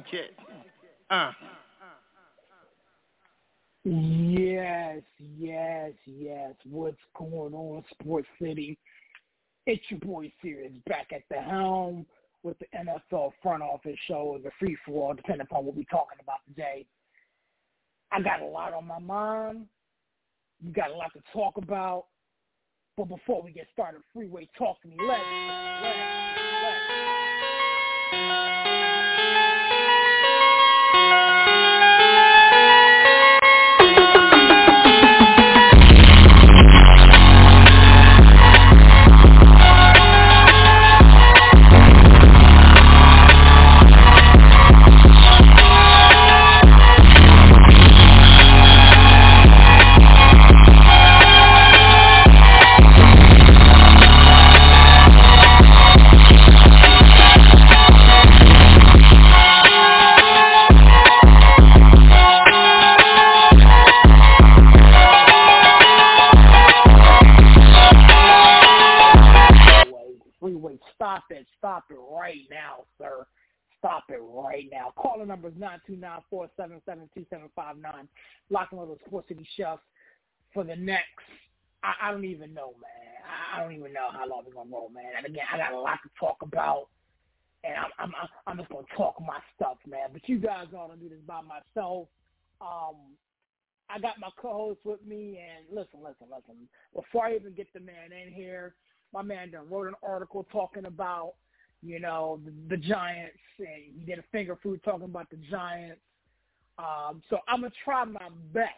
Connecticut. Uh. Yes, yes, yes. What's going on, Sports City? It's your boy Serious back at the helm with the NFL front office show, and the free for all, depending upon what we're talking about today. I got a lot on my mind. You got a lot to talk about. But before we get started, Freeway Talk to me. Let's, let's. Caller number is 929-477-2759. Locking on the Sports City Chefs for the next, I, I don't even know, man. I, I don't even know how long we're to roll, man. And again, I got a lot to talk about. And I'm, I'm, I'm- just to talk my stuff, man. But you guys going to do this by myself. Um, I got my co-host with me, and listen, listen, listen. Before I even get the man in here, my man done wrote an article talking about, you know, the, the Giants, and he did a finger food talking about the Giants. Um, so I'm gonna try my best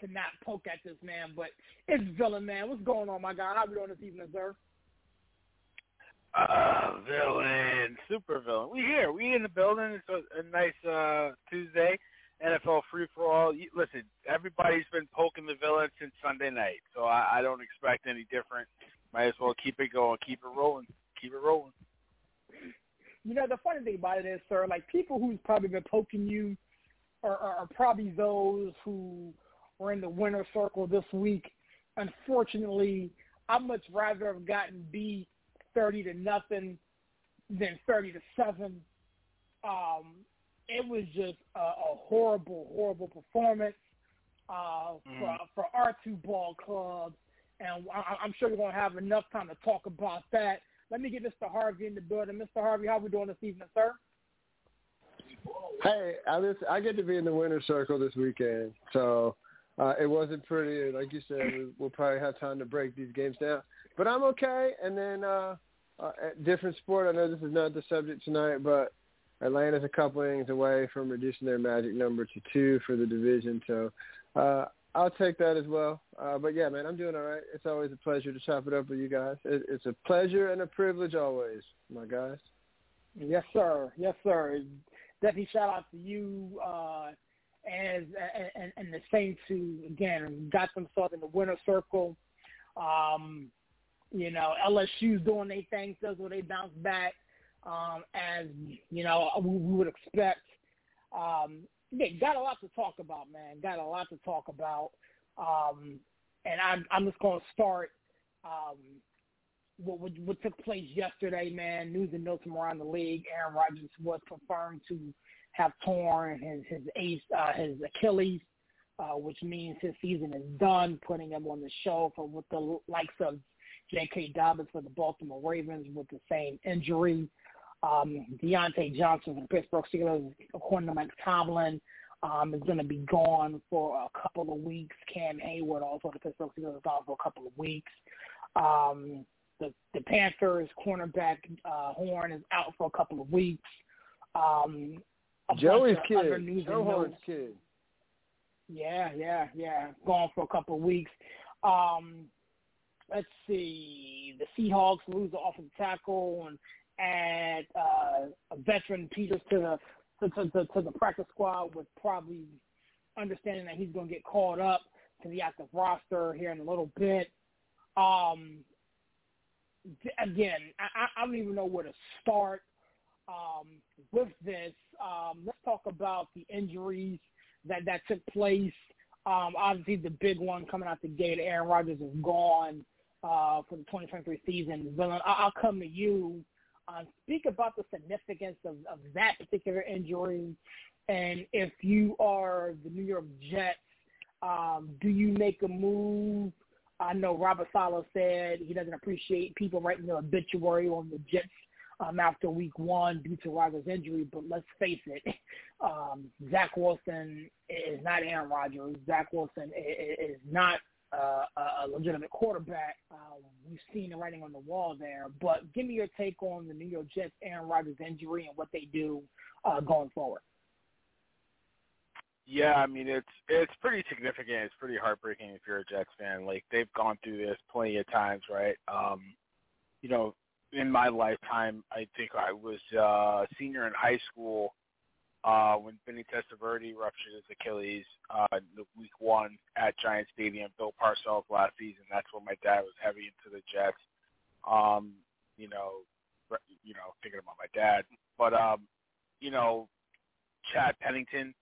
to not poke at this man, but it's villain man. What's going on, my guy? How we doing this evening, sir? Uh, villain, super villain. We here. We in the building. It's a, a nice uh Tuesday. NFL free for all. You- Listen, everybody's been poking the villain since Sunday night, so I, I don't expect any different. Might as well keep it going, keep it rolling, keep it rolling. You know, the funny thing about it is, sir, like people who's probably been poking you are, are, are probably those who were in the winner circle this week. Unfortunately, I'd much rather have gotten beat thirty to nothing than thirty to seven. Um, it was just a, a horrible, horrible performance uh, for for our two ball clubs, and I, I'm sure we're gonna have enough time to talk about that. Let me get Mr. Harvey in the building. Mr. Harvey, how we doing this evening, sir? Hey, I listen, I get to be in the winner's circle this weekend, so uh, it wasn't pretty. Like you said, we, we'll probably have time to break these games down, but I'm okay. And then uh, uh, different sport. I know this is not the subject tonight, but Atlanta's a couple innings away from reducing their magic number to two for the division. So uh, I'll take that as well. Uh, but yeah, man, I'm doing all right. It's always a pleasure to chop it up with you guys. It, it's a pleasure and a privilege always, my guys. Yes, sir. Yes, sir. Definitely shout out to you uh, as and, and the Saints who again got themselves in the winner circle. Um, you know, LSU's doing their thing, so they bounce back um, as you know we, we would expect. Um, yeah, got a lot to talk about, man. Got a lot to talk about, um, and I'm I'm just going to start. Um, what, what what took place yesterday, man? News and notes from around the league. Aaron Rodgers was confirmed to have torn his his ace uh, his Achilles, uh, which means his season is done. Putting him on the show for with the likes of J.K. Dobbins for the Baltimore Ravens with the same injury. Um, Diontae Johnson the Pittsburgh Steelers, according to Mike Tomlin, um, is going to be gone for a couple of weeks. Cam Heyward, also the Pittsburgh Steelers, is gone for a couple of weeks. Um, the the Panthers cornerback uh, Horn is out for a couple of weeks. Um, Joey's kid, Joe Horn's kid. Yeah, yeah, yeah. Gone for a couple of weeks. Um, let's see. The Seahawks lose the offensive tackle and add uh, a veteran Peters to the to, to, to the practice squad with probably understanding that he's going to get called up to the active roster here in a little bit. Um, again, I, I don't even know where to start um, with this. Um, let's talk about the injuries that that took place. Um, obviously, the big one coming out the gate, Aaron Rodgers is gone uh, for the 2023 season. Villain, I'll come to you. Uh, speak about the significance of, of that particular injury, and if you are the New York Jets, um, do you make a move I know Robert Saleh said he doesn't appreciate people writing the obituary on the Jets um, after week one due to Rodgers' injury, but let's face it, um, Zach Wilson is not Aaron Rodgers. Zach Wilson is not uh, a legitimate quarterback. Um, we've seen the writing on the wall there, but give me your take on the New York Jets' Aaron Rodgers injury and what they do uh, going forward. Yeah, I mean it's it's pretty significant. It's pretty heartbreaking if you're a Jets fan. Like they've gone through this plenty of times, right? Um, you know, in my lifetime, I think I was uh senior in high school uh when Vinny Testaverde ruptured his Achilles uh the week one at Giant Stadium. Bill Parcells last season. That's when my dad was heavy into the Jets. Um, you know, you know, thinking about my dad. But um, you know, Chad Pennington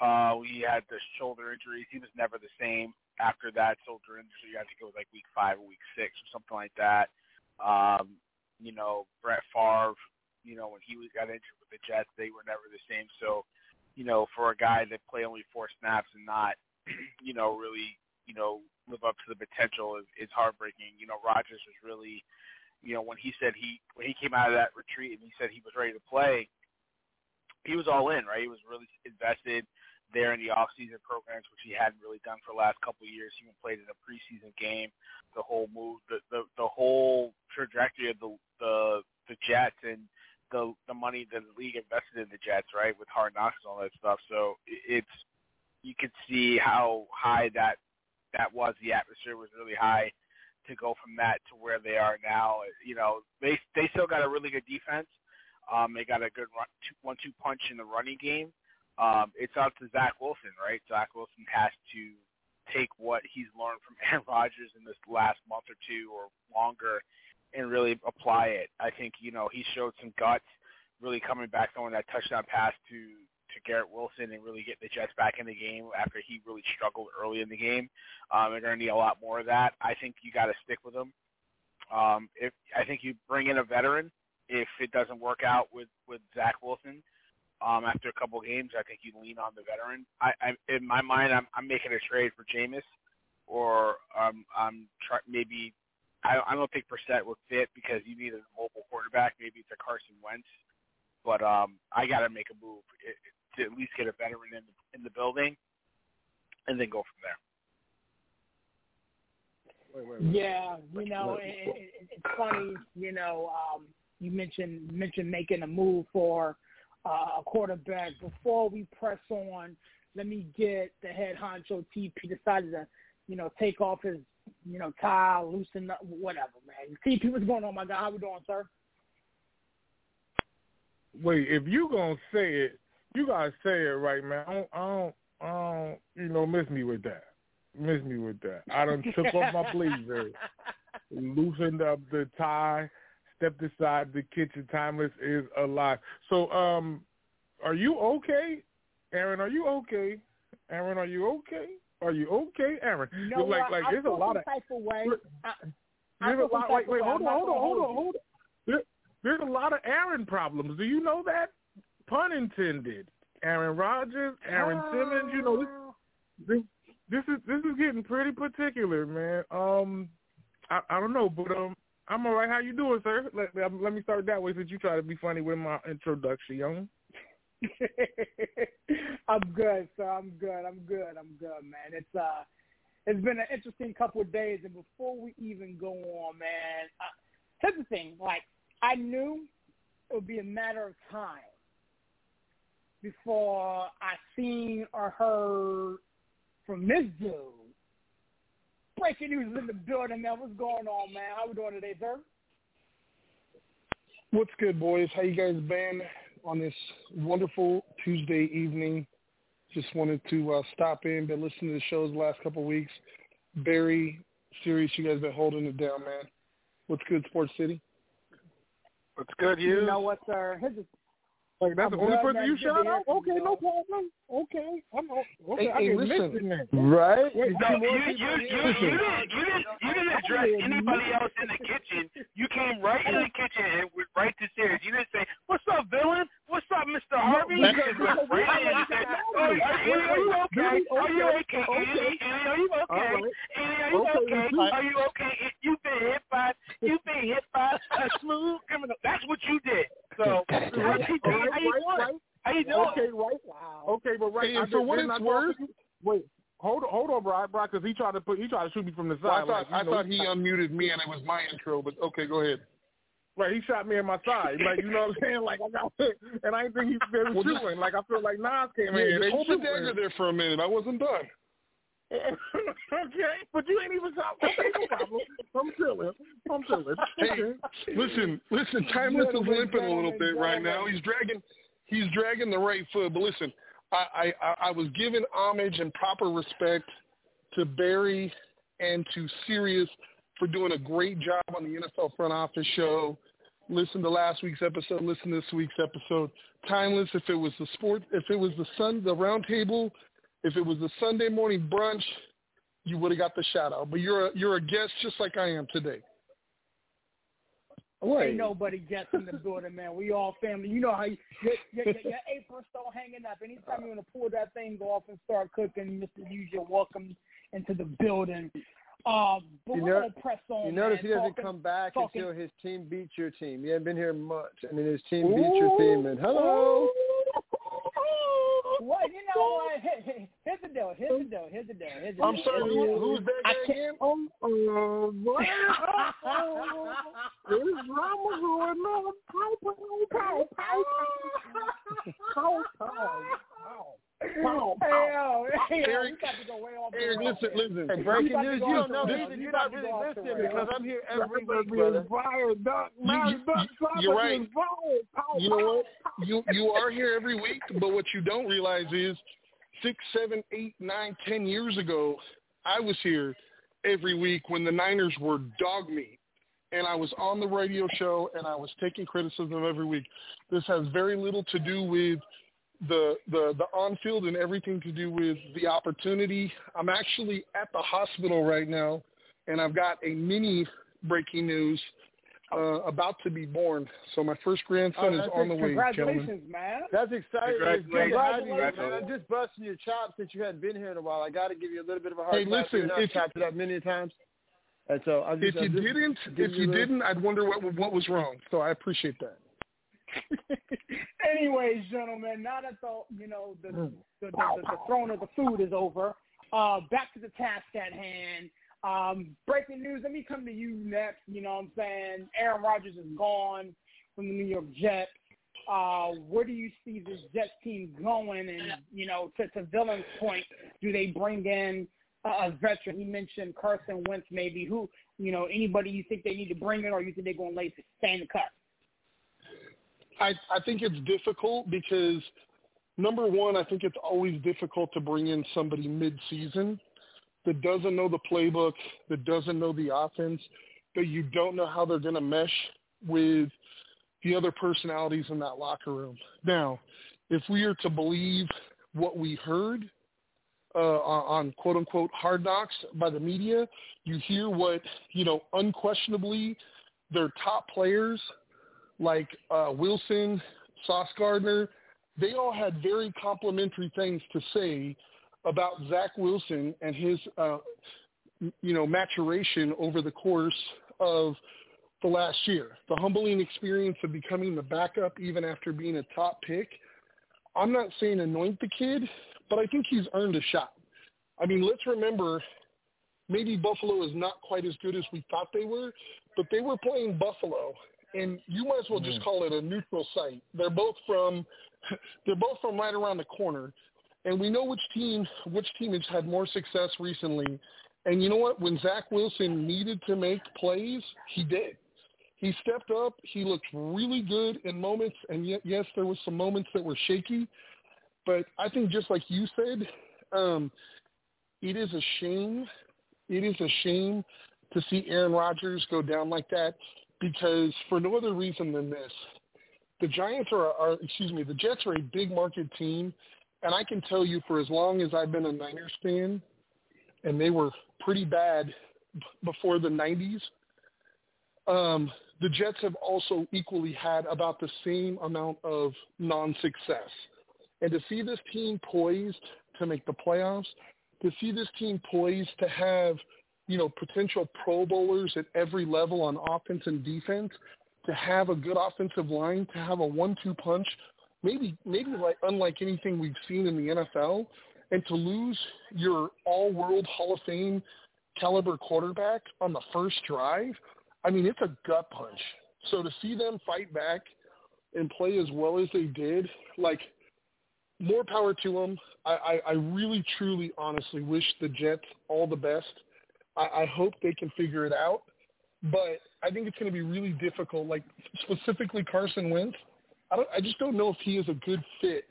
uh, he had the shoulder injuries. He was never the same after that shoulder injury. I think it was like week five or week six or something like that. Um, you know, Brett Favre, you know, when he was got injured with the Jets, they were never the same. So, you know, for a guy that played only four snaps and not, you know, really, you know, live up to the potential is, is heartbreaking. You know, Rodgers was really, you know, when he said he when he came out of that retreat and he said he was ready to play, he was all in, right? He was really invested there in the off-season programs, which he hadn't really done for the last couple of years. He even played in a preseason game. The whole move, the the, the whole trajectory of the the the Jets and the the money that the league invested in the Jets, right, with hard knocks and all that stuff. So it's you could see how high that that was. The atmosphere was really high to go from that to where they are now. You know, they they still got a really good defense. Um, they got a good run, two, one-two punch in the running game um, it's up to Zach Wilson, right? Zach Wilson has to take what he's learned from Aaron Rodgers in this last month or two or longer and really apply it. I think, you know, he showed some guts really coming back throwing that touchdown pass to to Garrett Wilson and really getting the Jets back in the game after he really struggled early in the game. Um, they're going to need a lot more of that. I think you got to stick with him. Um, if I think you bring in a veteran if it doesn't work out with with Zach Wilson, um, after a couple games, I think you lean on the veteran. I, I in my mind, I'm, I'm making a trade for Jameis, or um, I'm try, maybe I, I don't think Brissett would fit because you need a mobile quarterback. Maybe it's a Carson Wentz, but um, I got to make a move to at least get a veteran in the, in the building, and then go from there. Wait, wait, wait. Yeah, you know, it, it, it's funny. You know, um, you mentioned mentioned making a move for uh, a quarterback. Before we press on, let me get the head honcho TP decided to, you know, take off his, you know, tie, loosen up, whatever, man. TP, what's going on, my guy? How we doing, sir? Wait, if you gonna say it, you gotta say it right, man. I don't, I don't, I don't you know, miss me with that. Miss me with that. I done took off my blazer, loosened up the tie, stepped aside the kitchen. Timeless is alive. So, um, are you okay, Aaron? Are you okay, Aaron? Are you okay? Are you okay, Aaron? You know like, what? like I there's a lot of type of way. I, I there's feel a lot. Wait, wait, hold on, hold on, hold on, hold on. There, there's a lot of Aaron problems. Do you know that? Pun intended. Aaron Rodgers, Aaron Simmons. You know this, this, this is this is getting pretty particular, man. Um, I, I don't know, but um, I'm all right. How you doing, sir? Let, let, let me start that way since you try to be funny with my introduction, young. I'm good, sir. I'm good. I'm good. I'm good, man. It's uh, it's been an interesting couple of days, and before we even go on, man, uh, here's the thing. Like, I knew it would be a matter of time before I seen or heard from this dude. Breaking news in the building, man. What's going on, man? How we doing today, sir? What's good, boys? How you guys been on this wonderful Tuesday evening? Just wanted to uh, stop in. Been listening to the shows the last couple of weeks. Very serious. You guys been holding it down, man. What's good, Sports City? What's good, You know what, sir? Here's the Like that's I'm the only person man. you Good to shout out? Okay, no problem. Okay, I'm o- okay. Hey, I hey, listen. mixed. Right? Wait, No, Two more you, you, you, here. you, didn't, you didn't you didn't address anybody else in the kitchen. You came right in the kitchen and went right to serious. You didn't say, "What's up, villain? What's up, Mr. Harvey?" You just went right in and said, "Oh, are you, are you okay? Are you okay? Annie, Annie, are you okay? Are you okay? Are you okay? You've been hit by you've been hit by a smooth criminal. That's what you did. So, Right, how you right, right, doing? right. How you doing? Okay, right. Okay, but right. Hey, I and for what it's worth- Wait, hold on, hold on, Brian, Brian, because he tried to put he tried to shoot me from the side. Well, I thought like, I know, thought he unmuted me and it was my intro, but okay, go ahead. Right, he shot me in my side. Like, you know what I'm saying? Like, I got and I didn't think he they was Well, shooting. Like, I feel like Nas came Yeah, in. just They hold the shooting. dagger there for a minute. I wasn't done. okay, but you ain't even shot. Okay, no problem. I'm chilling. I'm chilling. Hey, listen, listen. Timeless is limping a little bit right now. He's dragging, he's dragging the right foot. But listen, I, I, I was giving homage and proper respect to Barry and to Serious for doing a great job on the NFL front office show. Listen to last week's episode. Listen to this week's episode. Timeless. If it was the sport, if it was the sun, the round table, if it was a Sunday morning brunch, you would have got the shout out. But you're a, you're a guest just like I am today. Ain't nobody gets in the building, man. We all family. You know how you, your, your, your, your apron start hanging up. Anytime you want to pull that thing off and start cooking, Mr. Hughes, you're welcome into the building. Um, but You we're know- press on. You notice man. he doesn't Talking- come back talking- until his team beats your team. You haven't been here much, and then his team beats your team. And hello, Well, you know what? Here- here- Here's the deal. Here's the deal. Here's the deal. Here's the deal. I'm sorry, Here's the deal. who, who's that guy again? Oh, oh, boy. Oh, oh. there's drama going on. Pow, pow, pow, pow, pow, pow, pow, pow, Hey, pow. yo, hey, yo, we Eric- got to go way off the Eric, rails listen, here. listen. hey, breaking news. You don't know the me, You you're not to really go listening because I'm here every week, brother. fired, Doc. You- Man, you- Doc, you- traffic you're right. is fired. Pow, You know what? You you are here every week, but what you don't realize is six, seven, eight, nine, ten years ago, I was here every week when the Niners were dog meat. And I was on the radio show and I was taking criticism every week. This has very little to do with the the the on field and everything to do with the opportunity. I'm actually at the hospital right now and I've got a mini breaking news uh, about to be born. So my first grandson Oh, is that's on the ex- way, gentlemen. Congratulations, man. That's exciting. It's good to have you. man. Congratulations. I'm just busting your chops since you hadn't been here in a while. I got to give you a little bit of a hard Hey, listen, You've if- chopped it up many times, and so I'm If you I'm just didn't, if you a little- didn't, I'd wonder what what was wrong. So I appreciate that. Anyways, gentlemen, now that the you know the the, the, the, the throne of the food is over, uh, back to the task at hand. Um, breaking news. Let me come to you next. You know what I'm saying? Aaron Rodgers is gone from the New York Jets. uh, where do you see this Jets team going? And you know, to to Villain's point, do they bring in a, veteran? He mentioned Carson Wentz, maybe. Who you know, anybody you think they need to bring in, or you think they're going to lay stay in the cut? I I think it's difficult because number one, I think it's always difficult to bring in somebody mid-season that doesn't know the playbook, that doesn't know the offense, that you don't know how they're going to mesh with the other personalities in that locker room. Now, if we are to believe what we heard uh, on, on quote unquote hard knocks by the media, you hear what, you know, unquestionably their top players like uh, Wilson, Sauce Gardner, they all had very complimentary things to say about Zach Wilson and his, uh, you know, maturation over the course of the last year. The humbling experience of becoming the backup even after being a top pick. I'm not saying anoint the kid, but I think he's earned a shot. I mean, let's remember, maybe Buffalo is not quite as good as we thought they were, but they were playing Buffalo, and you might as well just call it a neutral site. They're both from, they're both from right around the corner, and we know which team which team has had more success recently. And you know what? When Zach Wilson needed to make plays, he did. He stepped up. He looked really good in moments, and yet, yes, there was some moments that were shaky. But I think, just like you said, um, it is a shame. It is a shame to see Aaron Rodgers go down like that because for no other reason than this, the Giants are, are excuse me, the Jets are a big market team, and I can tell you for as long as I've been a Niners fan, and they were pretty bad before the 90s. Um, the Jets have also equally had about the same amount of non-success. And to see this team poised to make the playoffs, to see this team poised to have, you know, potential Pro Bowlers at every level on offense and defense, to have a good offensive line, to have a one-two punch, maybe maybe like unlike anything we've seen in the NFL, and to lose your all-world Hall of Fame caliber quarterback on the first drive, I mean, it's a gut punch. So to see them fight back and play as well as they did, like more power to them. I, I, I really, truly, honestly wish the Jets all the best. I, I hope they can figure it out, but I think it's going to be really difficult. Like specifically Carson Wentz, I don't, I just don't know if he is a good fit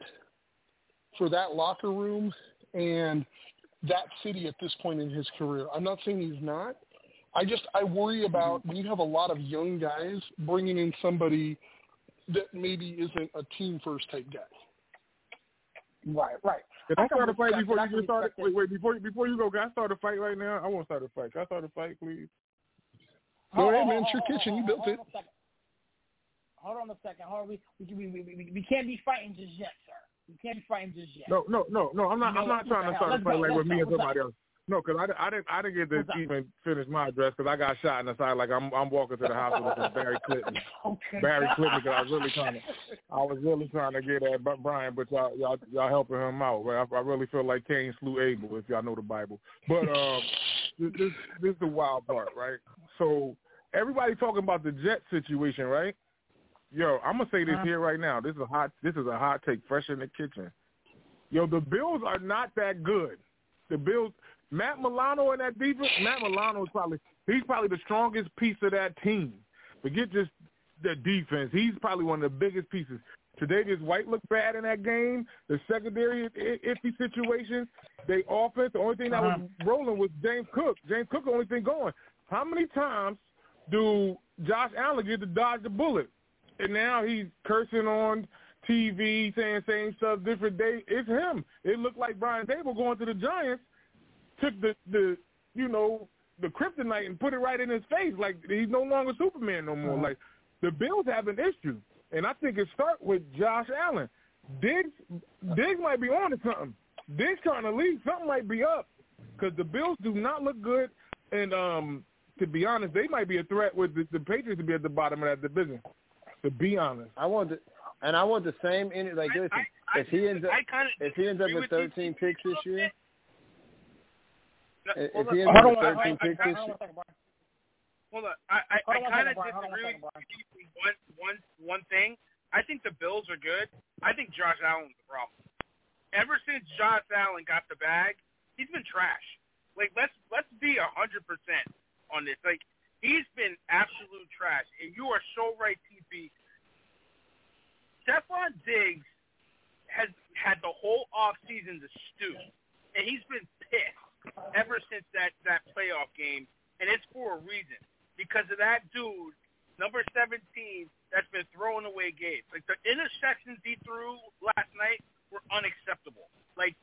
for that locker room and that city at this point in his career. I'm not saying he's not, I just I worry about when you have a lot of young guys bringing in somebody that maybe isn't a team first type guy. Right, right. Can I, start a fight before you get started? Wait, wait, before before you go, can I start a fight right now? I want to start a fight. Can I start a fight, please? Go ahead, man. It's your kitchen. You built it. on a second. Hold on a second. Hold on. We, we, we, we, we, we can't be fighting just yet, sir. We can't be fighting just yet. No, no, no, no. I'm not. No, I'm not trying to start a fight like with me and somebody else. No, because I, I didn't. I didn't get to up? even finish my address because I got shot in the side. Like I'm. I'm walking to the hospital from Barry Clinton. Okay. Barry Clinton because I was really trying to. I was really trying to get at Brian, but y'all y'all y'all helping him out. Right? I, I really feel like Cain slew Abel if y'all know the Bible. But um, this this, this is the wild part, right? So everybody talking about the Jet situation, right? Yo, I'm gonna say this Uh-huh. here right now. This is a hot. This is a hot take, fresh in the kitchen. Yo, the Bills are not that good. The Bills, Matt Milano in that defense. Matt Milano is probably he's probably the strongest piece of that team. Forget just the defense. He's probably one of the biggest pieces. Today, this White looked bad in that game. The secondary iffy situation. They offense. The only thing that was uh-huh. rolling was James Cook. James Cook the only thing going. How many times do Josh Allen get to dodge the bullet? And now he's cursing on TV, saying same stuff, different day. It's him. It looked like Brian Daboll going to the Giants took the the you know the kryptonite and put it right in his face. Like he's no longer Superman no more. Like the Bills have an issue, and I think it starts with Josh Allen. Diggs Diggs might be on to something. Diggs trying to leave. Something might be up because the Bills do not look good, and um to be honest, they might be a threat with the, the Patriots to be at the bottom of that division. To be honest, I want the, and I want the same in like listen. I- if he ends up I kinda if he ends up with with 13 picks this year, Hold if he on, ends hold on, 13 I- picks I- Hold on year, one second, Brian. Hold on. I, I, Hold I kind of Brian. Hold on one disagree with Brian. you on one one thing. I think the Bills are good. I think Josh Allen's the problem. Ever since Josh Allen got the bag, he's been trash. Like let's let's be a hundred percent on this. Like he's been absolute trash, and you are so right, TP. Stefon Diggs has had the whole off season to stew, and he's been pissed ever since that that playoff game, and it's for a reason because of that dude, number seventeen, that's been throwing away games. Like the interceptions he threw last night were unacceptable. Like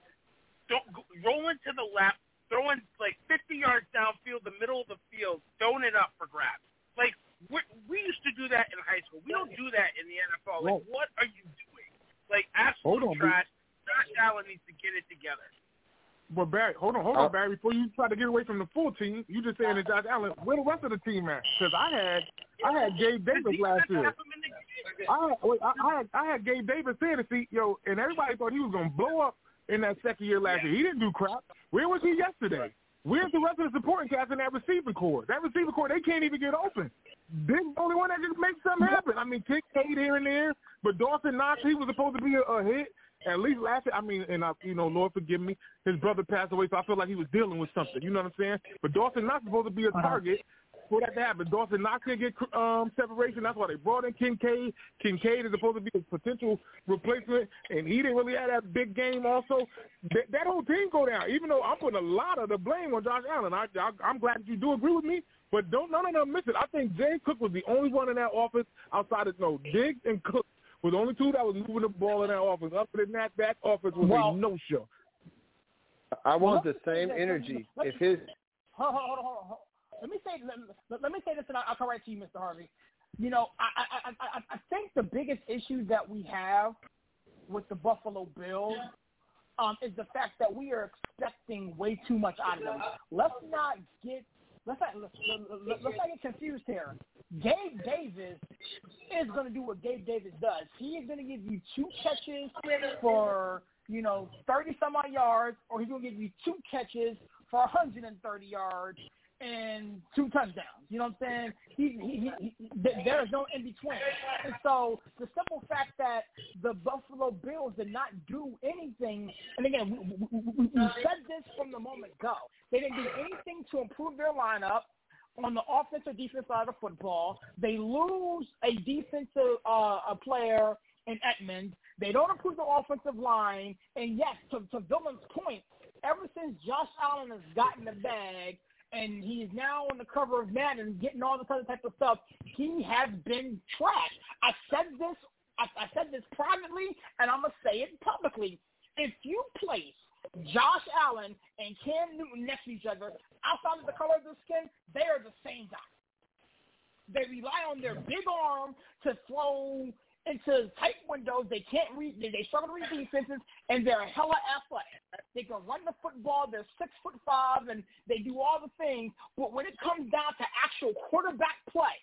don't rolling to the left, throwing like 50 yards downfield, the middle of the field, throwing it up for grabs. Like we we used to do that in high school. We don't do that in the NFL. Like, what are you doing? Like, absolute on, trash. Josh Allen needs to get it together. But Barry, hold on, hold on, oh. Barry. Before you try to get away from the full team, you just saying that Josh Allen. Where the rest of the team at? Because I had, I had Gabe Davis last year. I had, wait, I, I had, I had Gabe Davis fantasy, yo, and everybody thought he was gonna blow up in that second year last year. He didn't do crap. Where was he yesterday? Where's the rest of the supporting cast in that receiving corps? That receiving corps, they can't even get open. Diggs the only one that just makes something happen. I mean, Kincaid here and there, but Dawson Knox, he was supposed to be a, a hit. At least last year, I mean, and I, you know, Lord forgive me, his brother passed away, so I feel like he was dealing with something. You know what I'm saying? But Dawson is supposed to be a target for that to happen. Dawson Knox can get um, separation. That's why they brought in Kincaid. Kincaid is supposed to be a potential replacement, and he didn't really have that big game. Also, that, that whole team go down. Even though I'm putting a lot of the blame on Josh Allen, I, I, I'm glad that you do agree with me. But don't none of them miss it. I think Jay Cook was the only one in that office outside of no Diggs and Cook were the only two that was moving the ball in that office. Other than that, that office was Well- a no show. I want Well, the same let- energy. let- If his Hold, hold, hold, hold, hold. Let me say let, let- let me say this, and I'll, I'll come right to you, Mr. Harvey. You know, I, I, I, I- I think the biggest issue that we have with the Buffalo Bills um, is the fact that we are expecting way too much out of them. Let's not get let's not let's, let's not get confused here. Gabe Davis is going to do what Gabe Davis does. He is going to give you two catches for you know thirty some odd yards, or he's going to give you two catches for 130 yards and two touchdowns. You know what I'm saying? He, he, he, he, there is no in between. And so the simple fact that the Buffalo Bills did not do anything, and again, we, we, we said this from the moment go. They didn't do anything to improve their lineup on the offensive defense side of football. They lose a defensive uh, a player in Edmunds. They don't improve the offensive line. And yes, to, to Dylan's point, ever since Josh Allen has gotten the bag and he is now on the cover of Madden getting all this other type of stuff, he has been trash. I said this I, I said this privately and I'm gonna say it publicly. If you place Josh and Cam Newton next to each other, outside of the color of their skin, they are the same guy. They rely on their big arm to throw into tight windows. They can't read. They, they struggle to read defenses, and they're a hella athletic. They can run the football. They're six foot five, and they do all the things. But when it comes down to actual quarterback play,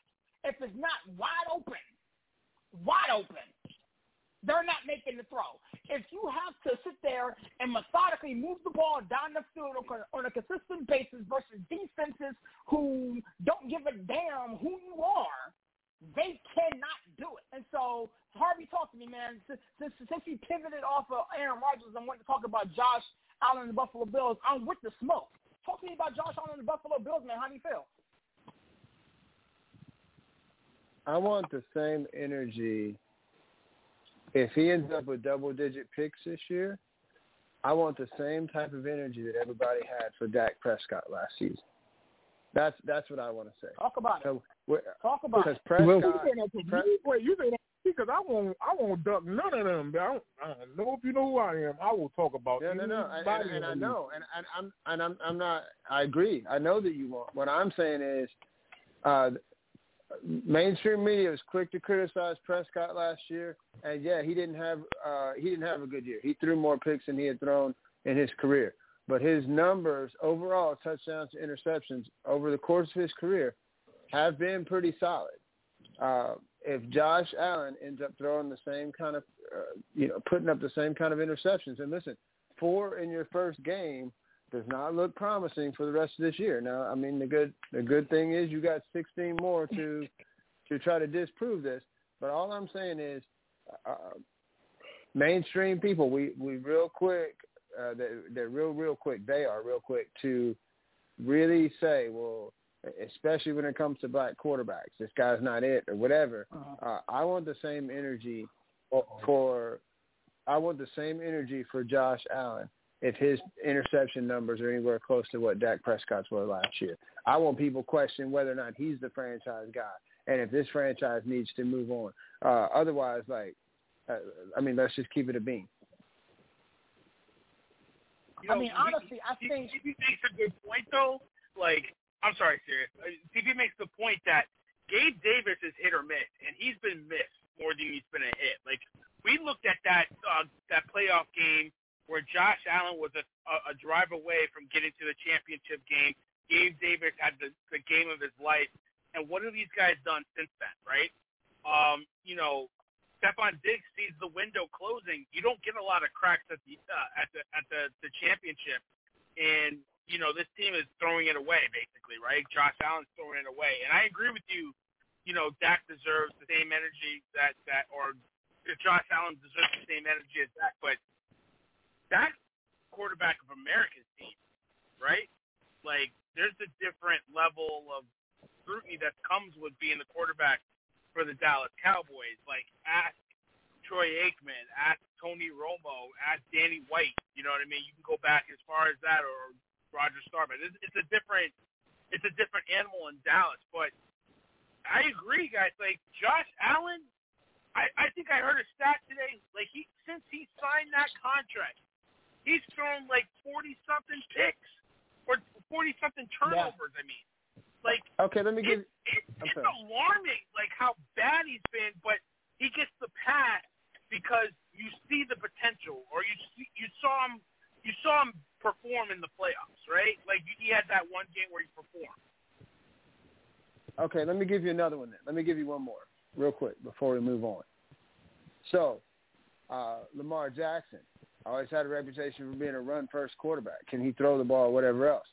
if it's not wide open, wide open, they're not making the throw. If you have to sit there and methodically move the ball down the field on a- consistent basis versus defenses who don't give a damn who you are, they cannot do it. And so, Harvey, talk to me, man. Since, since, since you pivoted off of Aaron Rodgers and went to talk about Josh Allen and the Buffalo Bills, I'm with the smoke. Talk to me about Josh Allen and the Buffalo Bills, man. How do you feel? I want the same energy. If he ends up with double digit picks this year, I want the same type of energy that everybody had for Dak Prescott last season. That's that's what I want to say. Talk about it. So we're- Talk about because it. Prescott, You say that Pre- me? Wait, you say that because I won't. I won't duck none of them. I don't, I don't know if you know who I am. I will talk about. No, no, no. I, anybody and, and I know, and, and I'm, and I'm, I'm not. I agree. I know that you won't. What I'm saying is, uh, mainstream media was quick to criticize Prescott last year, and yeah, he didn't have, uh, he didn't have a good year. He threw more picks than he had thrown in his career, but his numbers overall, touchdowns to interceptions over the course of his career, have been pretty solid. Uh, if Josh Allen ends up throwing the same kind of, uh, you know, putting up the same kind of interceptions, and listen, four in your first game does not look promising for the rest of this year. Now, I mean, the good the good thing is you got 16 more to to try to disprove this. But all I'm saying is, uh, mainstream people, we we real quick. Uh, they're, they're real real quick. They are real quick to really say, well, especially when it comes to black quarterbacks, this guy's not it or whatever. Uh, I want the same energy for. I want the same energy for Josh Allen if his interception numbers are anywhere close to what Dak Prescott's were last year. I want people question whether or not he's the franchise guy and if this franchise needs to move on. Uh, otherwise, like, uh, I mean, let's just keep it a bean. You know, I mean, honestly, I he, think he makes a good point though. Like, I'm sorry, serious. Uh, TP makes the point that Gabe Davis is hit or miss, and he's been missed more than he's been a hit. Like, we looked at that uh, that playoff game where Josh Allen was a, a, drive away from getting to the championship game. Gabe Davis had the, the game of his life, and what have these guys done since then, right? Um, you know, Stefon Diggs sees the window closing. You don't get a lot of cracks at the uh, at the at the, the championship, and you know this team is throwing it away basically, right? Josh Allen's throwing it away, and I agree with you. You know, Dak deserves the same energy that that or Josh Allen deserves the same energy as Dak, but Dak quarterback of America's team, right? Like there's a different level of scrutiny that comes with being the quarterback for the Dallas Cowboys. Like ask Troy Aikman, ask Tony Romo, ask Danny White. You know what I mean? You can go back as far as that, or Roger Staubach. It's, it's a different, it's a different animal in Dallas. But I agree, guys. Like Josh Allen, I, I think I heard a stat today. Like he, since he signed that contract, he's thrown like forty something picks or forty something turnovers. I mean, like Okay, let me give. it, I'm it's sorry. alarming, like how bad he's been, but he gets the pass because you see the potential, or you see, you saw him, you saw him perform in the playoffs, right? Like he had that one game where he performed. Okay, let me give you another one then. Let me give you one more real quick before we move on. So, uh, Lamar Jackson always had a reputation for being a run-first quarterback. Can he throw the ball, whatever else?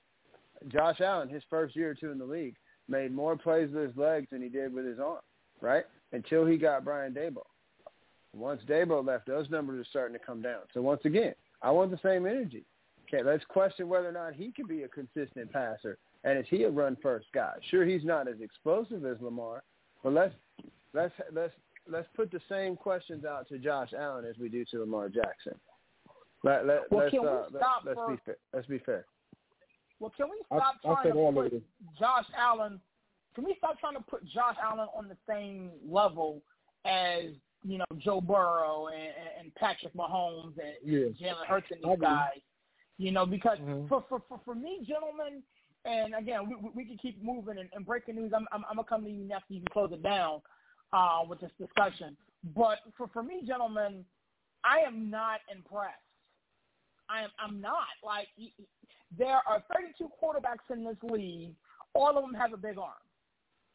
Josh Allen, his first year or two in the league, made more plays with his legs than he did with his arm, right? Until he got Brian Daboll. Once Daboll left, those numbers are starting to come down. So once again, I want the same energy. Okay, let's question whether or not he can be a consistent passer, and is he a run-first guy? Sure, he's not as explosive as Lamar, but let's let's let's let's put the same questions out to Josh Allen as we do to Lamar Jackson. Let, let, Well, let's can we uh, let, stop let's be fair. Let's be fair. Well, can we stop I trying said to put it. Josh Allen? Can we stop trying to put Josh Allen on the same level as you know Joe Burrow and, and Patrick Mahomes and Yeah. Jalen Hurts and I these guys? You know, because Mhm. for, for for for me, gentlemen, and again, we we- we can keep moving and, and breaking news. I'm, I'm I'm gonna come to you next. You can close it down uh, with this discussion. But for for me, gentlemen, I am not impressed. I am I'm not like there are 32 quarterbacks in this league. All of them have a big arm.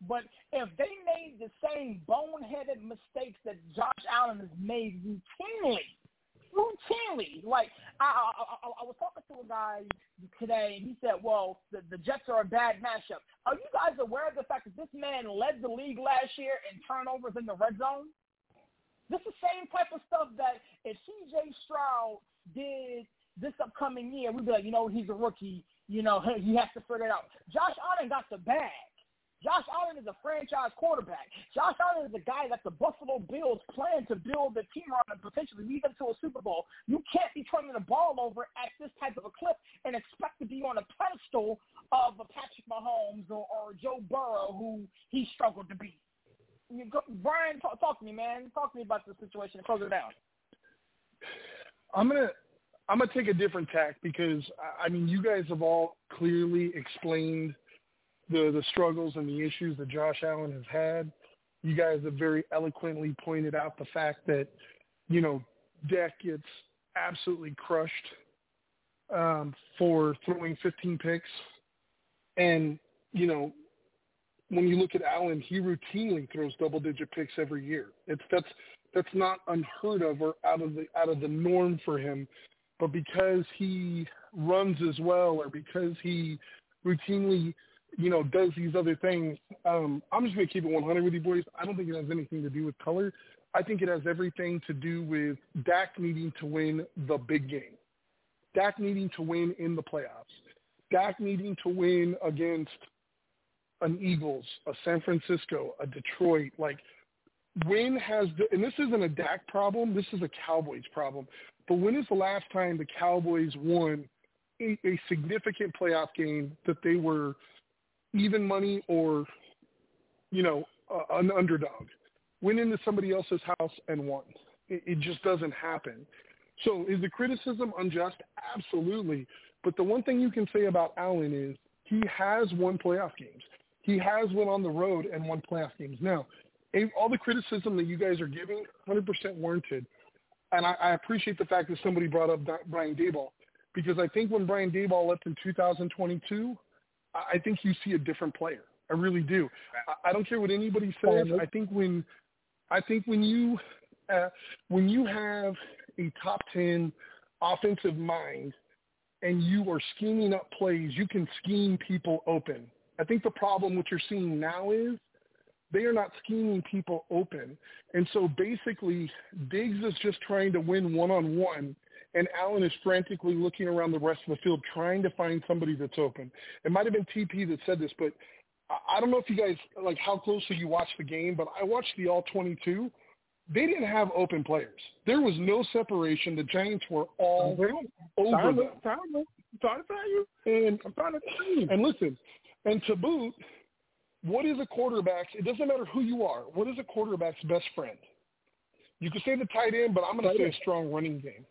But if they made the same boneheaded mistakes that Josh Allen has made routinely, routinely, like I, I, I, I was talking to a guy today, and he said, "Well, the, the Jets are a bad matchup." Are you guys aware of the fact that this man led the league last year in turnovers in the red zone? This is the same type of stuff that if C.J. Stroud did this upcoming year, we'd be like, you know, he's a rookie. You know, he has to figure it out. Josh Allen got the bag. Josh Allen is a franchise quarterback. Josh Allen is a guy that the Buffalo Bills plan to build a team around and potentially lead them to a Super Bowl. You can't be turning the ball over at this type of a clip and expect to be on a pedestal of a Patrick Mahomes or, or Joe Burrow, who he struggled to beat. You go, Brian, talk, talk to me, man. Talk to me about the situation and close it down. I'm gonna I'm gonna take a different tack because I- mean you guys have all clearly explained the the struggles and the issues that Josh Allen has had. You guys have very eloquently pointed out the fact that you know Dak gets absolutely crushed um, for throwing 15 picks, and you know when you look at Allen, he routinely throws double digit picks every year. It's that's that's not unheard of or out of the out of the norm for him. But because he runs as well or because he routinely, you know, does these other things, um, I'm just gonna keep it 100 with you boys. I don't think it has anything to do with color. I think it has everything to do with Dak needing to win the big game. Dak needing to win in the playoffs. Dak needing to win against an Eagles, a San Francisco, a Detroit. Like, when has the, and this isn't a Dak problem, this is a Cowboys problem. But when is the last time the Cowboys won a, a significant playoff game that they were even money or, you know, uh, an underdog? Went into somebody else's house and won. It, it just doesn't happen. So is the criticism unjust? Absolutely. But the one thing you can say about Allen is he has won playoff games. He has went on the road and won playoff games. Now, all the criticism that you guys are giving, 100% warranted. And I, I appreciate the fact that somebody brought up Brian Daboll because I think when Brian Daboll left in 2022, I think you see a different player. I really do. I, I don't care what anybody says. I think when I think when you uh, when you have a top 10 offensive mind and you are scheming up plays, you can scheme people open. I think the problem what you're seeing now is they are not scheming people open. And so basically Diggs is just trying to win one-on-one and Allen is frantically looking around the rest of the field trying to find somebody that's open. It might have been TP that said this, but I don't know if you guys like how closely you watched the game, but I watched the all 22 they didn't have open players. There was no separation. The Giants were all over time, them. Time, I'm trying to tell you. And I'm trying to tell you. And listen, and to boot, what is a quarterback's? It doesn't matter who you are. What is a quarterback's best friend? You could say the tight end, but I'm going to say a strong running game.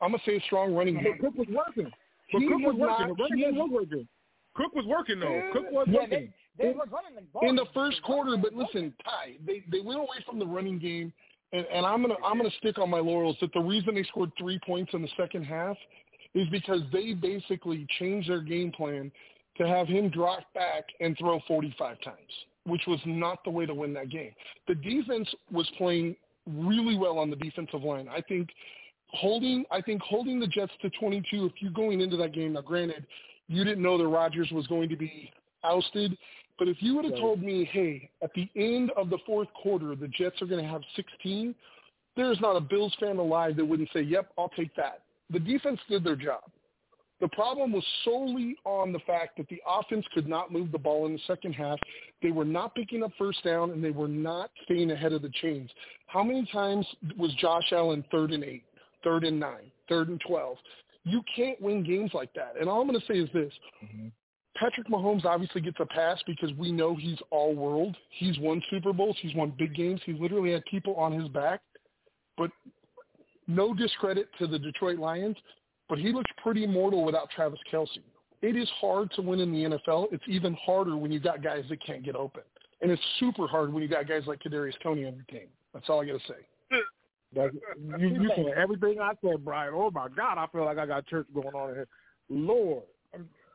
I'm going to say a strong running game. But Cook was working. But He Cook was was working. not- the running game was working. Cook was working though. Yeah. Cook was Yeah, working. They were running the ball. in the first quarter, but listen, Ty, they they went away from the running game, and, and I'm gonna I'm gonna stick on my laurels that the reason they scored three points in the second half is because they basically changed their game plan to have him drop back and throw 45 times, which was not the way to win that game. The defense was playing really well on the defensive line. I think holding I think holding the Jets to 22. If you're going into that game, now granted, you didn't know that Rodgers was going to be ousted, but if you would have Right. told me, hey, at the end of the fourth quarter, the Jets are going to have 16, there's not a Bills fan alive that wouldn't say, yep, I'll take that. The defense did their job. The problem was solely on the fact that the offense could not move the ball in the second half. They were not picking up first down, and they were not staying ahead of the chains. How many times was Josh Allen third and eight, third and nine, third and 12? You can't win games like that. And all I'm going to say is this. Mm-hmm. Patrick Mahomes obviously gets a pass because we know he's all world. He's won Super Bowls. He's won big games. He literally had people on his back. But no discredit to the Detroit Lions, but he looks pretty mortal without Travis Kelce. It is hard to win in the NFL. It's even harder when you've got guys that can't get open. And it's super hard when you've got guys like Kadarius Toney on your team. That's all I got to say. That's, you you said everything I said, Brian. Oh my God, I feel like I got church going on here. Lord,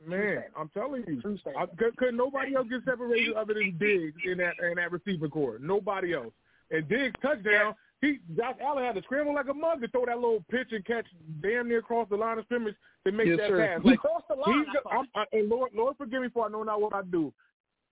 man, I'm telling you, I, could, could nobody else get separated other than Diggs in that in that receiving corps? Nobody else. And Diggs touchdown. He Josh Allen had to scramble like a mug to throw that little pitch and catch damn near across the line of scrimmage to make Yes, that sir. pass. Like, crossed the line, he's- I. I'm, and Lord, Lord, forgive me for I know not what I do.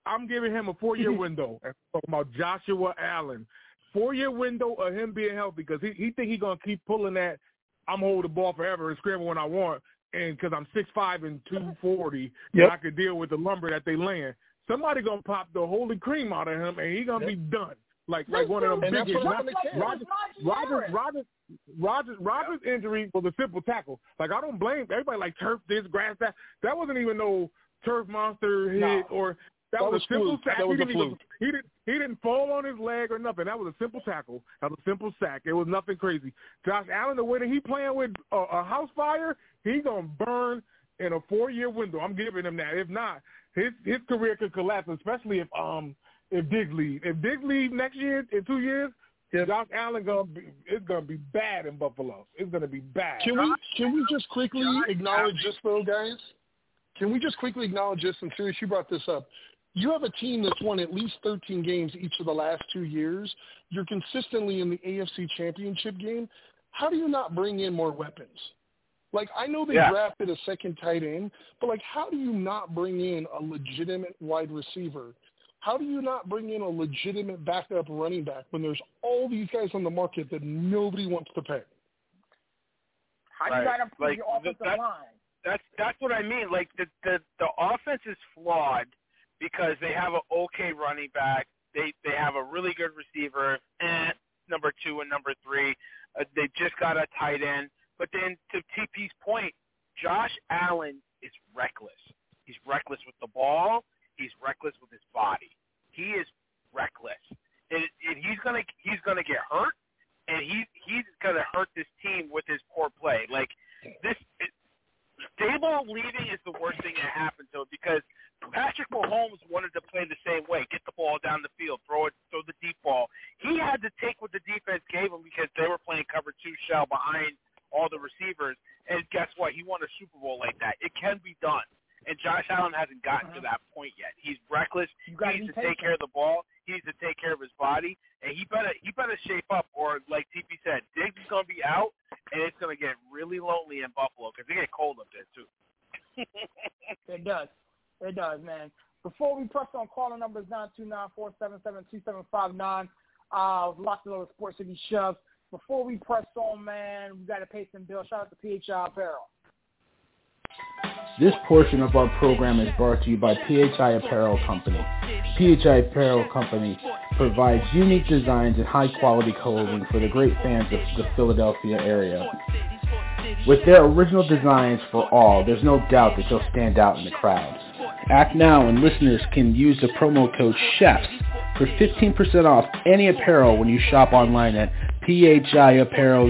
I'm giving him a four year window. Talking about Joshua Allen, four year window of him being healthy because he he think he gonna keep pulling that. I'm hold the ball forever and scramble when I want, and because I'm six five and two forty, Yep. I could deal with the lumber that they land. Somebody gonna pop the holy cream out of him, and he gonna be done. Like like one of them And that's big what not, happened. Rodgers, Rodgers, Rodgers, Rodgers, Rodgers' injury was a simple tackle. Like I don't blame everybody. Like turf this, grass that. That wasn't even no turf monster hit No. or that, That was, was a simple fluke. sack. That was he a didn't even he didn't he didn't fall on his leg or nothing. That was a simple tackle. That was a simple sack. It was nothing crazy. Josh Allen, the way that he playing with a, a house fire, he gonna burn in a four year window. I'm giving him that. If not, his his career could collapse, especially if um if Diggs leave. If Diggs leave next year in two years, Josh Allen gonna be it's gonna be bad in Buffalo. It's gonna be bad. Can we can we just quickly acknowledge this though, guys? Can we just quickly acknowledge this? And serious, you brought this up. You have a team that's won at least 13 games each of the last two years. You're consistently in the AFC Championship game. How do you not bring in more weapons? Like I know they Yeah. drafted a second tight end, but like how do you not bring in a legitimate wide receiver How do you not bring in a legitimate backup running back when there's all these guys on the market that nobody wants to pay? How do you Right. got to improve Like, your offensive that- line? That's that's what I mean. Like the the the offense is flawed because they have an okay running back. They they have a really good receiver, and number two and number three. Uh, they just got a tight end. But then to TP's point, Josh Allen is reckless. He's reckless with the ball. He's reckless with his body. He is reckless, and, and he's gonna he's gonna get hurt, and he he's gonna hurt this team with his poor play. Like this, it, Daboll leaving is the worst thing that happened to him because Patrick Mahomes wanted to play the same way, get the ball down the field, throw it, throw the deep ball. He had to take what the defense gave him because they were playing cover two shell behind all the receivers. And guess what? He won a Super Bowl like that. It can be done. And Josh Allen hasn't gotten to that point yet. He's reckless. He needs to take care of the ball. He needs to take care of his body, and he better he better shape up. Or like TP said, Diggs is going to be out, and it's going to get really lonely in Buffalo because they get cold up there too. It does. It does, man. Before we press on caller numbers nine two nine four seven seven two seven five nine, uh, lots of Sports City Chefs. Before we press on, man, we got to pay some bills. Shout out to PHI Apparel. This portion of our program is brought to you by PHI Apparel Company. PHI Apparel Company provides unique designs and high quality clothing for the great fans of the Philadelphia area. With their original designs for all, there's no doubt that they'll stand out in the crowd. Act now and listeners can use the promo code CHEFS for 15% off any apparel when you shop online at phiapparel.co.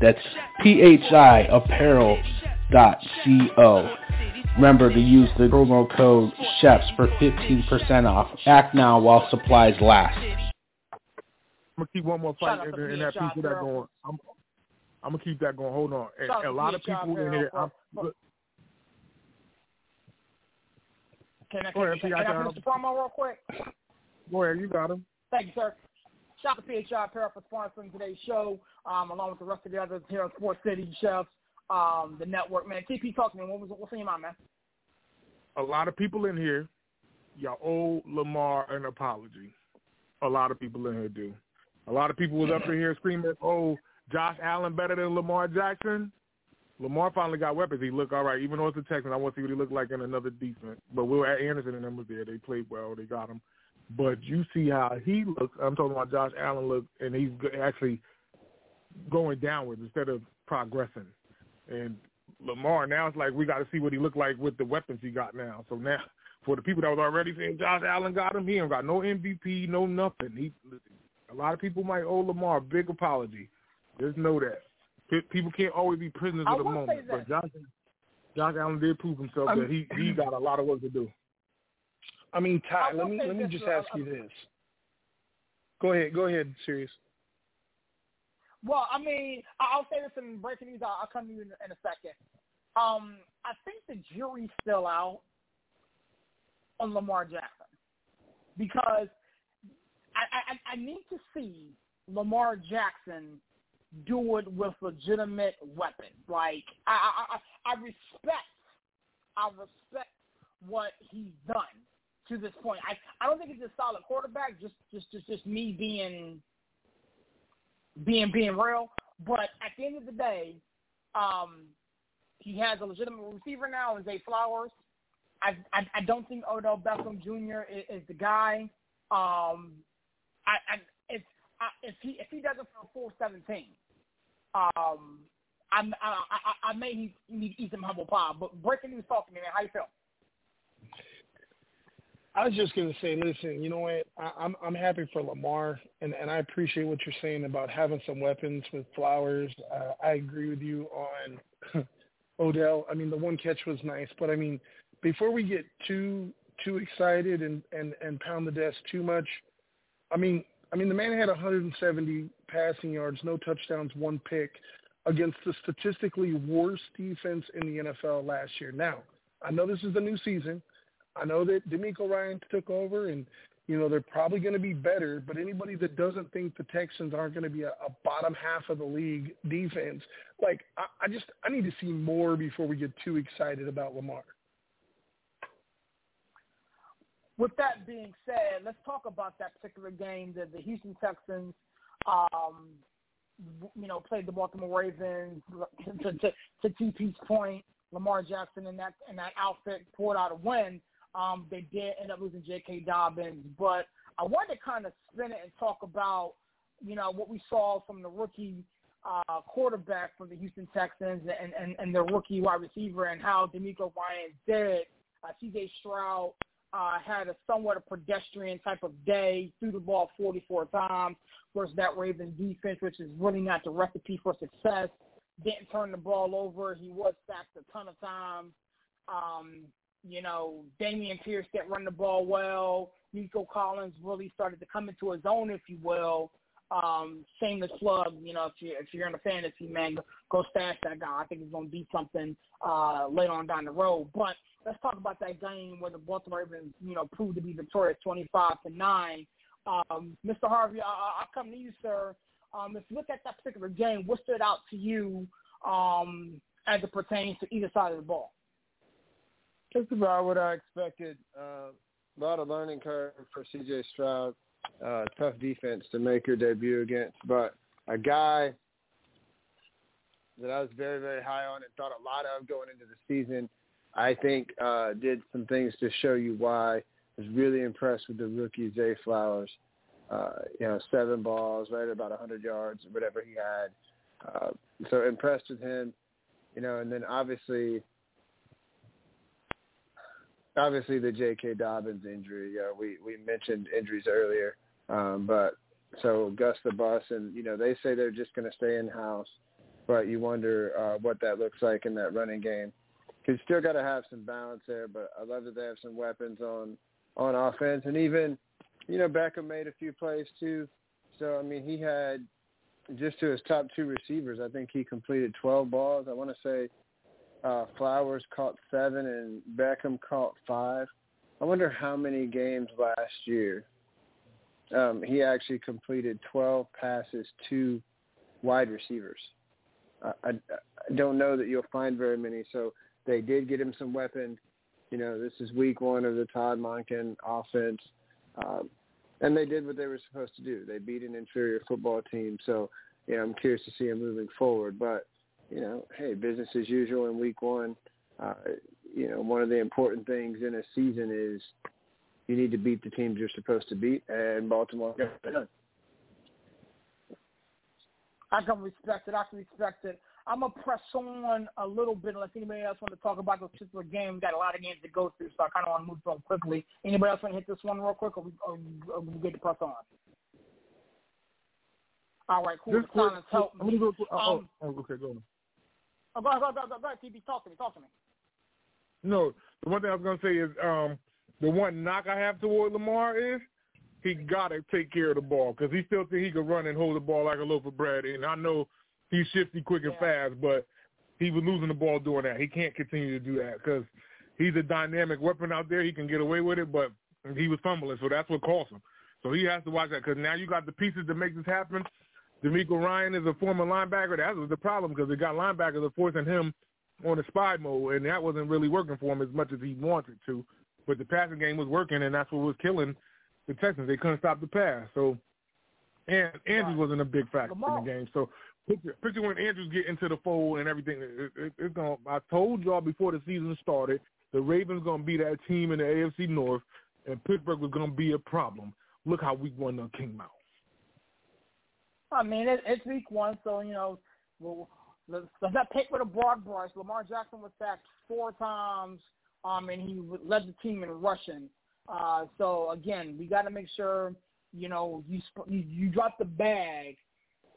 That's phiapparel.co. Remember to use the promo code CHEFS for 15% off. Act now while supplies last. I'm gonna keep one more fight in, to PHI piece of that going. I'm, I'm gonna keep that going. Hold on. And, a lot of people in here. I'm, for- Can I, Go ahead, can, can I finish the promo real quick? go ahead, you got him. Thank you, sir. Shout out to PHI Apparel for sponsoring today's show, um, along with the rest of the others here on Sports City Chefs, um, the network. Man, TP, talk to me. What was what's in your mind, man? A lot of people in here, y'all owe Lamar an apology. A lot of people in here do. A lot of people was up in here screaming, "Oh, Josh Allen better than Lamar Jackson." Lamar finally got weapons. He looked all right, even though it's the Texans. I want to see what he looked like in another defense. But Will Anderson and them was there. They played well. They got him. But you see how he looks. I'm talking about Josh Allen look, and he's actually going downwards instead of progressing. And Lamar now it's like we got to see what he looked like with the weapons he got now. So now for the people that was already saying Josh Allen got him, he ain't got no MVP, no nothing. He a lot of people might owe Lamar a big apology. Just know that Pe- people can't always be prisoners I of the moment. But this. Josh Josh Allen did prove himself I'm- that he he got a lot of work to do. I mean, Ty, I let me let me just ask you this. Go ahead, go ahead, serious. Well, I mean, I'll say this in breaking news. I'll, come to you in, in a second. Um, I think the jury's still out on Lamar Jackson because I, I, I need to see Lamar Jackson do it with legitimate weapons. Like I, I I respect, I respect what he's done to this point. I, I don't think he's a solid quarterback. Just, just, just, just me being being being real. But at the end of the day, um, he has a legitimate receiver now, in Zay Flowers. I, I I don't think Odell Beckham Jr. is, is the guy. Um, I, I if I, if he if he doesn't for a full seventeen, um, I I I, I may need, need eat some humble pie. But breaking news, talk to me, man. How you feel? I was just gonna say, listen, you know what? I, I'm I'm happy for Lamar, and and I appreciate what you're saying about having some weapons with Flowers. Uh, I agree with you on Odell. I mean, the one catch was nice, but I mean, before we get too too excited and and and pound the desk too much, I mean, I mean, the man had 170 passing yards, no touchdowns, one pick against the statistically worst defense in the NFL last year. Now, I know this is the new season. I know that DeMeco Ryan took over, and you know they're probably going to be better. But anybody that doesn't think the Texans aren't going to be a, a bottom half of the league defense, like I, I just I need to see more before we get too excited about Lamar. with that being said, let's talk about that particular game that the Houston Texans, um, you know, played the Baltimore Ravens. To, to, to TP's point, Lamar Jackson in that in that outfit pulled out a win. Um, they did end up losing J.K. Dobbins, but I wanted to kind of spin it and talk about, you know, what we saw from the rookie uh, quarterback from the Houston Texans and, and, and their rookie wide receiver and how DeMeco Ryan did. Uh, C.J. Stroud uh, had a somewhat a pedestrian type of day, threw the ball 44 times versus that Ravens defense, which is really not the recipe for success. Didn't turn the ball over. He was sacked a ton of times. Um, you know, Dameon Pierce didn't run the ball well. Nico Collins really started to come into his own, if you will. Um, shameless plug, you know, if you're, if you're in a fantasy man, go stash that guy. I think he's gonna be something uh later on down the road. But let's talk about that game where the Baltimore Ravens, you know, proved to be victorious twenty five to nine. Um, Mr. Harvey, I, I'll come to you, sir. Um, if you look at that particular game, what stood out to you um, as it pertains to either side of the ball? Just about what I expected. Uh, a lot of learning curve for C.J. Stroud. Uh, tough defense to make your debut against, but a guy that I was very, very high on and thought a lot of going into the season. I think uh, did some things to show you why. I was really impressed with the rookie Zay Flowers. Uh, you know, seven balls, right at about 100 yards, whatever he had. Uh, so impressed with him, you know, and then obviously, obviously the J.K. Dobbins injury. Uh, we we mentioned injuries earlier, um, but so Gus the Bus, and you know they say they're just going to stay in house, but you wonder uh, what that looks like in that running game. Cause you still got to have some balance there, but I love that they have some weapons on on offense, and even you know Beckham made a few plays too. So I mean he had just to his top two receivers, I think he completed 12 balls. I want to say uh, Flowers caught seven and Beckham caught five. I wonder how many games last year um, he actually completed 12 passes to wide receivers. I, I, I don't know that you'll find very many. So they did get him some weapons. You know, this is week one of the Todd Monken offense. Um, and they did what they were supposed to do. They beat an inferior football team. So, you know, I'm curious to see him moving forward. But, you know, hey, business as usual in week one. Uh, you know, one of the important things in a season is you need to beat the teams you're supposed to beat, and Baltimore got it done. I can respect it. I can respect it. I'm gonna press on a little bit unless anybody else want to talk about this particular game. We've got a lot of games to go through, so I kind of want to move on quickly. Anybody else want to hit this one real quick, or we, or, or we get to press on? All right, cool. Just quick, help I'm gonna go, oh, Um, oh, okay, go on. Oh, go ahead, go go go TP, talk to me, talk to me. No, the one thing I was gonna say is um, the one knock I have toward Lamar is he gotta take care of the ball because he still think he can run and hold the ball like a loaf of bread. And I know he's shifty, quick, and fast, but he was losing the ball doing that. He can't continue to do that because he's a dynamic weapon out there. He can get away with it, but he was fumbling, so that's what cost him. So he has to watch that because now you got the pieces to make this happen. DeMeco Ryan is a former linebacker. That was the problem because they got linebackers are forcing him on a spy mode, and that wasn't really working for him as much as he wanted to. But the passing game was working, and that's what was killing the Texans. They couldn't stop the pass. So, and Andrews wasn't a big factor in the game. So, picture, picture when Andrews get into the fold and everything. It, it, it's going. I told y'all before the season started, the Ravens going to be that team in the AFC North, and Pittsburgh was going to be a problem. Look how week one done came out. I mean, it, it's week one, so you know, well, let's, not pick with a broad brush. Lamar Jackson was sacked four times, um, and he led the team in rushing. Uh, so again, we got to make sure, you know, you you drop the bag,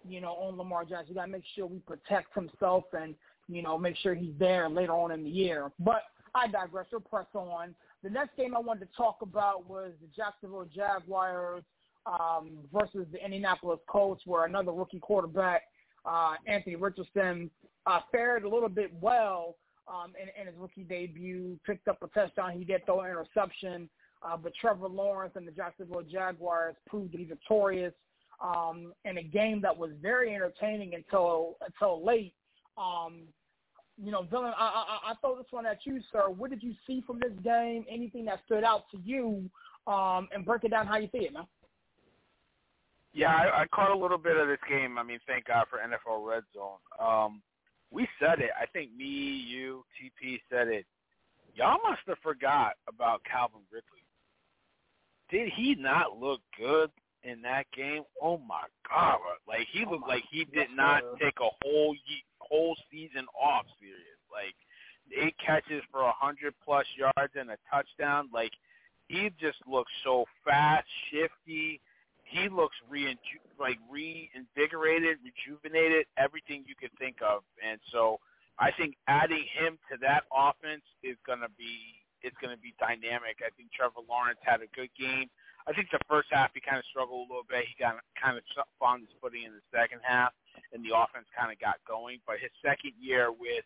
you know, on Lamar Jackson. You got to make sure we protect himself and you know make sure he's there later on in the year. But I digress. We'll press on. The next game I wanted to talk about was the Jacksonville Jaguars um, versus the Indianapolis Colts, where another rookie quarterback, uh, Anthony Richardson, uh, fared a little bit well um, in, in his rookie debut, picked up a touchdown. He did throw an interception, uh, but Trevor Lawrence and the Jacksonville Jaguars proved to be victorious um, in a game that was very entertaining until until late. Um, you know, Villain, I, I, I throw this one at you, sir. What did you see from this game? Anything that stood out to you um, and break it down how you see it, man. Yeah, I, I caught a little bit of this game. I mean, thank God for NFL Red Zone. Um, we said it. I think me, you, TP said it. Y'all must have forgot about Calvin Ridley. Did he not look good in that game? Oh my God! Like he looked like he did not take a whole ye- whole season off. Serious, like eight catches for a hundred plus yards and a touchdown. Like he just looks so fast, shifty. He looks re like reinvigorated, rejuvenated, everything you could think of. And so I think adding him to that offense is gonna be it's gonna be dynamic. I think Trevor Lawrence had a good game. I think the first half he kind of struggled a little bit. He got kind of found his footing in the second half, and the offense kind of got going. But his second year with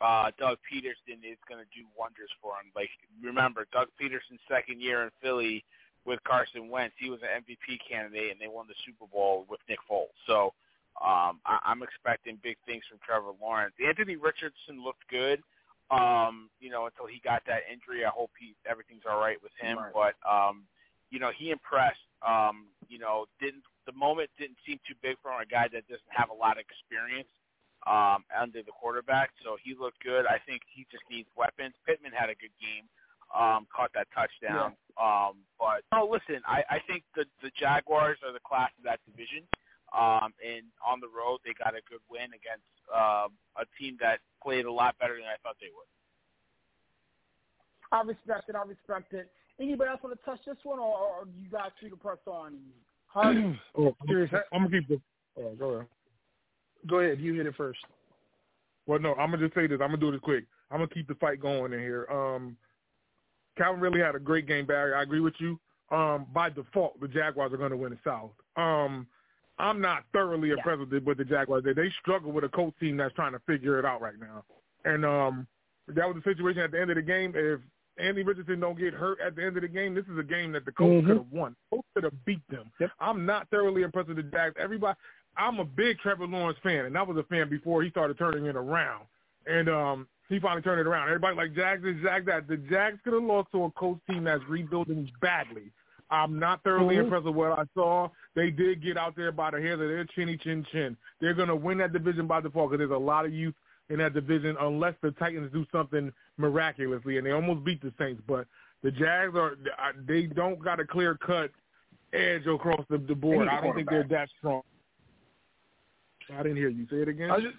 uh, Doug Pederson is going to do wonders for him. Like remember, Doug Pederson's second year in Philly with Carson Wentz, he was an MVP candidate, and they won the Super Bowl with Nick Foles. So um, I, I'm expecting big things from Trevor Lawrence. Anthony Richardson looked good, um, you know, until he got that injury. I hope he everything's all right with him. Right. But um, you know, he impressed. Um, you know, didn't the moment didn't seem too big for him, a guy that doesn't have a lot of experience um, under the quarterback. So he looked good. I think he just needs weapons. Pittman had a good game, um, caught that touchdown. Um, but no, listen, I, I think the the Jaguars are the class of that division. Um, and on the road, they got a good win against uh, a team that played a lot better than I thought they would. I respect it. I respect it. Anybody else want to touch this one, or, or you guys two to press on? Hardy? oh, I'm, I'm gonna keep the. Uh, go ahead. Go ahead. You hit it first. Well, no, I'm gonna just say this. I'm gonna do this quick. I'm gonna keep the fight going in here. Um, Calvin really had a great game, Barry. I agree with you. Um, by default, the Jaguars are going to win the South. Um, I'm not thoroughly impressed with the, with the Jaguars. They, they struggle with a Colts team that's trying to figure it out right now. And um, that was the situation at the end of the game. If Andy Richardson don't get hurt at the end of the game, this is a game that the Colts Mhm. could have won. Colts could have beat them. I'm not thoroughly impressed with the Jags. Everybody, I'm a big Trevor Lawrence fan, and I was a fan before he started turning it around. And um, he finally turned it around. Everybody like Jags is Jags that. The Jags could have lost to a Colts team that's rebuilding badly. I'm not thoroughly Mhm. impressed with what I saw. They did get out there by the hairs of their chinny chin chin. They're going to win that division by default because there's a lot of youth in that division unless the Titans do something miraculously, and they almost beat the Saints. But the Jags are they don't got a clear cut edge across the, the board. need a I don't think they're that strong. I didn't hear you say it again. I just,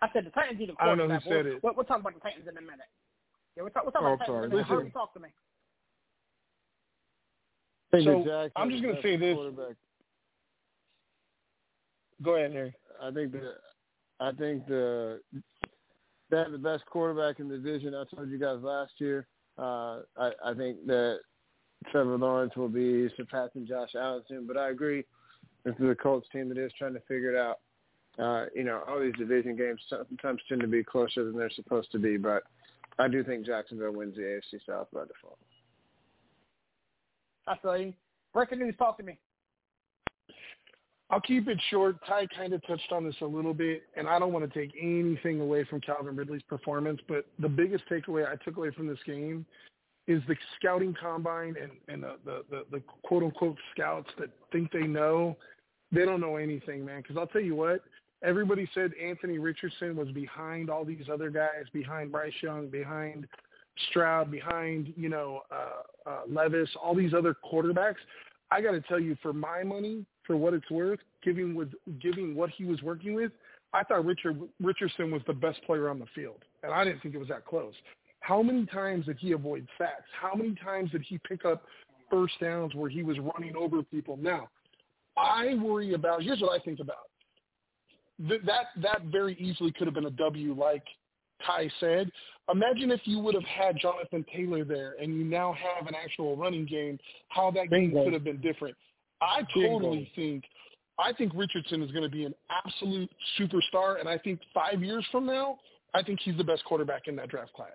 I said the Titans need a I don't know who quarterback. said we'll, it. We'll, we'll talk about the Titans in a minute. Yeah, we'll talk, we'll talk Oh, about the I'm in a sorry. minute. Listen. Talk to me. I think So, the Jags I'm just gonna say this. Go ahead, Harry. I think the I think the they have the best quarterback in the division. I told you guys last year. Uh, I, I think that Trevor Lawrence will be surpassing Josh Allen soon. But I agree, this is a Colts team that is trying to figure it out. Uh, you know, all these division games sometimes tend to be closer than they're supposed to be. But I do think Jacksonville wins the AFC South by default. I feel you. Breaking news, talk to me. I'll keep it short. Ty kind of touched on this a little bit, and I don't want to take anything away from Calvin Ridley's performance, but the biggest takeaway I took away from this game is the scouting combine and, and the, the, the, the quote-unquote scouts that think they know. They don't know anything, man, because I'll tell you what, everybody said Anthony Richardson was behind all these other guys, behind Bryce Young, behind Stroud, behind, you know, uh, uh, Levis, all these other quarterbacks. I got to tell you, for my money, for what it's worth, giving with giving what he was working with, I thought Richard Richardson was the best player on the field, and I didn't think it was that close. How many times did he avoid sacks? How many times did he pick up first downs where he was running over people? Now, I worry about. Here's what I think about. Th- that that very easily could have been a W, like Ty said. Imagine if you would have had Jonathan Taylor there, and you now have an actual running game. How that game Bingo. could have been different. I Bingo. totally think. I think Richardson is going to be an absolute superstar, and I think five years from now, I think he's the best quarterback in that draft class.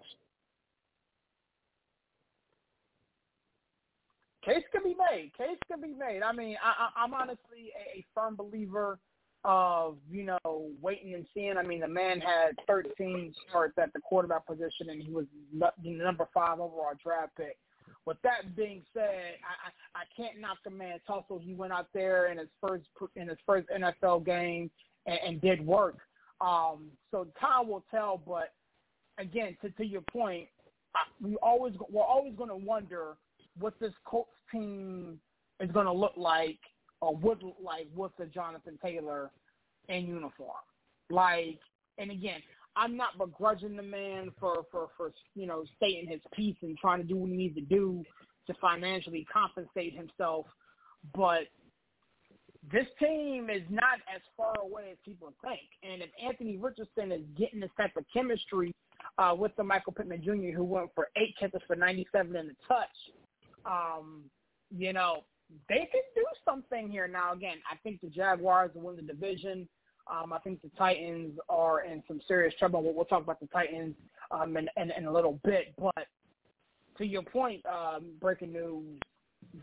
Case can be made. Case can be made. I mean, I, I, I'm honestly a, a firm believer of you know waiting and seeing. I mean, the man had 13 starts at the quarterback position, and he was the number five overall draft pick. With that being said, I, I, I can't knock the man's hustle. He went out there in his first in his first NFL game and, and did work. Um, so time will tell. But again, to to your point, we always we're always going to wonder what this Colts team is going to look like or look like with the Jonathan Taylor in uniform. Like, and again, I'm not begrudging the man for for for you know stating his piece and trying to do what he needs to do to financially compensate himself, but this team is not as far away as people think. And if Anthony Richardson is getting this type of chemistry uh, with the Michael Pittman Jr., who went for eight catches for 97 in the touch, um, you know, they can do something here. Now, again, I think the Jaguars will win the division. Um, I think the Titans are in some serious trouble. We'll, we'll talk about the Titans um, in, in, in a little bit. But to your point, um, breaking news,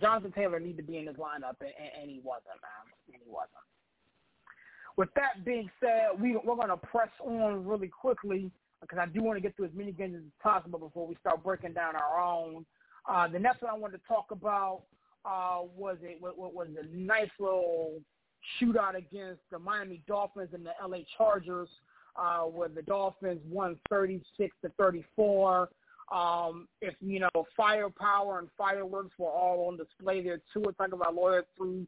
Jonathan Taylor need to be in his lineup, and, and he wasn't, man. And he wasn't. With that being said, we, we're going to press on really quickly because I do want to get through as many games as possible before we start breaking down our own. Uh, the next one I wanted to talk about uh, was it was, was a nice little shootout against the Miami Dolphins and the LA Chargers, uh, where the Dolphins won 36 to 34. Um, if you know firepower and fireworks were all on display there too. Tua Tagovailoa threw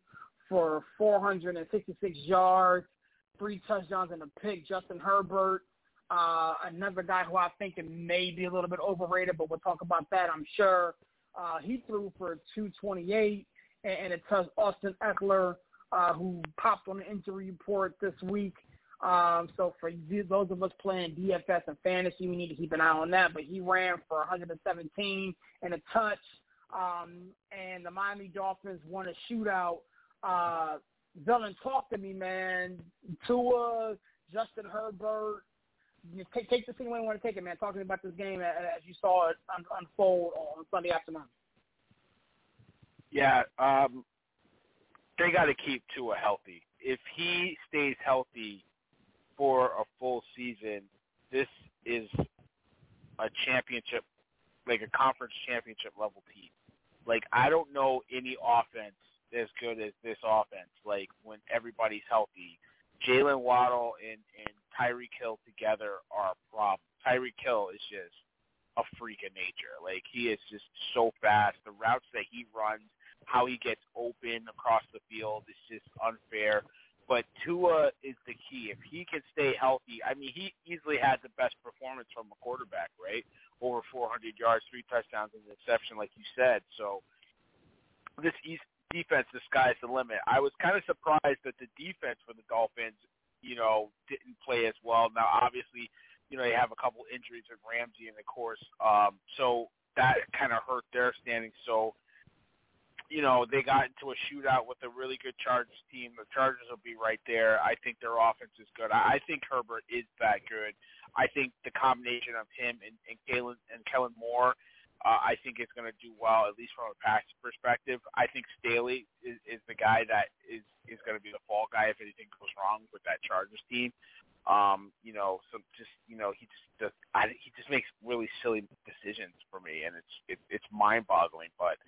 for 466 yards, three touchdowns and a pick. Justin Herbert, uh, another guy who I think may be a little bit overrated, but we'll talk about that, I'm sure. Uh, he threw for 228, and, and it touched Austin Ekeler, uh, who popped on the injury report this week. Um, so for those of us playing DFS and fantasy, we need to keep an eye on that. But he ran for 117 and a touch. Um, and the Miami Dolphins won a shootout. Uh, Dylan, talk to me, man. Tua, Justin Herbert, you take take this any way you want to take it, man. Talking about this game as you saw it unfold on Sunday afternoon. Yeah, um, they got to keep Tua healthy. If he stays healthy for a full season, this is a championship, like a conference championship level team. Like I don't know any offense as good as this offense. Like when everybody's healthy, Jalen Waddle and and Tyreek Hill together are a problem. Tyreek Hill is just a freak of nature. Like he is just so fast. The routes that he runs, how he gets open across the field is just unfair. But Tua is the key. If he can stay healthy, I mean, he easily had the best performance from a quarterback, right? Over 400 yards, three touchdowns, and an interception, like you said. So this East defense, the sky's the limit. I was kind of surprised that the defense for the Dolphins you know, didn't play as well. Now, obviously, you know, they have a couple injuries with Ramsey and of course, um, so that kind of hurt their standing. So, you know, they got into a shootout with a really good Chargers team. The Chargers will be right there. I think their offense is good. I think Herbert is that good. I think the combination of him and, and Kalen and Kellen Moore – uh, I think it's going to do well, at least from a pass perspective. I think Staley is, is the guy that is is going to be the fall guy if anything goes wrong with that Chargers team. Um, you know, so just you know, he just does, I, he just makes really silly decisions for me, and it's it, it's mind-boggling. But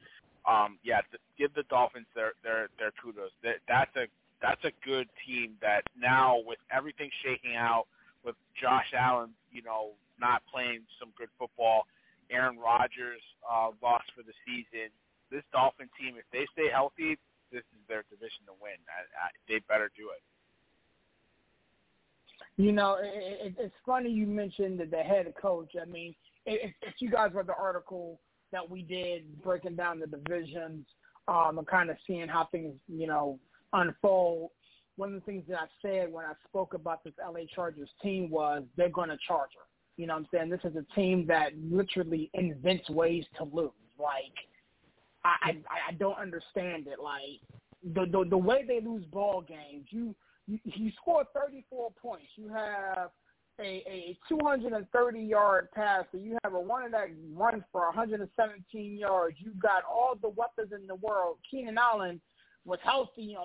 um, yeah, th- give the Dolphins their their their kudos. That, that's a that's a good team that now with everything shaking out, with Josh Allen, you know, not playing some good football Aaron Rodgers uh, lost for the season. This Dolphin team, if they stay healthy, this is their division to win. I, I, they better do it. You know, it, it, it's funny you mentioned the head coach. I mean, if, if you guys read the article that we did breaking down the divisions um, and kind of seeing how things, you know, unfold, one of the things that I said when I spoke about this LA Chargers team was they're going to charge her. You know what I'm saying? This is a team that literally invents ways to lose. Like, I I, I don't understand it. Like, the, the the way they lose ball games, you you, you score 34 points. You have a, a 230 yard pass, so you have a runner that runs for 117 yards. You've got all the weapons in the world. Keenan Allen was healthy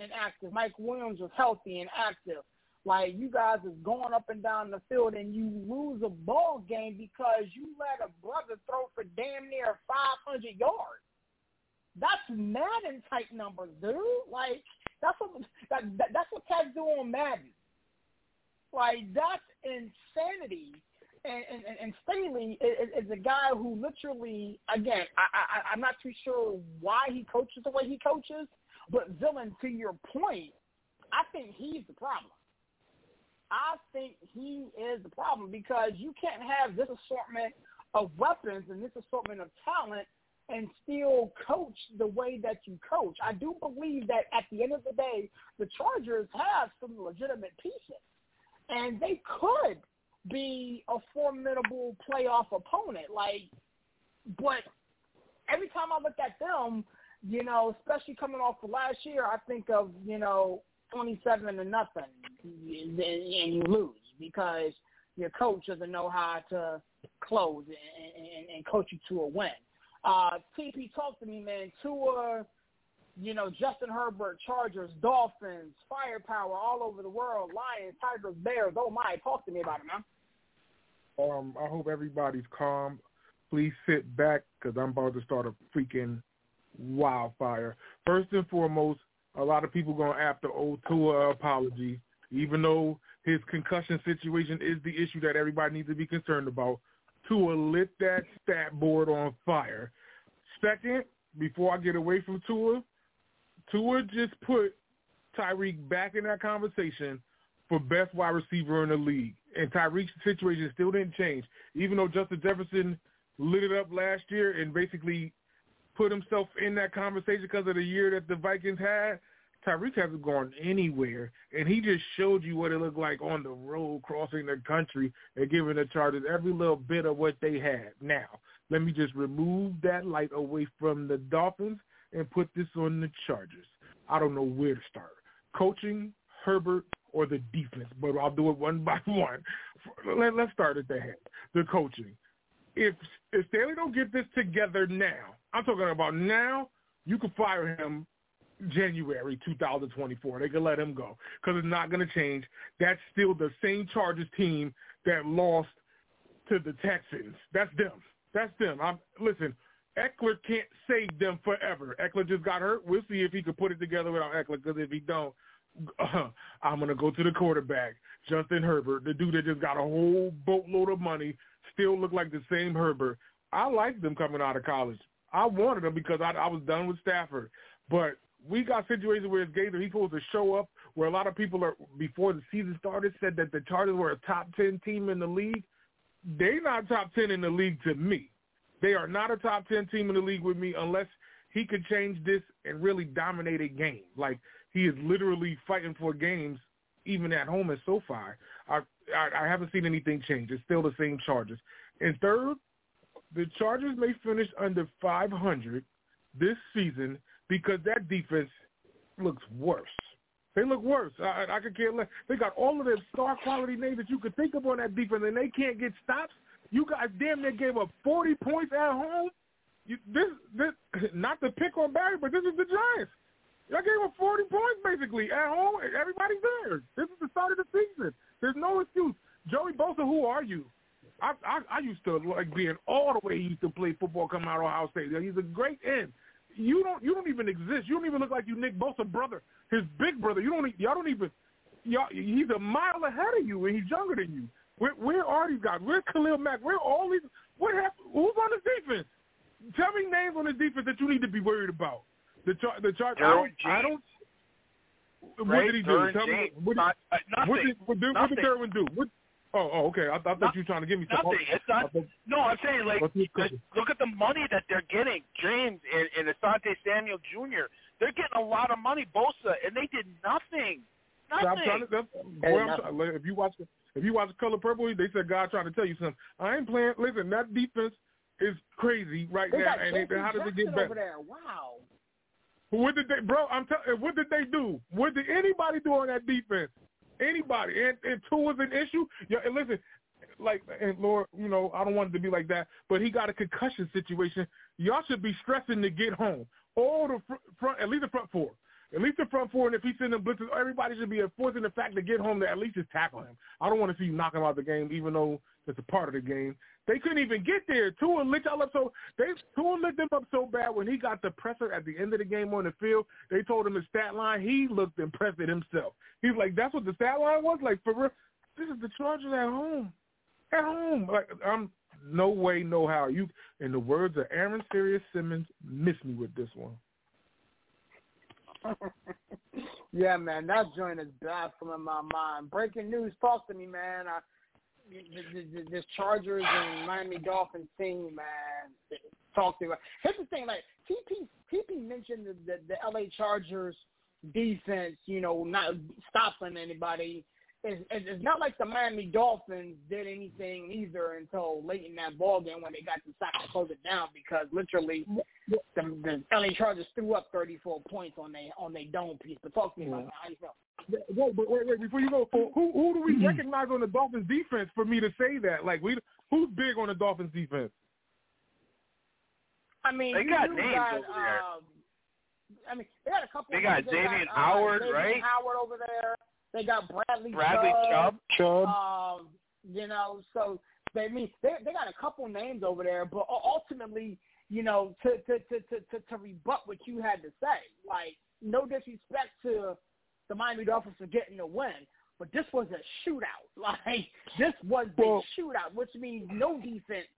and active. Mike Williams was healthy and active. Like you guys is going up and down the field and you lose a ball game because you let a brother throw for damn near 500 yards. That's Madden type numbers, dude. Like that's what that, that that's what cats do on Madden. Like that's insanity. And and, and Staley is, is a guy who literally, again, I, I I'm not too sure why he coaches the way he coaches, but Villain, to your point, I think he's the problem. I think he is the problem because you can't have this assortment of weapons and this assortment of talent and still coach the way that you coach. I do believe that at the end of the day, the Chargers have some legitimate pieces, and they could be a formidable playoff opponent. Like, but every time I look at them, you know, especially coming off of last year, I think of you know twenty-seven to nothing, and you lose because your coach doesn't know how to close and, and, and coach you to a win. Uh, TP, talk to me, man. Tua, you know, Justin Herbert, Chargers, Dolphins, firepower all over the world, Lions, Tigers, Bears. Oh my, talk to me about it, man. Um, I hope everybody's calm. Please sit back because I'm about to start a freaking wildfire. First and foremost, a lot of people going after old Tua apology, even though his concussion situation is the issue that everybody needs to be concerned about. Tua lit that stat board on fire. Second, before I get away from Tua, Tua just put Tyreek back in that conversation for best wide receiver in the league. And Tyreek's situation still didn't change. Even though Justin Jefferson lit it up last year and basically put himself in that conversation because of the year that the Vikings had, Tyreek hasn't gone anywhere, and he just showed you what it looked like on the road crossing the country and giving the Chargers every little bit of what they had. Now, let me just remove that light away from the Dolphins and put this on the Chargers. I don't know where to start. Coaching, Herbert, or the defense, but I'll do it one by one. Let, let's start at the head, the coaching. If if Staley don't get this together now, I'm talking about now, you can fire him January 2024. They can let him go because it's not going to change. That's still the same Chargers team that lost to the Texans. That's them. That's them. I'm, listen, Ekeler can't save them forever. Ekeler just got hurt. We'll see if he can put it together without Ekeler. because if he don't, uh, I'm to go to the quarterback, Justin Herbert, the dude that just got a whole boatload of money, still look like the same Herbert. I like them coming out of college. I wanted him because I, I was done with Stafford. But we got situations where it's Gator. He's supposed to show up where a lot of people are before the season started said that the Chargers were a top ten team in the league. They're not top ten in the league to me. They are not a top ten team in the league with me unless he could change this and really dominate a game. Like he is literally fighting for games even at home at SoFi. I, I I haven't seen anything change. It's still the same Chargers. And third, the Chargers may finish under 500 this season because that defense looks worse. They look worse. I, I could care less. They got all of the star quality names that you could think of on that defense, and they can't get stops. You guys damn near gave up 40 points at home. You, this, this, not to pick on Barry, but this is the Giants. Y'all gave up 40 points basically at home. Everybody's there. This is the start of the season. There's no excuse. Joey Bosa, who are you? I, I I used to like being all the way he used to play football coming out of Ohio State. He's a great end you don't you don't even exist. You don't even look like you Nick Bosa brother, his big brother. You don't y'all don't even y'all he's a mile ahead of you and he's younger than you. Where where are these guys? Where's Khalil Mack? Where all these what happened? Who's on the defense? Tell me names on the defense that you need to be worried about. The char the chart I don't, I don't what did he do? Tell me what, Not, uh, what, did, what, did, what did Derwin do? What, Oh, oh, okay. I, I thought not, you were trying to give me something. Nothing. It's not. Thought, no, I'm saying like, look at the money that they're getting. James and, and Asante Samuel Jr. They're getting a lot of money. Bosa, and they did nothing. Nothing. I'm trying to, that's, boy, I'm trying, if you watch if you watch Color Purple, they said God trying to tell you something. I ain't playing. Listen, that defense is crazy right they now, and they, how does it get better? Over there. Wow. What did they, bro? I'm telling. What did they do? What did anybody do on that defense? Anybody. And, and Tua is an issue. Yeah, and listen, like, and Lord, you know, I don't want it to be like that, but he got a concussion situation. Y'all should be stressing to get home. All the fr- front, at least the front four. At least the front four, and if he's sending blitzes, everybody should be enforcing the fact to get home to at least just tackle him. I don't want to see you knock him out the game, even though it's a part of the game. They couldn't even get there. Tua lit y'all up so they Tua lit them up so bad when he got the presser at the end of the game on the field. They told him his stat line. He looked impressed at himself. He's like, "That's what the stat line was like for real." This is the Chargers at home. At home, like I'm no way, no how. You, in the words of Aaron Serious Simmons, miss me with this one. yeah, man, that joint is baffling my mind. Breaking news, talk to me, man. I, this Chargers and Miami Dolphins team, man. Talk to. Here's the thing, like TP, TP mentioned the, the, the LA Chargers defense, you know, not stopping anybody it's, it's not like the Miami Dolphins did anything either until late in that ball game when they got the sack to close it down because literally the, the LA Chargers threw up 34 points on they on their dome piece. But talk to me about how you feel. Wait, wait, wait, wait, before you go, who who do we recognize on the Dolphins defense for me to say that? Like, we who's big on the Dolphins defense? I mean, they got names got, over there. Uh, I mean, they got a couple. They of got they Xavien got, Howard, uh, right? Howard over there. They got Bradley, Bradley Chubb. Chubb. Um, you know, so they mean they they got a couple names over there, but ultimately, you know, to to to to to, to rebut what you had to say, like no disrespect to the Miami Dolphins for getting the win, but this was a shootout. Like this was a Well- shootout, which means no defense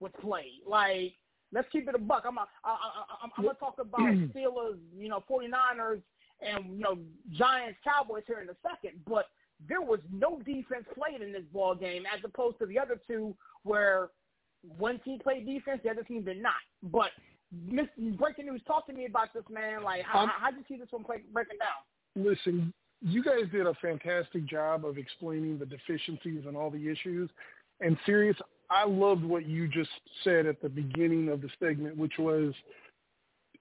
was played. Like let's keep it a buck. I'm a, I, I, I'm, I'm gonna talk about Steelers, you know, 49ers, and you know Giants, Cowboys here in a second, but there was no defense played in this ball game as opposed to the other two where one team played defense, the other team did not. But Miss, breaking news, talk to me about this, man. Like, how Um, how did you see this one play, breaking down? Listen, you guys did a fantastic job of explaining the deficiencies and all the issues. And serious, I loved what you just said at the beginning of the segment, which was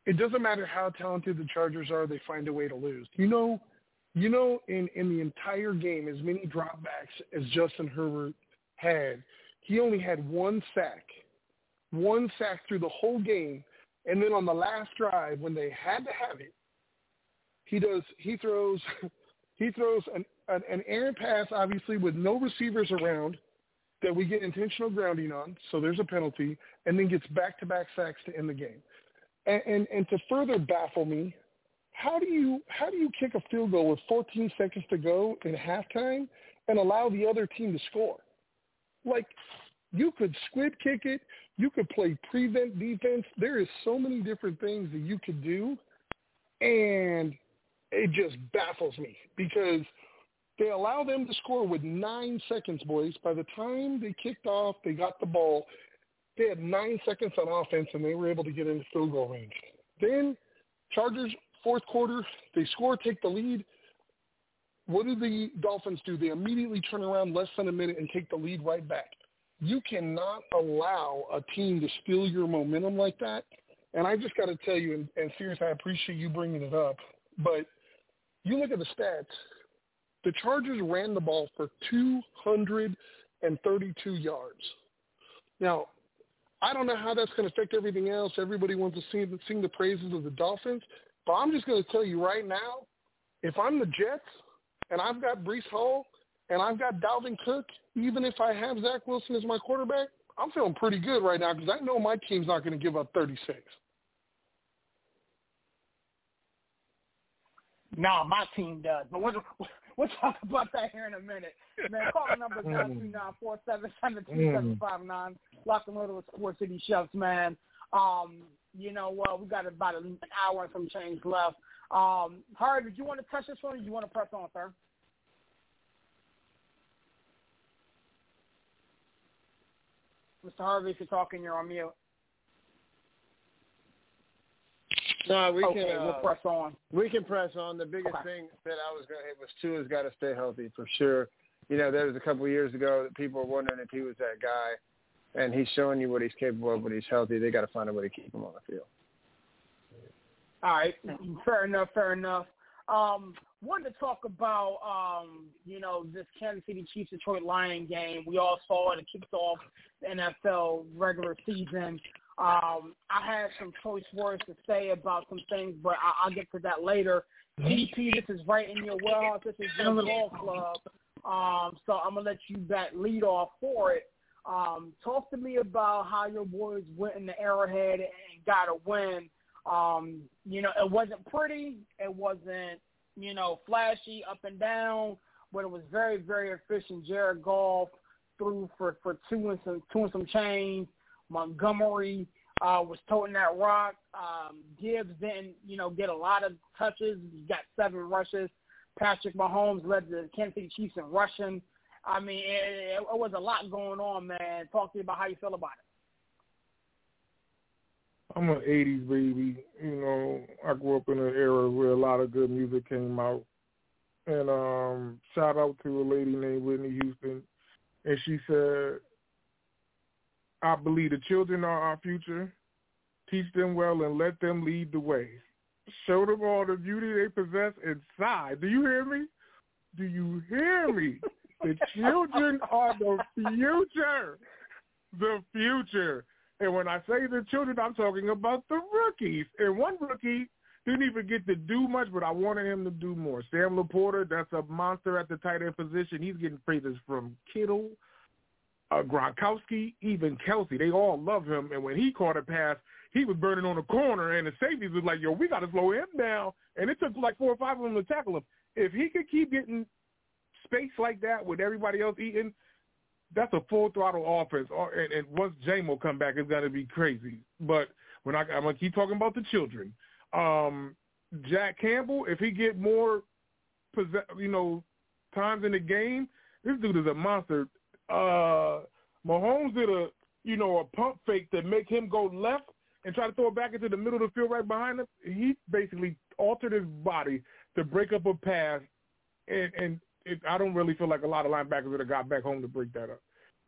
it doesn't matter how talented the Chargers are, they find a way to lose. You know, you know, in in the entire game, as many dropbacks as Justin Herbert had, he only had one sack, one sack through the whole game, and then on the last drive when they had to have it, he does he throws he throws an an, an errant pass, obviously with no receivers around that we get intentional grounding on, so there's a penalty, and then gets back to back sacks to end the game. And, and and to further baffle me, how do you how do you kick a field goal with 14 seconds to go in halftime and allow the other team to score? Like you could squid kick it, you could play prevent defense. There is so many different things that you could do, and it just baffles me because they allow them to score with nine seconds, boys. By the time they kicked off, they got the ball. They had nine seconds on offense, and they were able to get into field goal range. Then Chargers, fourth quarter, they score, take the lead. What do the Dolphins do? They immediately turn around less than a minute and take the lead right back. You cannot allow a team to steal your momentum like that. And I just got to tell you, and, and seriously, I appreciate you bringing it up, but you look at the stats. The Chargers ran the ball for 232 yards. Now, I don't know how that's going to affect everything else. Everybody wants to sing, sing the praises of the Dolphins. But I'm just going to tell you right now, if I'm the Jets and I've got Breece Hall and I've got Dalvin Cook, even if I have Zach Wilson as my quarterback, I'm feeling pretty good right now because I know my team's not going to give up 36. Nah, my team does. But we'll, we'll talk about that here in a minute. Man, call the number nine two nine four seven seven two seven five nine. Lock and load with Sports City Chefs, man. Um, you know, well, we got about an hour and some change left. Um, Harvey, did you want to touch this one or do you want to press on, sir? Mr. Harvey, if you're talking, you're on mute. No, we okay, can. Uh, we'll press on. We can press on. The biggest Okay. thing that I was going to hit was Tua's got to stay healthy for sure. You know, there was a couple of years ago that people were wondering if he was that guy, and he's showing you what he's capable of when he's healthy. They got to find a way to keep him on the field. All right, fair enough, fair enough. Um, wanted to talk about um, you know this Kansas City Chiefs Detroit Lion game. We all saw it. It kicked off the NFL regular season. Um, I had some choice words to say about some things, but I, I'll get to that later. GP, this is right in your wheelhouse. This is your ball club. Um, so I'm gonna let you back lead off for it. Um, talk to me about how your boys went in the Arrowhead and got a win. Um, you know, it wasn't pretty. It wasn't, you know, flashy up and down, but it was very, very efficient. Jared Goff threw for for two and some two and some change. Montgomery uh, was toting that rock. Um, Gibbs didn't, you know, get a lot of touches. He got seven rushes. Patrick Mahomes led the Kansas City Chiefs in rushing. I mean, it, it, was a lot going on, man. Talk to me about how you feel about it. I'm an '80s baby. You know, I grew up in an era where a lot of good music came out. And um, shout out to a lady named Whitney Houston, and she said, "I believe the children are our future. Teach them well and let them lead the way. Show them all the beauty they possess inside. Do you hear me? Do you hear me? The children are the future. The future. And when I say the children, I'm talking about the rookies. And one rookie didn't even get to do much, but I wanted him to do more. Sam LaPorta, that's a monster at the tight end position. He's getting praises from Kittle, uh, Gronkowski, even Kelce. They all love him. And when he caught a pass, he was burning on the corner, and the safeties was like, yo, we got to slow him down. And it took like four or five of them to tackle him. If he could keep getting space like that with everybody else eating, that's a full throttle offense. And, and once Jamo come back, it's going to be crazy. But when I, I'm going to keep talking about the children. Um, Jack Campbell, if he get more, you know, times in the game, this dude is a monster. Uh, Mahomes did a, you know, a pump fake that make him go left and try to throw it back into the middle of the field right behind him. He basically altered his body to break up a pass, and and it, I don't really feel like a lot of linebackers would have got back home to break that up.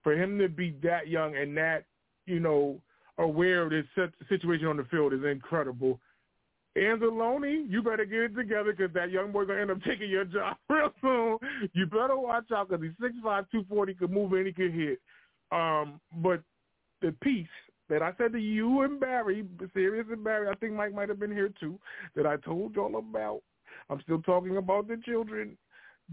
For him to be that young and that, you know, aware of this situation on the field is incredible. Anzalone, you better get it together because that young boy gonna end up taking your job real soon. You better watch out because he's six five, two forty, could move and he could hit. Um, but the piece that I said to you and Barry, Serious and Barry, I think Mike might have been here too, that I told y'all about. I'm still talking about the children.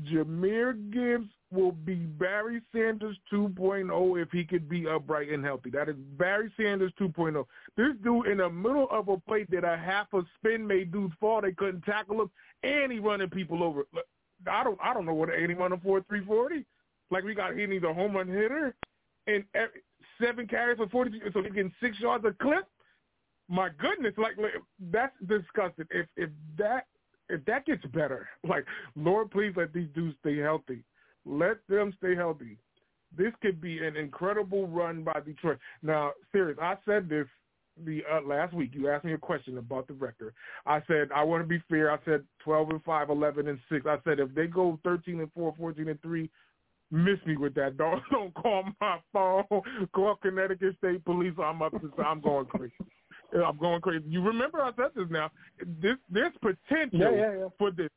Jahmyr Gibbs will be Barry Sanders 2.0 if he could be upright and healthy. That is Barry Sanders 2.0. This dude in the middle of a plate that a half a spin made dudes fall. They couldn't tackle him, and he running people over. I don't I don't know what any running for 340. Like we got hitting a home run hitter, and seven carries for 40, so he's getting six yards a clip. My goodness, like, like that's disgusting. If if that if that gets better, like Lord, please let these dudes stay healthy. Let them stay healthy. This could be an incredible run by Detroit. Now, serious, I said this the uh, last week. You asked me a question about the record. I said I want to be fair. I said 12 and 5, 11 and 6. I said if they go 13 and 4, 14 and 3, miss me with that. Don't don't call my phone. Call Connecticut State Police. I'm up to I'm going crazy. I'm going crazy. You remember I said this now. This there's potential yeah, yeah, yeah. for this.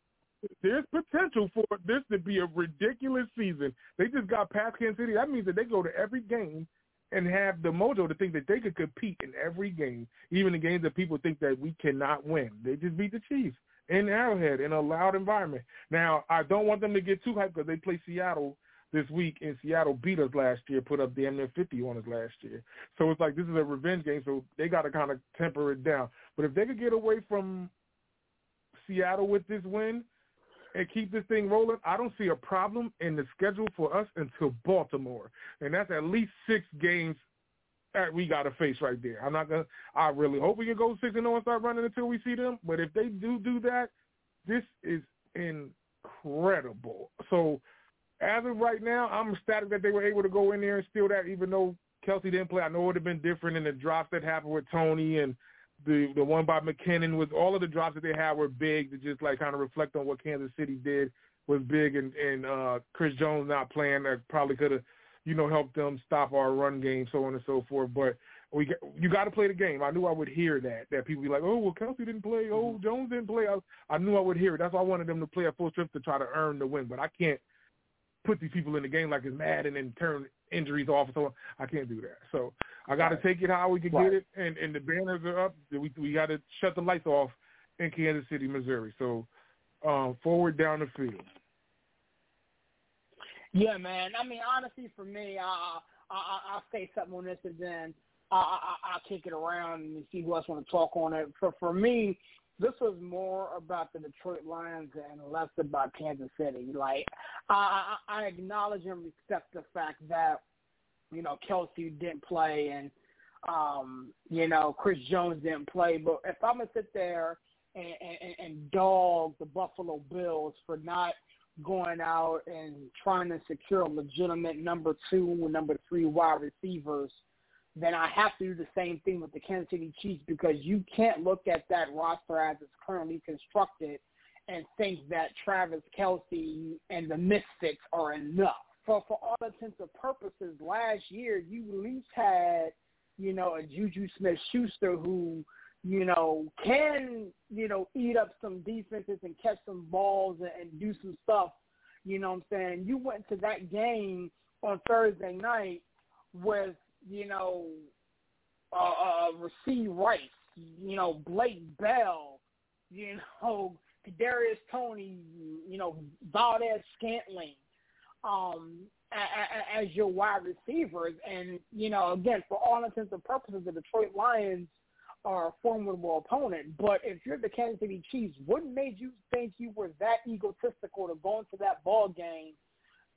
There's potential for this to be a ridiculous season. They just got past Kansas City. That means that they go to every game and have the mojo to think that they could compete in every game, even the games that people think that we cannot win. They just beat the Chiefs in Arrowhead in a loud environment. Now, I don't want them to get too hyped because they play Seattle this week, in Seattle beat us last year, put up damn near 50 on us last year. So it's like this is a revenge game, so they got to kind of temper it down. But if they could get away from Seattle with this win and keep this thing rolling, I don't see a problem in the schedule for us until Baltimore, and that's at least six games that we got to face right there. I'm not gonna. I really hope we can go six and zero and start running until we see them. But if they do do that, this is incredible. So as of right now, I'm ecstatic that they were able to go in there and steal that, even though Kelce didn't play. I know it would have been different in the drops that happened with Toney and the the one by McKinnon was all of the drops that they had were big to just like kind of reflect on what Kansas City did was big and and uh Chris Jones not playing that probably could have you know helped them stop our run game so on and so forth but we you got to play the game. I knew I would hear that that people be like, oh well, Kelce didn't play, oh Mm-hmm. Jones didn't play. I, I knew I would hear it. That's why I wanted them to play a full strip to try to earn the win. But I can't put these people in the game like it's mad and then turn injuries off. So I can't do that. So I got to Right. take it how we can Right. get it, and and the banners are up. We we got to shut the lights off in Kansas City, Missouri. So um, forward down the field. Yeah, man. I mean, honestly, for me, I, I, I'll say something on this, and then I, I, I'll kick it around and see who else want to talk on it. For for me, this was more about the Detroit Lions and less about Kansas City. Like, I, I, acknowledge and respect the fact that you know Kelce didn't play and um, you know Chris Jones didn't play. But if I'm gonna sit there and, and, and dog the Buffalo Bills for not going out and trying to secure legitimate number two and number three wide receivers, then I have to do the same thing with the Kansas City Chiefs because you can't look at that roster as it's currently constructed and think that Travis Kelce and the Misfits are enough. So for all intents and purposes, last year you at least had, you know, a Juju Smith Schuster who you know, can, you know, eat up some defenses and catch some balls and, and do some stuff. You know what I'm saying? You went to that game on Thursday night with, you know, uh, uh Rashee Rice, you know, Blake Bell, you know, Kadarius Toney, you know, Valdes Scantling, um, as your wide receivers. And, you know, again, for all intents and purposes, the Detroit Lions – are a formidable opponent. But if you're the Kansas City Chiefs, what made you think you were that egotistical to go into that ball game,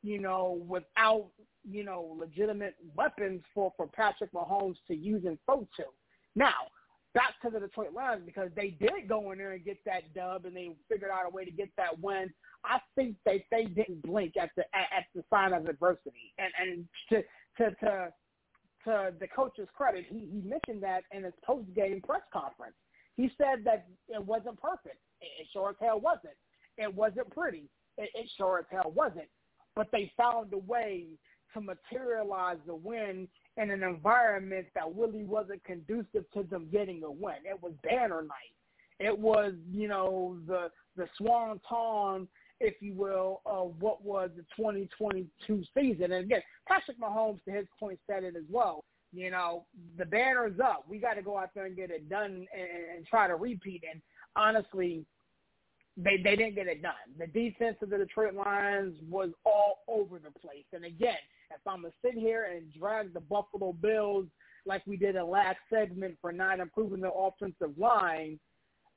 you know, without you know legitimate weapons for for Patrick Mahomes to use and throw to? Now, back to the Detroit Lions because they did go in there and get that dub and they figured out a way to get that win. I think they they didn't blink at the at, at the sign of adversity and and to to to to the coach's credit, he, he mentioned that in his post-game press conference. He said that it wasn't perfect. It, it sure as hell wasn't. It wasn't pretty. It, it sure as hell wasn't. But they found a way to materialize the win in an environment that really wasn't conducive to them getting a win. It was banner night. It was, you know, the the swan song if you will, of what was the 2022 season. And again, Patrick Mahomes, to his point, said it as well. You know, the banner's up. We got to go out there and get it done and, and try to repeat. And honestly, they they didn't get it done. The defense of the Detroit Lions was all over the place. And again, if I'm gonna sit here and drag the Buffalo Bills like we did in last segment for not improving the offensive line,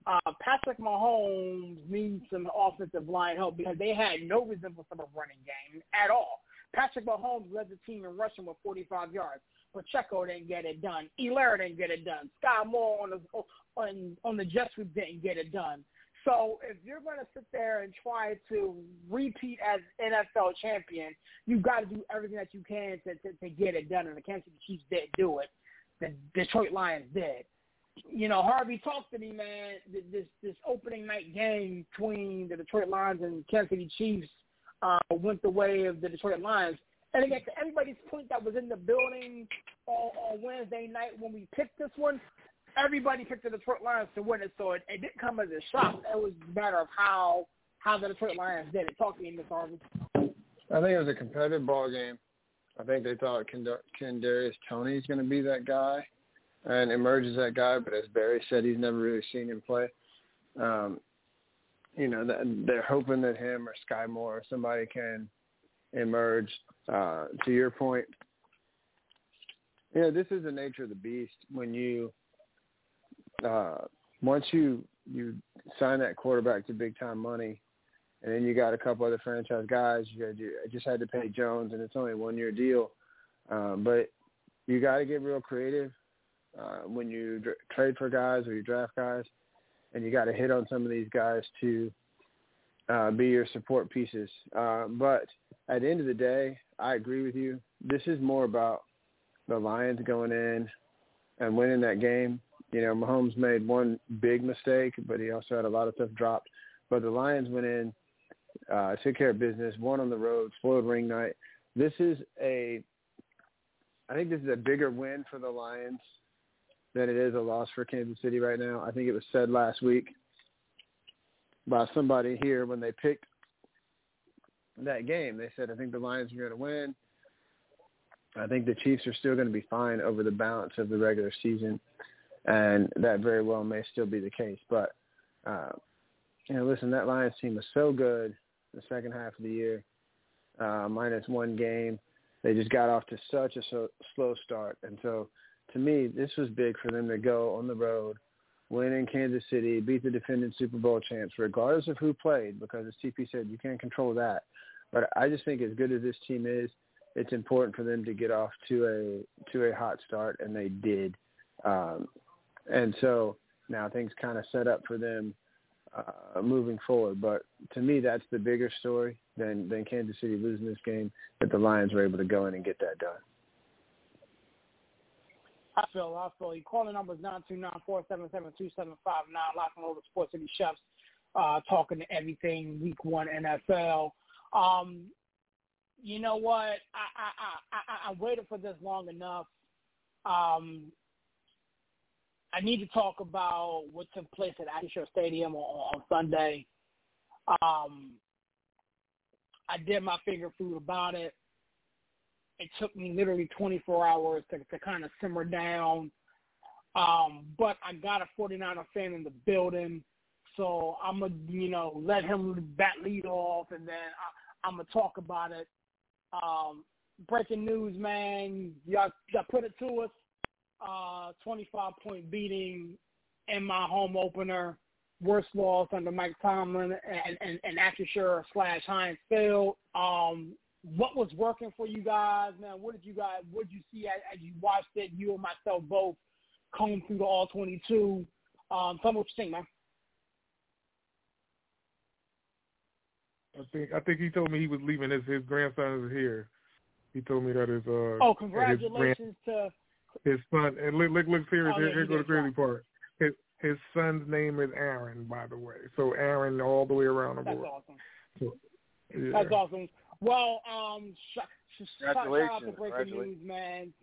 uh, Patrick Mahomes needs some offensive line help because they had no resemblance of a running game at all. Patrick Mahomes led the team in rushing with 45 yards. Pacheco didn't get it done. Helaire didn't get it done. Skyy Moore on the on on the Jets didn't get it done. So if you're going to sit there and try to repeat as NFL champion, you've got to do everything that you can to, to, to get it done. And the Kansas City Chiefs didn't do it. The Detroit Lions did you know, Harvey talked to me, man. This this opening night game between the Detroit Lions and Kansas City Chiefs uh, went the way of the Detroit Lions. And again, to everybody's point that was in the building on, on Wednesday night when we picked this one, everybody picked the Detroit Lions to win it. So it, it didn't come as a shock. It was a matter of how how the Detroit Lions did it. Talk to me, Miss Harvey. I think it was a competitive ball game. I think they thought Kadarius Toney is going to be that guy and emerge as that guy. But as Barry said, he's never really seen him play. Um, you know, they're hoping that him or Skyy Moore or somebody can emerge. Uh, to your point, know, this is the nature of the beast. When you uh, once you you sign that quarterback to big time money, and then you got a couple other franchise guys. You got you just had to pay Jones, and it's only a one year deal. Um, but you got to get real creative uh, when you dr- trade for guys or you draft guys, and you got to hit on some of these guys to uh, be your support pieces. Uh, but at the end of the day, I agree with you. This is more about the Lions going in and winning that game. You know, Mahomes made one big mistake, but he also had a lot of stuff dropped. But the Lions went in, uh, took care of business, won on the road, spoiled ring night. This is a, I think this is a bigger win for the Lions than it is a loss for Kansas City right now. I think it was said last week by somebody here when they picked that game. They said, I think the Lions are going to win. I think the Chiefs are still going to be fine over the balance of the regular season, and that very well may still be the case. But uh, you know, listen, that Lions team was so good the second half of the year, uh, minus one game. They just got off to such a so, slow start, and so to me, this was big for them to go on the road, win in Kansas City, beat the defending Super Bowl champs, regardless of who played, because as TP said, you can't control that. But I just think as good as this team is, it's important for them to get off to a to a hot start, and they did. Um, and so now things kind of set up for them uh, moving forward. But to me, that's the bigger story than than Kansas City losing this game. That the Lions were able to go in and get that done. I feel, I feel. You call the numbers nine two nine four seven seven two seven five nine. Locking over Sports City Chefs, uh, talking to everything Week One NFL. Um, you know what? I I I I, I waited for this long enough. Um, I need to talk about what took place at Acrisure Stadium on, on Sunday. Um, I did my finger food about it. It took me literally 24 hours to, to kind of simmer down. Um, but I got a 49er fan in the building, so I'm going to, you know, let him bat lead off, and then I, I'm going to talk about it. Um, breaking news, man. Y'all, y'all put it to us uh, 25 point beating in my home opener. Worst loss under Mike Tomlin and, and, and Acrisure slash Heinz Field. Um, what was working for you guys, man? What did you guys, what did you see as, as you watched it? You and myself both comb through the all 22. Um, tell me what you think, man. I think I think he told me he was leaving. His his grandson is here. He told me that his uh. Oh, congratulations grand, to his son. And look, look, look here. Oh, here, yeah, here he goes the crazy right. part. His his son's name is Aaron, by the way. So Aaron all the way around the That's world. awesome. So, yeah. That's awesome. Well, um, sh- sh- shout out to Congratulations. Breaking Congratulations. News, man.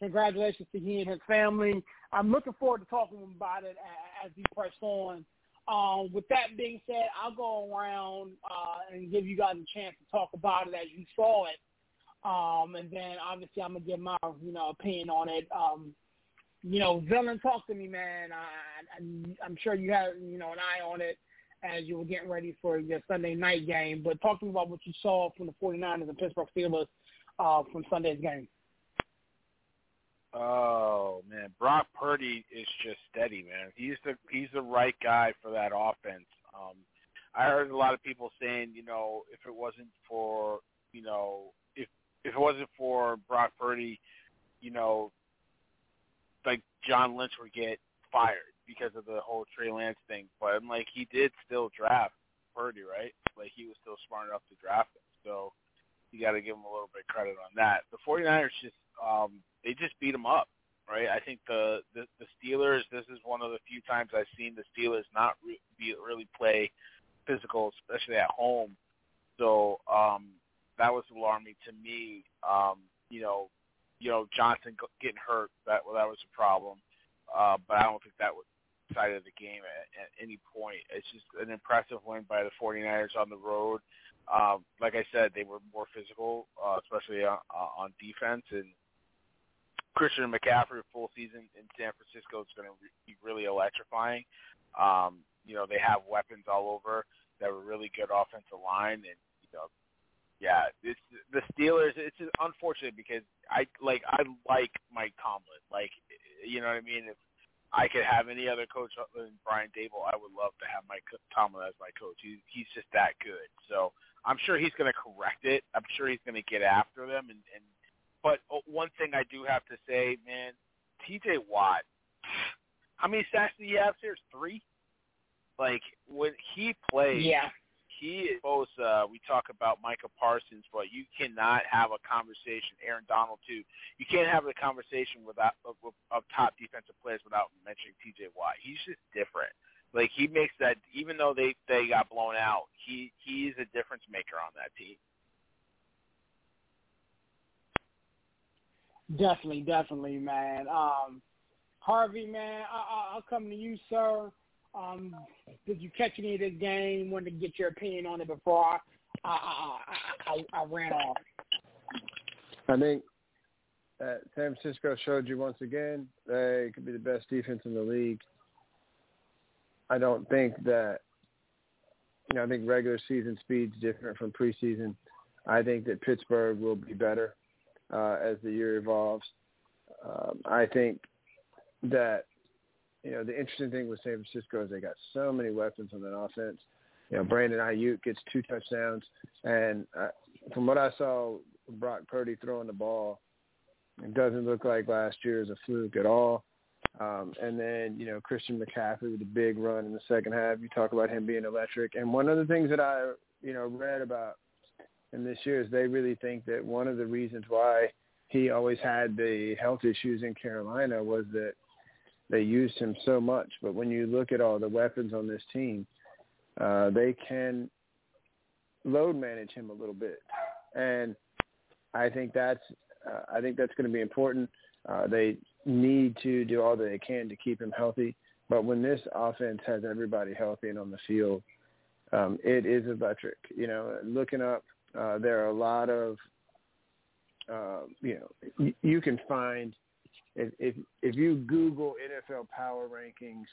Congratulations to he and his family. I'm looking forward to talking about it as we press on. Um, with that being said, I'll go around uh, and give you guys a chance to talk about it as you saw it. Um, and then obviously I'm gonna give my you know opinion on it. Um, you know, villain, talk to me, man. I, I, I'm sure you have you know an eye on it as you were getting ready for your Sunday night game. But talk to me about what you saw from the 49ers and Pittsburgh Steelers uh, from Sunday's game. Oh man, Brock Purdy is just steady, man. He's the he's the right guy for that offense. Um, I heard a lot of people saying, you know, if it wasn't for, you know, if it wasn't for Brock Purdy, you know, like John Lynch would get fired because of the whole Trey Lance thing. But I'm like, he did still draft Purdy, right? Like he was still smart enough to draft him. So you got to give him a little bit of credit on that. The 49ers just um, they just beat him up, right? I think the, the the Steelers. This is one of the few times I've seen the Steelers not re- be, really play physical, especially at home. So um, that was alarming to me. Um, you know, you know Johnson getting hurt that well, that was a problem. Uh, but I don't think that was side of the game at, at any point. It's just an impressive win by the 49ers on the road. Um, like I said, they were more physical, uh, especially on, uh, on defense. And Christian McCaffrey full season in San Francisco is going to re- be really electrifying. Um, you know, they have weapons all over. Have a really good offensive line, and you know, yeah, it's the Steelers. It's unfortunate because I like I like Mike Tomlin. Like, you know what I mean? If I could have any other coach other than Brian Daboll, I would love to have Mike Tomlin as my coach. He, he's just that good. So I'm sure he's going to correct it. I'm sure he's going to get after them. And, and but uh, one thing I do have to say, man, T.J. Watt. How many sacks do you have here? Three. Like when he plays, Yeah. He is both. Uh, we talk about Micah Parsons, but you cannot have a conversation. Aaron Donald too. You can't have a conversation without of, of, top defensive players without mentioning T.J. Watt. He's just different. Like he makes that. Even though they they got blown out, he he's a difference maker on that team. Definitely, definitely, man. Um, Harvey, man, I, I, I'll come to you, sir. Um, did you catch any of this game? Wanted to get your opinion on it before I I, I, I, I ran off. I think that San Francisco showed you once again they could be the best defense in the league. I don't think that you know, I think regular season speed's different from preseason. I think that Pittsburgh will be better uh, as the year evolves. Um, I think that you know the interesting thing with San Francisco is they got so many weapons on that offense. You know, Brandon Aiyuk gets two touchdowns, and uh, from what I saw, Brock Purdy throwing the ball, it doesn't look like last year is a fluke at all. Um, and then, you know, Christian McCaffrey with a big run in the second half. You talk about him being electric. And one of the things that I, you know, read about in this year is they really think that one of the reasons why he always had the health issues in Carolina was that they used him so much. But when you look at all the weapons on this team, uh, they can load manage him a little bit. And I think that's uh, I think that's going to be important. Uh, they need to do all that they can to keep him healthy. But when this offense has everybody healthy and on the field, um, it is electric. You know, looking up, uh, there are a lot of, uh, you know, you, you can find if, if if you Google NFL power rankings,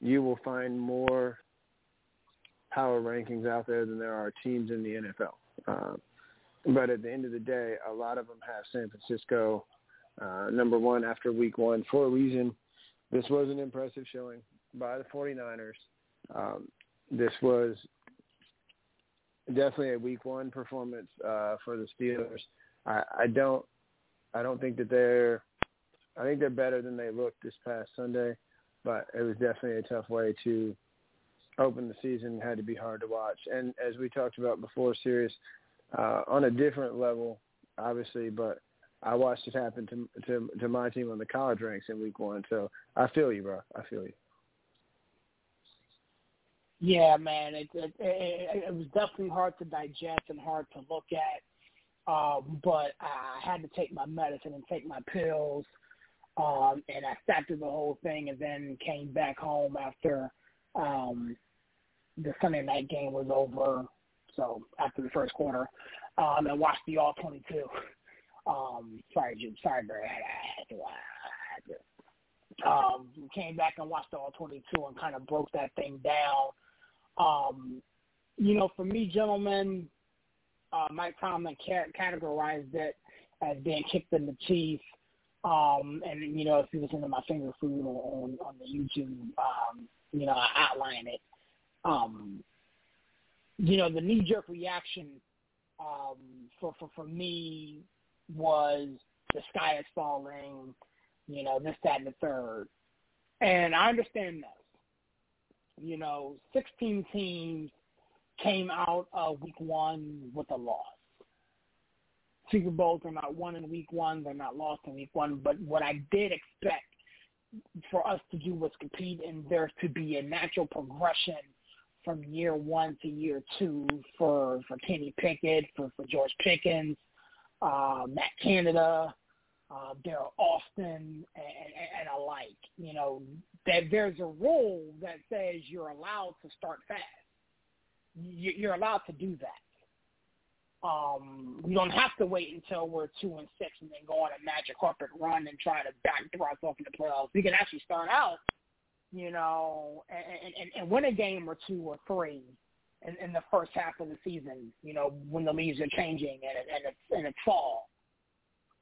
you will find more power rankings out there than there are teams in the NFL. Uh, but at the end of the day, a lot of them have San Francisco uh, number one after week one for a reason. This was an impressive showing by the 49ers. Um, this was definitely a week one performance uh, for the Steelers. I, I don't, I don't think that they're, I think they're better than they looked this past Sunday, but it was definitely a tough way to open the season. Had to be hard to watch, and as we talked about before, series uh, on a different level, obviously, but I watched it happen to to to my team on the college ranks in week one. So I feel you, bro. I feel you. Yeah, man, it it, it, it was definitely hard to digest and hard to look at. Um, but I had to take my medicine and take my pills, um, and I sat through the whole thing, and then came back home after um, the Sunday night game was over. So after the first quarter, um, and watched the all twenty two. Um, sorry, Jim. Sorry, Barry. Um, came back and watched the all 22 and kind of broke that thing down. Um, you know, for me, gentlemen, uh, Mike Tomlin categorized it as being kicked in the teeth. Um, and you know, if you listen to my finger food on on the YouTube, um, you know, I outline it. Um, you know, the knee jerk reaction um, for for for me was the sky is falling, you know, this, that, and the third. And I understand this. You know, 16 teams came out of week one with a loss. Super Bowls are not won in week one. They're not lost in week one. But what I did expect for us to do was compete and there to be a natural progression from year one to year two for, for Kenny Pickett, for, for George Pickens, uh, Matt Canada, uh, Daryl Austin, and, and, and alike. You know, that there's a rule that says you're allowed to start fast. You're allowed to do that. Um, we don't have to wait until we're two and six and then go on a magic carpet run and try to backdoor ourselves in the playoffs. We can actually start out, you know, and, and, and win a game or two or three in, in the first half of the season, you know, when the leaves are changing and and it's and it's fall.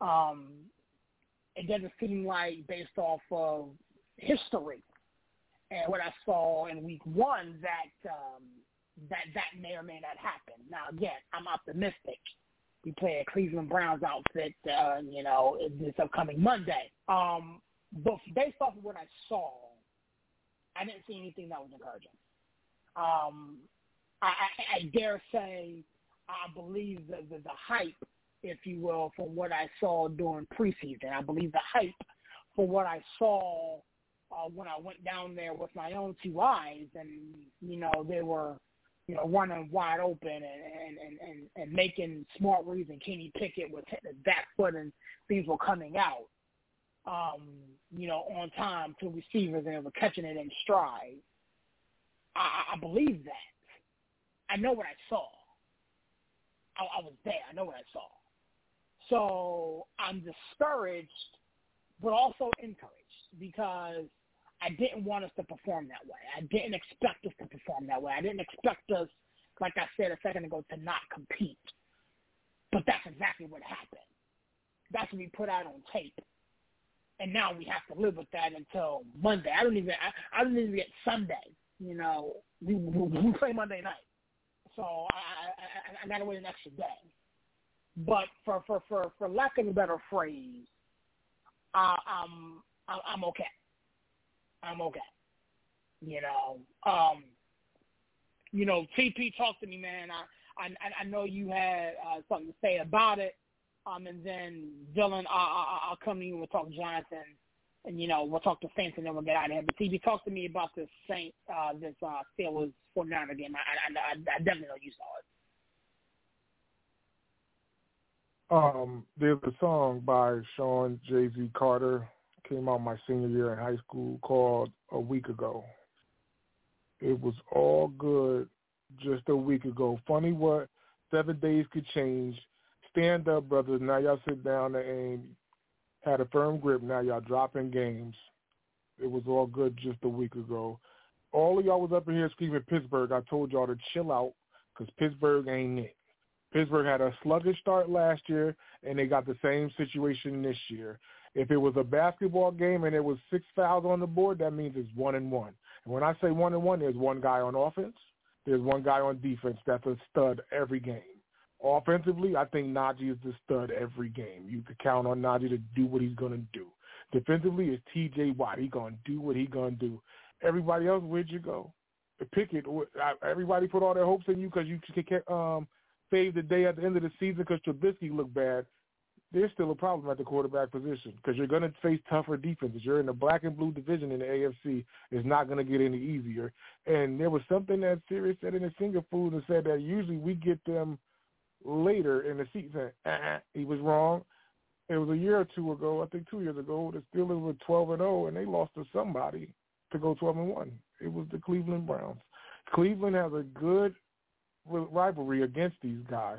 Um, it doesn't seem like based off of history and what I saw in week one that um, that that may or may not happen. Now again, I'm optimistic. We play a Cleveland Browns outfit, uh, you know, this upcoming Monday. Um, but based off of what I saw, I didn't see anything that was encouraging. Um, I, I, I dare say I believe the, the, the hype, if you will, from what I saw during preseason. I believe the hype for what I saw uh, when I went down there with my own two eyes, and you know they were, you know, running wide open and and and and, and making smart reads, and Kenny Pickett was hitting his back foot, and things were coming out, um, you know, on time to receivers, and they were catching it in stride. I, I believe that. I know what I saw. I, I was there. I know what I saw. So I'm discouraged, but also encouraged because I didn't want us to perform that way. I didn't expect us to perform that way. I didn't expect us, like I said a second ago, to not compete. But that's exactly what happened. That's what we put out on tape. And now we have to live with that until Monday. I don't even I, I don't even get Sunday. You know, we, we, we play Monday night, so I, I, I got to wait an extra day. But for for for for lack of a better phrase, uh, I'm I'm okay. I'm okay. You know, um, you know, TP talked to me, man. I I I know you had uh, something to say about it. Um, and then Dylan, I, I, I'll come to you and we'll talk Jonathan, and you know we'll talk to Saints and then we'll get out of here. But TP, talk to me about this Saint, uh, this uh, Steelers 49 game. I, I, I, I definitely know you saw it. Um, there's a song by Shawn Jay Z Carter came out my senior year in high school called A Week Ago. It was all good just a week ago. Funny what seven days could change. Stand up, brothers. Now y'all sit down and had a firm grip. Now y'all dropping games. It was all good just a week ago. All of y'all was up in here screaming Pittsburgh. I told y'all to chill out because Pittsburgh ain't it. Pittsburgh had a sluggish start last year, and they got the same situation this year. If it was a basketball game and it was six fouls on the board, that means it's one and one. And when I say one and one, there's one guy on offense, there's one guy on defense that's a stud every game. Offensively, I think Najee is the stud every game. You can count on Najee to do what he's going to do. Defensively, it's T.J. Watt. He's going to do what he's going to do. Everybody else, where'd you go? Pickett, everybody put all their hopes in you because you um, save the day at the end of the season because Trubisky looked bad there's still a problem at the quarterback position because you're going to face tougher defenses. You're in the black and blue division in the AFC. It's not going to get any easier. And there was something that Serious said in the finger food and said that usually we get them later in the season. Uh-uh. He was wrong. It was a year or two ago, I think two years ago, the Steelers were 12 and 0, and they lost to somebody to go 12 and 1. It was the Cleveland Browns. Cleveland has a good rivalry against these guys.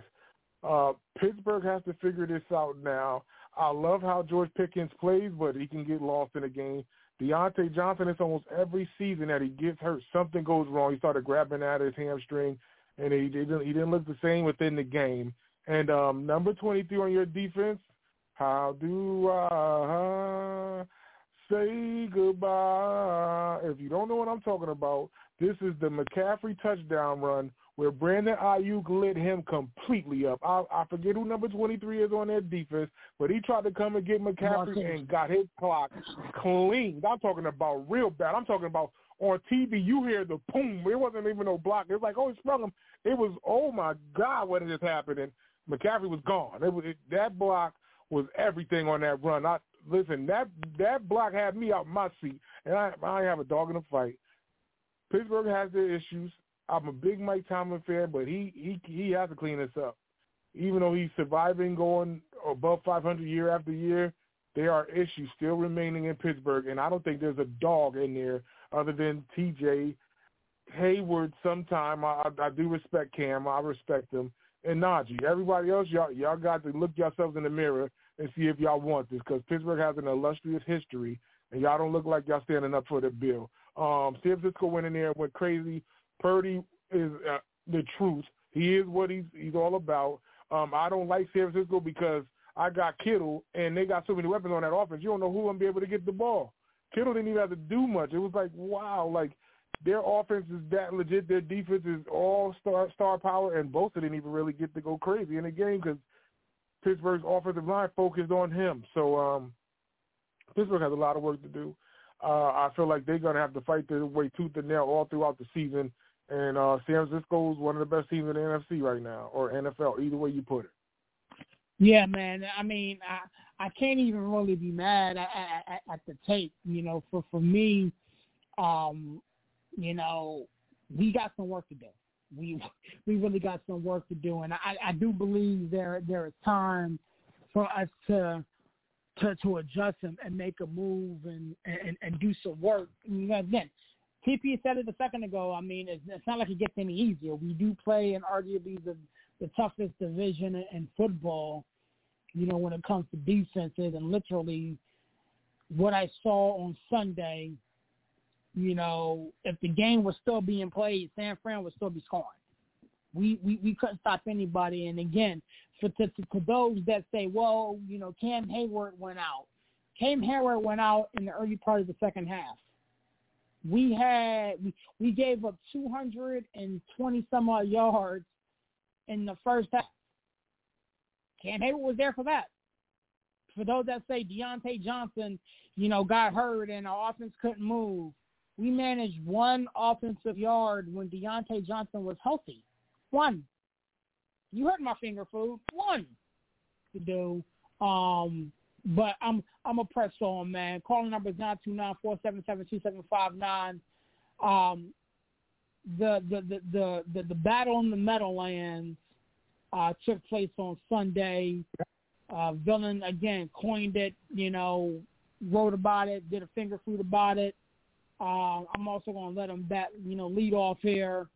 Uh, Pittsburgh has to figure this out now. I love how George Pickens plays, but he can get lost in a game. Diontae Johnson, it's almost every season that he gets hurt. Something goes wrong. He started grabbing at his hamstring, and he didn't, he didn't look the same within the game. And um, number 23 on your defense, how do I say goodbye? If you don't know what I'm talking about, this is the McCaffrey touchdown run where Brandon Aiyuk lit him completely up. I, I forget who number 23 is on that defense, but he tried to come and get McCaffrey and got his clock cleaned. I'm talking about real bad. I'm talking about on TV, you hear the boom. It wasn't even no block. It was like, oh, he sprung him. It was, oh, my God, what is happening? McCaffrey was gone. It was it, That block was everything on that run. I Listen, that that block had me out my seat, and I, I have a dog in the fight. Pittsburgh has their issues. I'm a big Mike Tomlin fan, but he he he has to clean this up. Even though he's surviving, going above 500 year after year, there are issues still remaining in Pittsburgh, and I don't think there's a dog in there other than T.J. Heyward. Sometime I, I do respect Cam, I respect him, and Najee. Everybody else, y'all y'all got to look yourselves in the mirror and see if y'all want this, because Pittsburgh has an illustrious history, and y'all don't look like y'all standing up for the bill. Um, San Francisco went in there and went crazy Purdy is uh, the truth. He is what he's he's all about. Um, I don't like San Francisco because I got Kittle and they got so many weapons on that offense. You don't know who gonna be able to get the ball. Kittle didn't even have to do much. It was like wow, like their offense is that legit. Their defense is all star star power, and Bosa didn't even really get to go crazy in the game because Pittsburgh's offensive line focused on him. So um, Pittsburgh has a lot of work to do. Uh, I feel like they're gonna have to fight their way tooth and nail all throughout the season and uh, San Francisco is one of the best teams in the NFC right now, or NFL, either way you put it. Yeah, man. I mean, I I can't even really be mad at, at, at the tape. You know, for for me, um, you know, we got some work to do. We we really got some work to do, and I I do believe there there is time for us to to to adjust and, and make a move and, and and do some work. You know, again, TP said it a second ago. I mean, it's, it's not like it gets any easier. We do play in arguably the the toughest division in, football. You know, when it comes to defenses, and literally, what I saw on Sunday you know, if the game was still being played, San Fran would still be scoring. We we, we couldn't stop anybody. And again, for to, to, to those that say, well, you know, Cam Heyward went out. Cam Heyward went out in the early part of the second half. We had we, we gave up 220 some odd yards in the first half. Cam Heyward was there for that. For those that say Diontae Johnson, you know, got hurt and our offense couldn't move, we managed one offensive yard when Diontae Johnson was healthy. One. You heard my finger food. One to do. Um, but I'm I'm a press on man. Calling number is nine two nine four seven seven two seven five nine. Um, the the the the the, battle in the Meadowlands uh, took place on Sunday. Uh, Villain again coined it, you know, wrote about it, did a finger food about it. Uh, I'm also to let him bat, you know, lead off here.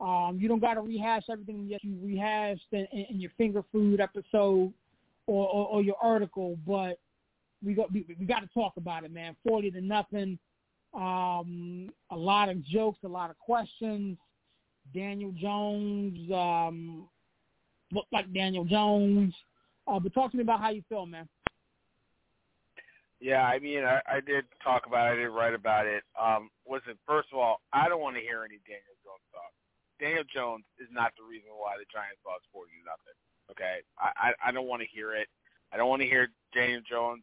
Um, you don't got to rehash everything that you rehashed in, in, in your finger food episode or, or, or your article, but we got we, we got to talk about it, man. Forty to nothing. Um, a lot of jokes, a lot of questions. Daniel Jones um, looked like Daniel Jones. Uh, but talk to me about how you feel, man. Yeah, I mean, I, I did talk about it. I did write about it. Um, listen, first of all, I don't want to hear any Daniel Jones talk. Daniel Jones is not the reason why the Giants lost forty nothing. Okay, I, I I don't want to hear it. I don't want to hear Daniel Jones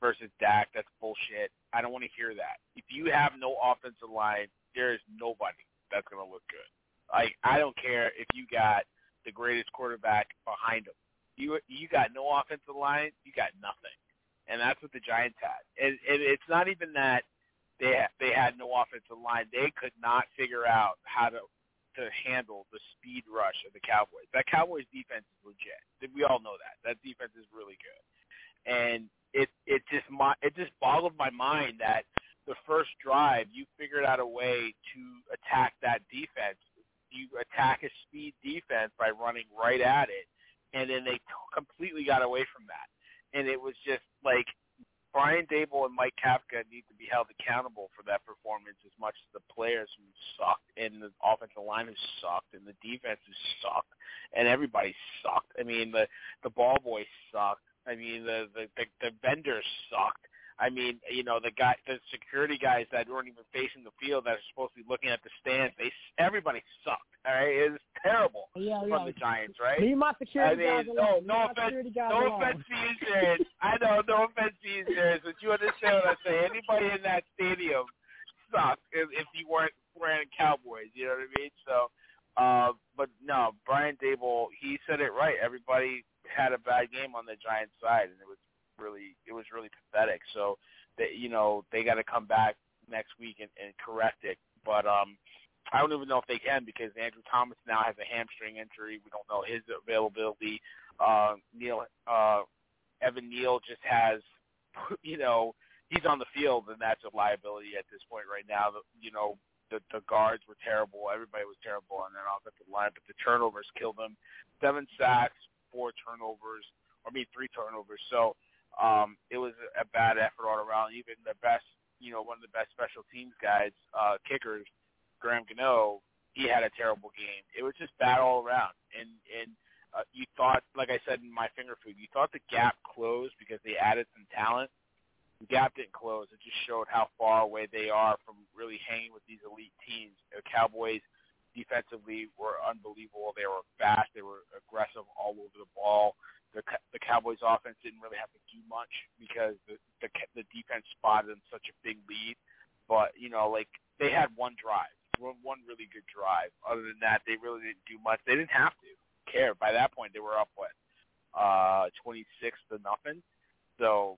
versus Dak. That's bullshit. I don't want to hear that. If you have no offensive line, there is nobody that's going to look good. Like I don't care if you got the greatest quarterback behind him. You you got no offensive line, you got nothing, and that's what the Giants had. And, and it's not even that they they had no offensive line; they could not figure out how to to handle the speed rush of the Cowboys. That Cowboys defense is legit. We all know that. That defense is really good, and it it just it just boggled my mind that the first drive you figured out a way to attack that defense. You attack a speed defense by running right at it, and then they t- completely got away from that. And it was just like Brian Daboll and Mike Kafka need to be held accountable for that performance as much as the players who sucked and the offensive line who sucked and the defense who sucked and everybody sucked. I mean the the ball boys sucked. I mean the the the, the vendors sucked. I mean, you know, the guy, the security guys that weren't even facing the field that are supposed to be looking at the stands, they everybody sucked. All right, it was terrible yeah, from yeah. the Giants, right? Leave my security I mean, guys no, alone. no offense, no offense to you, Jared. I know, no offense to you, Jared, but you understand what I'm saying. Anybody in that stadium sucked if, if you weren't wearing Cowboys. You know what I mean? So, uh, but no, Brian Daboll, he said it right. Everybody had a bad game on the Giants side, and it was really, it was really pathetic. So, they, you know, they got to come back next week and, and correct it. But um, I don't even know if they can because Andrew Thomas now has a hamstring injury. We don't know his availability. Uh, Neil uh, Evan Neal just has, you know, he's on the field and that's a liability at this point right now. You know, the the guards were terrible. Everybody was terrible on that offensive line, but the turnovers killed them. Seven sacks, four turnovers, or I mean three turnovers. So um, it was a bad effort all around. Even the best, you know, one of the best special teams guys, uh, kickers, Graham Gano, he had a terrible game. It was just bad all around. And and uh, you thought, like I said in my finger food, you thought the gap closed because they added some talent. The gap didn't close. It just showed how far away they are from really hanging with these elite teams. The Cowboys defensively were unbelievable. They were fast. They were aggressive all over the ball. The, the Cowboys offense didn't really have to do much because the, the the defense spotted them such a big lead. But you know, like they had one drive, one, one really good drive. Other than that, they really didn't do much. They didn't have to care. By that point, they were up what, uh, twenty six to nothing. So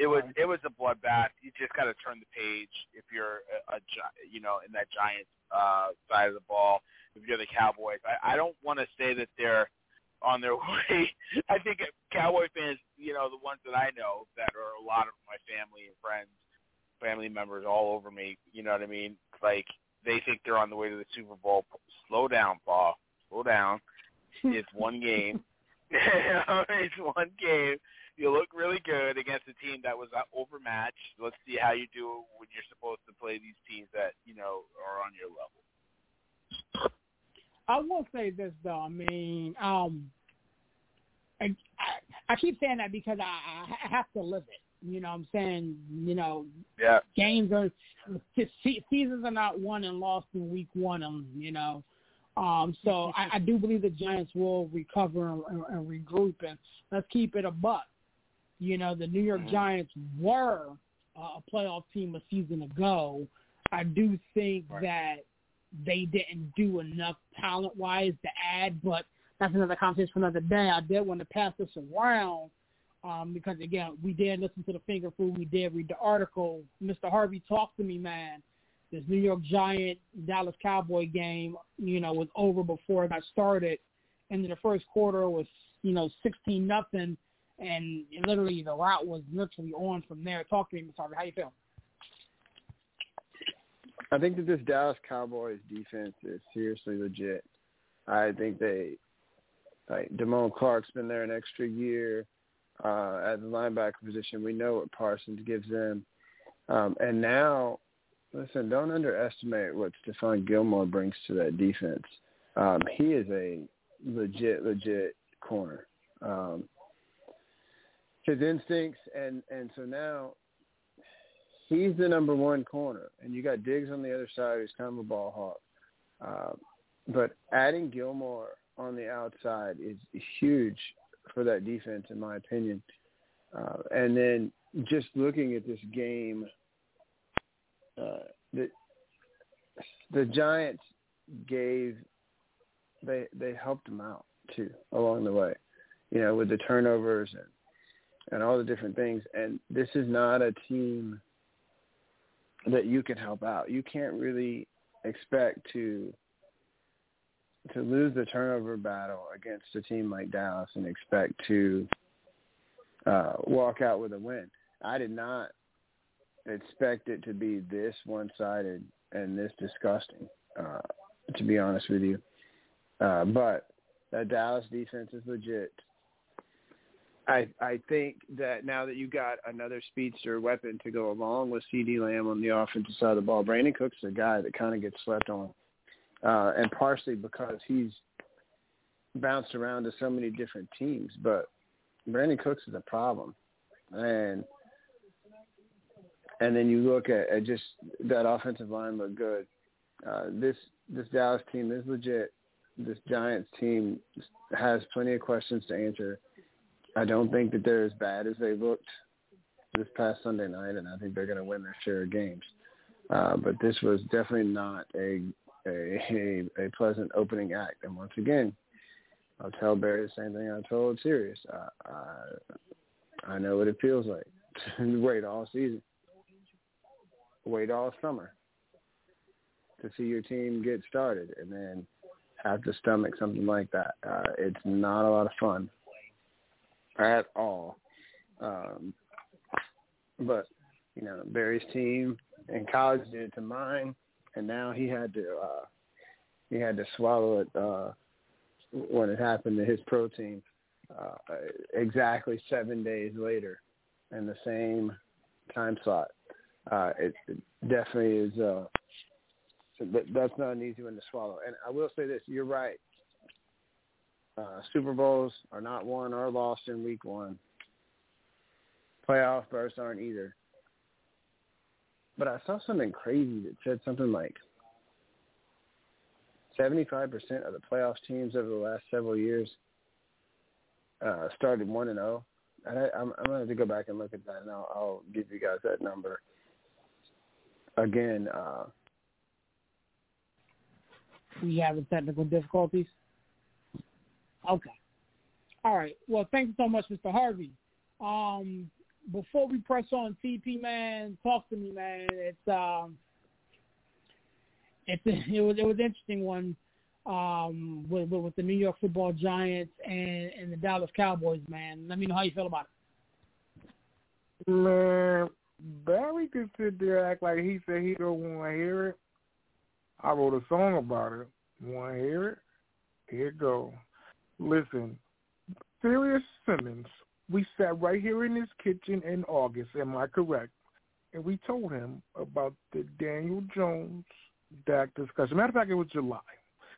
it was it was a bloodbath. You just got to turn the page if you're a, a you know in that Giants uh, side of the ball. If you're the Cowboys, I, I don't want to say that they're on their way. I think Cowboy fans, you know, the ones that I know that are a lot of my family and friends, family members all over me. You know what I mean? Like they think they're on the way to the Super Bowl. Slow down, Paul. Slow down. It's one game. it's one game. You look really good against a team that was uh, overmatched. Let's see how you do when you're supposed to play these teams that you know are on your level. I will say this though. I mean, um, I, I, I keep saying that because I, I have to live it. You know, what I'm saying, you know, yeah. games are seasons are not won and lost in week one. Um, you know, um, so I, I do believe the Giants will recover and, and regroup. And let's keep it a buck. You know, the New York Giants were uh, a playoff team a season ago. I do think right. that they didn't do enough talent wise to add, but that's another conversation for another day. I did want to pass this around um, because again, we did listen to the finger food, we did read the article. Mr. Harvey, talked to me, man. This New York Giant Dallas Cowboy game, you know, was over before it got started. And the first quarter was, you know, sixteen nothing, and literally the route was literally on from there. Talk to me. Harvey. How you feel? I think that this Dallas Cowboys defense is seriously legit. I think they like Damone Clark's been there an extra year uh, at the linebacker position. We know what Parsons gives them, um, and now listen, don't underestimate what Stephon Gilmore brings to that defense. Um, he is a legit, legit corner. Um, his instincts and and so now he's the number one corner, and you got Diggs on the other side who's kind of a ball hawk. Uh, but adding Gilmore on the outside is huge for that defense, in my opinion. Uh, and then just looking at this game, uh, the the Giants gave they they helped them out too along the way, you know, with the turnovers and and all the different things. And this is not a team that you can help out. You can't really expect to to lose the turnover battle against a team like Dallas and expect to uh, walk out with a win. I did not expect it to be this one-sided and this disgusting, uh, to be honest with you. Uh, but that Dallas defense is legit. I I think that now that you got another speedster weapon to go along with CeeDee Lamb on the offensive side of the ball, Brandin Cooks a guy that kind of gets slept on uh, and partially because he's bounced around to so many different teams. But Brandin Cooks is a problem, and and then you look at, at just that offensive line look good. Uh, this this Dallas team is legit. This Giants team has plenty of questions to answer. I don't think that they're as bad as they looked this past Sunday night, and I think they're going to win their share of games. Uh, but this was definitely not a a, a, a pleasant opening act. And once again, I'll tell Barry the same thing I told Serious. I, I, I know what it feels like to wait all season, wait all summer to see your team get started, and then have to stomach something like that. Uh, it's not a lot of fun at all. Um, but you know, Barry's team in college did it to mine and now he had to uh he had to swallow it uh when it happened to his pro team uh exactly seven days later in the same time slot. Uh it, it definitely is uh that's not an easy one to swallow. And i will say this you're right uh super bowls are not won or lost in week one playoff berths aren't either but I saw something crazy that said something like 75% of the playoff teams over the last several years uh, started 1 and 0. And I, I'm, I'm going to have to go back and look at that, and I'll, I'll give you guys that number. Again, uh, we having technical difficulties. Okay. All right. Well, thank you so much, Mr. Harvey. Um, before we press on, TP man, talk to me, man. It's um, it's it was it was an interesting one um with, with the New York Football Giants and and the Dallas Cowboys, man. Let me know how you feel about it. Man, Barry could sit there act like he said he don't want to hear it. I wrote a song about it. Want to hear it? Here it go. Listen, Serious Simmons we sat right here in his kitchen in August. Am I correct? And we told him about the Daniel Jones Dak discussion. Matter of fact, it was July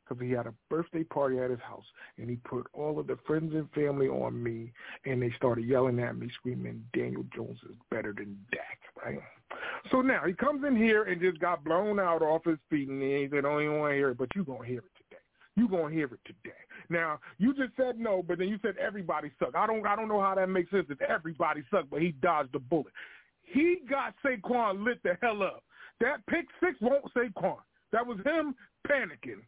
because he had a birthday party at his house, and he put all of the friends and family on me, and they started yelling at me, screaming, "Daniel Jones is better than Dak." Right? So now he comes in here and just got blown out off his feet, and he said, "I don't even want to hear it," but you're gonna hear it today. You gonna hear it today. Now you just said no, but then you said everybody sucked. I don't I don't know how that makes sense if everybody sucked, but he dodged the bullet. He got Saquon lit the hell up. That pick six won't Saquon. That was him panicking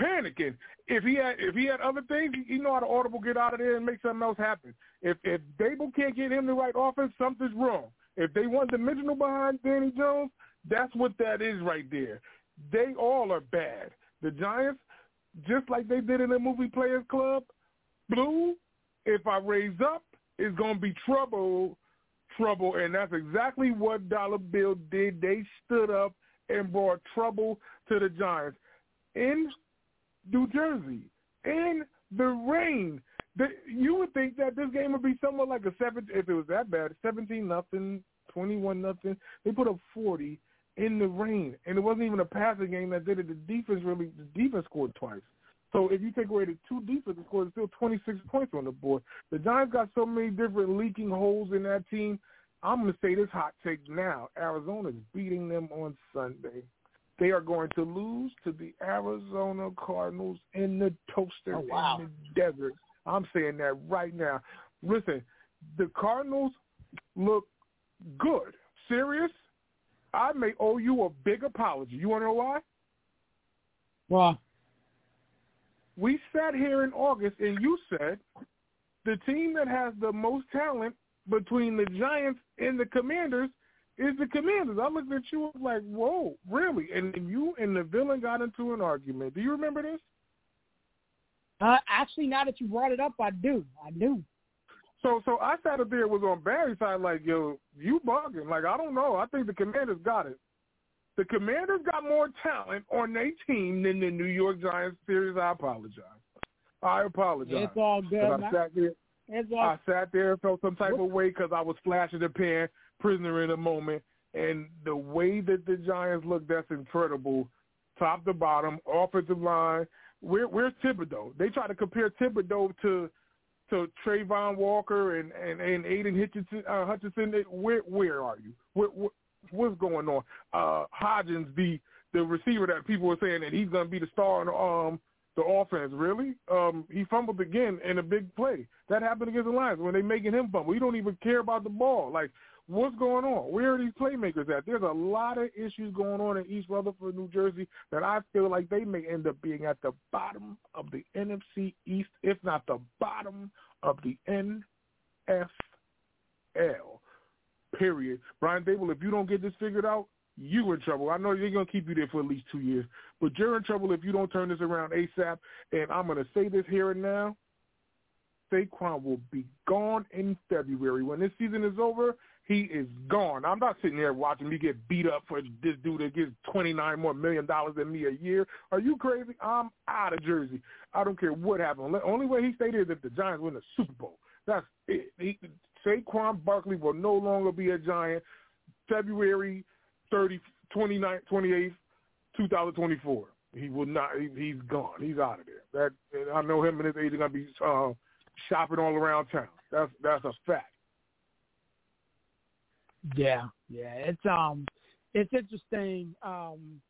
panicking. If he had if he had other things, he know how to audible get out of there and make something else happen. If if Daboll can't get him the right offense, something's wrong. If they one dimensional behind Danny Jones, that's what that is right there. They all are bad. The Giants, just like they did in the movie Players Club, blue. If I raise up, it's gonna be trouble, trouble, and that's exactly what Dollar Bill did. They stood up and brought trouble to the Giants. In New Jersey in the rain. The, you would think that this game would be somewhat like a seven if it was that bad, seventeen nothing, twenty one nothing. They put up forty in the rain, and it wasn't even a passing game that did it. The defense really, the defense scored twice. So if you take away the two defensive scores, it's still 26 points on the board. The Giants got so many different leaking holes in that team. I'm going to say this hot take now. Arizona's beating them on Sunday. They are going to lose to the Arizona Cardinals in the toaster oh, wow. in the desert. I'm saying that right now. Listen, the Cardinals look good. Serious? I may owe you a big apology. You want to know why? Why? We sat here in August and you said the team that has the most talent between the Giants and the Commanders is the Commanders. I looked at you and was like, whoa, really? And you and the villain got into an argument. Do you remember this? Uh, actually, now that you brought it up, I do. I do. So, so I sat up there was on Barry's side, like, yo, you bugging. Like, I don't know. I think the Commanders got it. The Commanders got more talent on their team than the New York Giants Serious. I apologize. I apologize. It's all good. I sat there. It's all... I sat there and felt some type of way because I was flashing the pen, prisoner in a moment. And the way that the Giants look, that's incredible. Top to bottom, offensive line. Where, where's Thibodeaux? They try to compare Thibodeaux to to Travon Walker and and, and Aidan Hutchinson. Uh, Hutchinson. Where where are you? Where, where, what's going on? Uh, Hodgins, the the receiver that people were saying that he's going to be the star in um the offense. Really? Um, he fumbled again in a big play. That happened against the Lions when they making him fumble. You don't even care about the ball. Like What's going on? Where are these playmakers at? There's a lot of issues going on in East Rutherford, New Jersey, that I feel like they may end up being at the bottom of the NFC East, if not the bottom of the NFL. Period. Brian Daboll, if you don't get this figured out, you in trouble. I know they're going to keep you there for at least two years, but you're in trouble if you don't turn this around ASAP. And I'm going to say this here and now. Saquon will be gone in February. When this season is over, he is gone. I'm not sitting there watching me get beat up for this dude that gets twenty nine more million dollars than me a year. Are you crazy? I'm out of Jersey. I don't care what happened. The only way he stayed is if the Giants win the Super Bowl. That's it. He, Saquon Barkley will no longer be a Giant. February 30, 29, 28th, 2024. He will not. He, he's gone. He's out of there. That I know him and his agent gonna be uh, shopping all around town. That's that's a fact. Yeah, yeah. It's um, it's interesting um,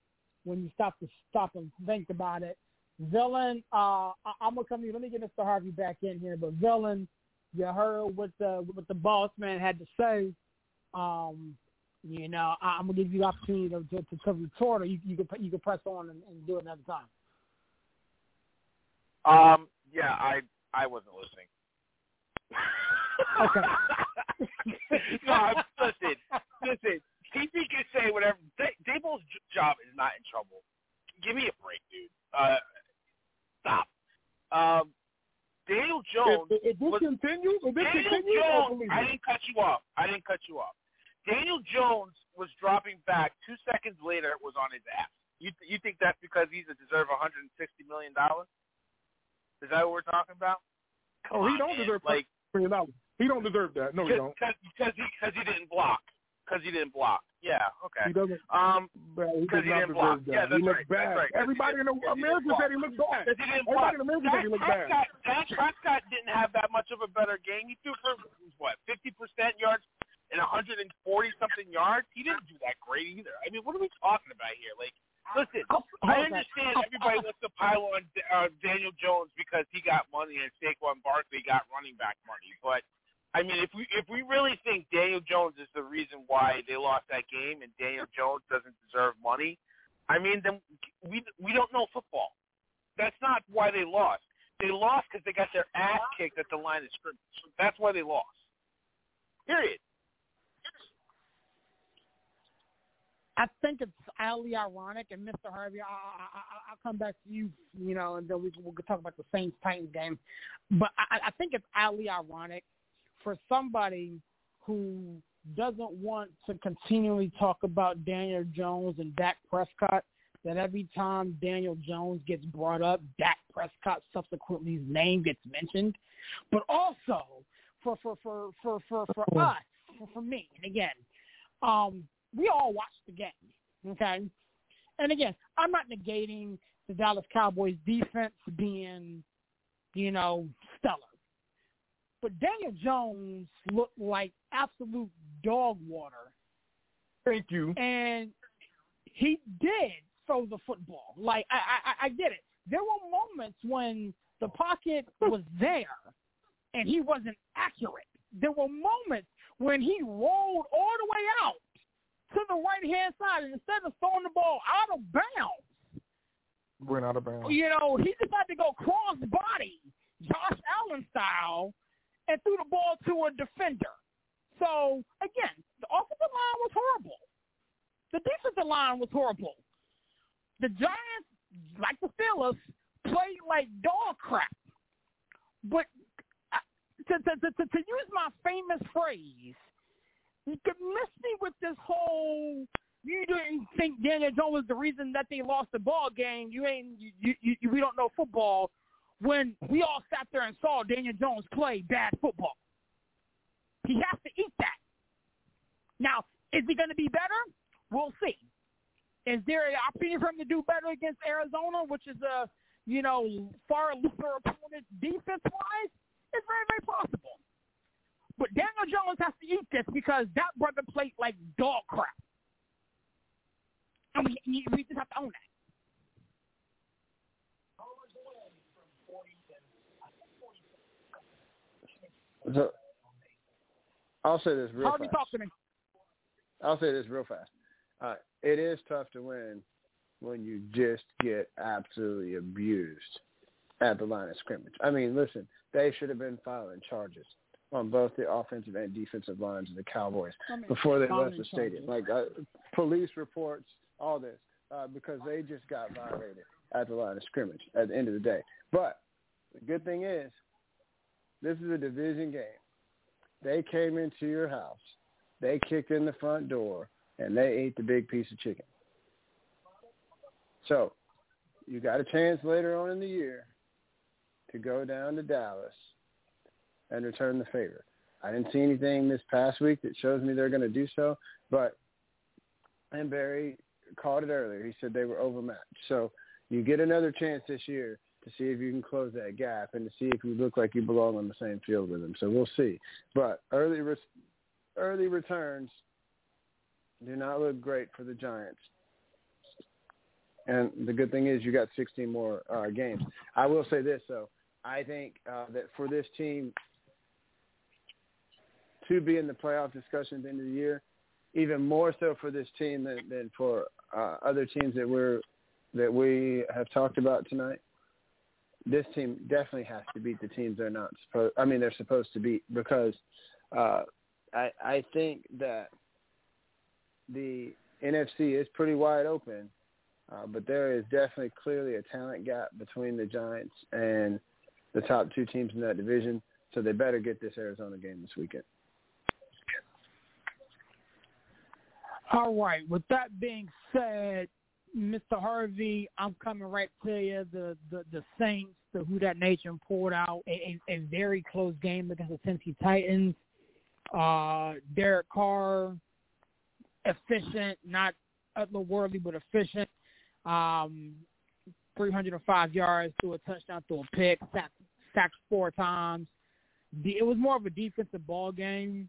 when you stop to stop and think about it. Villain, uh, I, I'm gonna come to you. Let me get Mr. Harvey back in here. But villain, you heard what the what the boss man had to say. Um, you know, I, I'm gonna give you the opportunity to to, to retort, or you you can you can press on and, and do it another time. Um. Yeah, I I wasn't listening. okay. no, listen, listen. TP can say whatever. D- Daboll's job is not in trouble. Give me a break, dude. Uh, stop. Um, Daniel Jones. If, if this was, continues, if this Daniel continues, Jones. I didn't cut you off. I didn't cut you off. Daniel Jones was dropping back. Two seconds later, it was on his ass. You you think that's because he's a deserve 160 million dollars? Is that what we're talking about? oh, he don't man. deserve like million dollars. He don't deserve that. No, he don't. Because he because he didn't block. Because he didn't block. Yeah. Okay. He doesn't. Um. But he Because does he not didn't block. deserve that. Yeah, that's he looked right. bad. That's right. 'Cause he Everybody in didn't- 'cause he America didn't said he looked bad. Because he didn't Everybody block. in America said he looked bad. Prescott, Dak Prescott didn't have that much of a better game. He threw for what, fifty percent yards and 140 something yards. He didn't do that great either. I mean, what are we talking about here? Like, listen, I understand everybody wants to pile on uh, Daniel Jones because he got money and Saquon Barkley got running back money, but. I mean, if we if we really think Daniel Jones is the reason why they lost that game and Daniel Jones doesn't deserve money, I mean, then we we don't know football. That's not why they lost. They lost because they got their ass kicked at the line of scrimmage. That's why they lost. Period. I think it's highly ironic, and Mr. Harvey, I, I, I'll come back to you, you know, and then we we'll talk about the Saints Titans game. But I, I think it's highly ironic for somebody who doesn't want to continually talk about Daniel Jones and Dak Prescott that every time Daniel Jones gets brought up, Dak Prescott subsequently's name gets mentioned. But also for for for for for, for us, for, for me, and again, um, we all watched the game, okay? And again, I'm not negating the Dallas Cowboys defense being, you know, stellar. But Daniel Jones looked like absolute dog water. Thank you. And he did throw the football. Like I, I, I get it. There were moments when the pocket was there and he wasn't accurate. There were moments when he rolled all the way out to the right hand side and instead of throwing the ball out of bounds, Went out of bounds. you know, he decided to go cross body, Josh Allen style, and threw the ball to a defender. So again, the offensive line was horrible. The defensive line was horrible. The Giants, like the Steelers, played like dog crap. But to, to, to, to, to use my famous phrase, you could miss me with this whole you didn't think Daniel Jones was the reason that they lost the ball game. You ain't you, you, you we don't know football when we all sat there and saw Daniel Jones play bad football. He has to eat that. Now, is he going to be better? We'll see. Is there an opportunity for him to do better against Arizona, which is a you know far lesser opponent defense wise? It's very very possible. But Daniel Jones has to eat this because that brother played like dog crap. And we, we just have to own that. So, I'll say this real Harvey, fast. talk to me. I'll say this real fast. Uh, it is tough to win when you just get absolutely abused at the line of scrimmage. I mean, listen, they should have been filing charges on both the offensive and defensive lines of the Cowboys I mean, before they left the stadium. Like uh, police reports, all this, uh, because they just got violated at the line of scrimmage at the end of the day. But the good thing is, this is a division game. They came into your house, they kicked in the front door, and they ate the big piece of chicken. So, you got a chance later on in the year to go down to Dallas and return the favor. I didn't see anything this past week that shows me they're going to do so, but and Barry called it earlier. He said they were overmatched. So you get another chance this year to see if you can close that gap and to see if you look like you belong on the same field with them. So we'll see. But early re- early returns do not look great for the Giants. And the good thing is you got 16 more uh, games. I will say this though. I think uh, that for this team to be in the playoff discussion at the end of the year, even more so for this team than, than for uh, other teams that we're that we have talked about tonight. This team definitely has to beat the teams they're not supposed. I mean, they're supposed to beat because uh, I I think that the NFC is pretty wide open, uh, but there is definitely clearly a talent gap between the Giants and the top two teams in that division. So they better get this Arizona game this weekend. All right. With that being said, Mr. Harvey, I'm coming right to you. The the, the Saints the Who Dat Nation pulled out a, a, a very close game against the Tennessee Titans. Uh, Derek Carr, efficient, not otherworldly, but efficient. Um, 305 yards, threw a touchdown, threw a pick, sacked, sacked four times. It was more of a defensive ball game.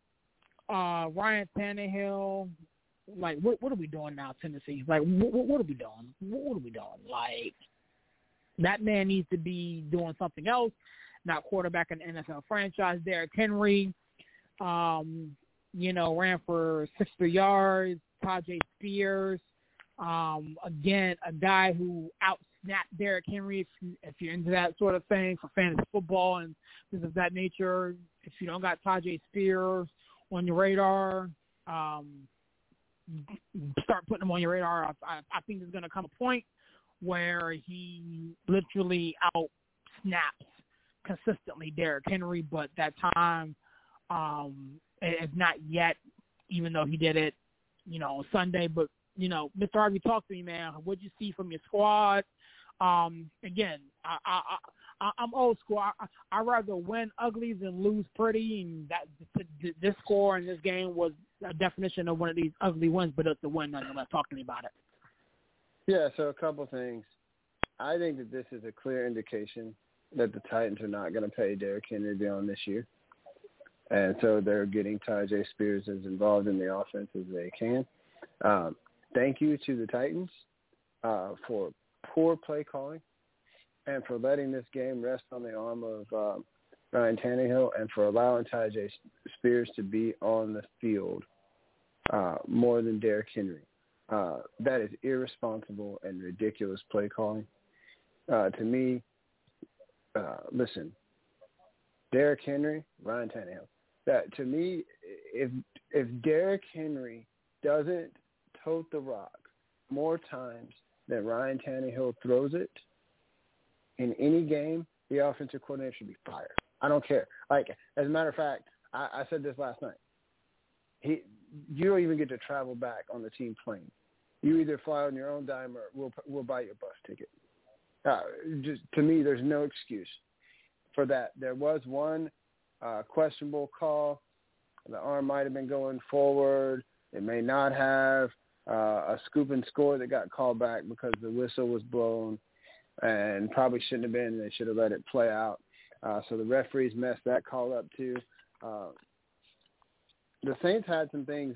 Uh, Ryan Tannehill, like, what, what are we doing now, Tennessee? Like, what, what are we doing? What are we doing? Like, that man needs to be doing something else, not quarterback in an NFL franchise. Derrick Henry, um, you know, ran for 60 yards. Tyjae Spears, um, again, a guy who outsnapped Derrick Henry. If, you, if you're into that sort of thing for fantasy football and things of that nature, if you don't got Tyjae Spears on your radar, um, start putting him on your radar. I, I, think there's going to come a point where he literally out snaps consistently Derrick Henry, but that time um, is not yet, even though he did it, you know, Sunday. But you know, Mr. Harvey, talk to me, man. What'd you see from your squad? Um, again, I, I, I, I'm old school. I, I rather win ugly than lose pretty, and that this score in this game was a definition of one of these ugly ones, but it's the one nonetheless. Talk to me about it. Yeah, so a couple things. I think that this is a clear indication that the Titans are not going to pay Derrick Henry beyond this year. And so they're getting Tyjae Spears as involved in the offense as they can. Um, thank you to the Titans uh, for poor play calling and for letting this game rest on the arm of um, Ryan Tannehill and for allowing Tyjae Spears to be on the field uh, more than Derrick Henry. Uh, that is irresponsible and ridiculous play calling. Uh, to me, uh, listen, Derrick Henry, Ryan Tannehill. That to me, if if Derrick Henry doesn't tote the rock more times than Ryan Tannehill throws it in any game, the offensive coordinator should be fired. I don't care. Like as a matter of fact, I, I said this last night. He, you don't even get to travel back on the team plane you either fly on your own dime or we'll we'll buy you a bus ticket. Uh, just to me, there's no excuse for that. There was one uh, questionable call. The arm might have been going forward. It may not have. Uh, a scoop and score that got called back because the whistle was blown and probably shouldn't have been. They should have let it play out. Uh, so the referees messed that call up too. Uh, the Saints had some things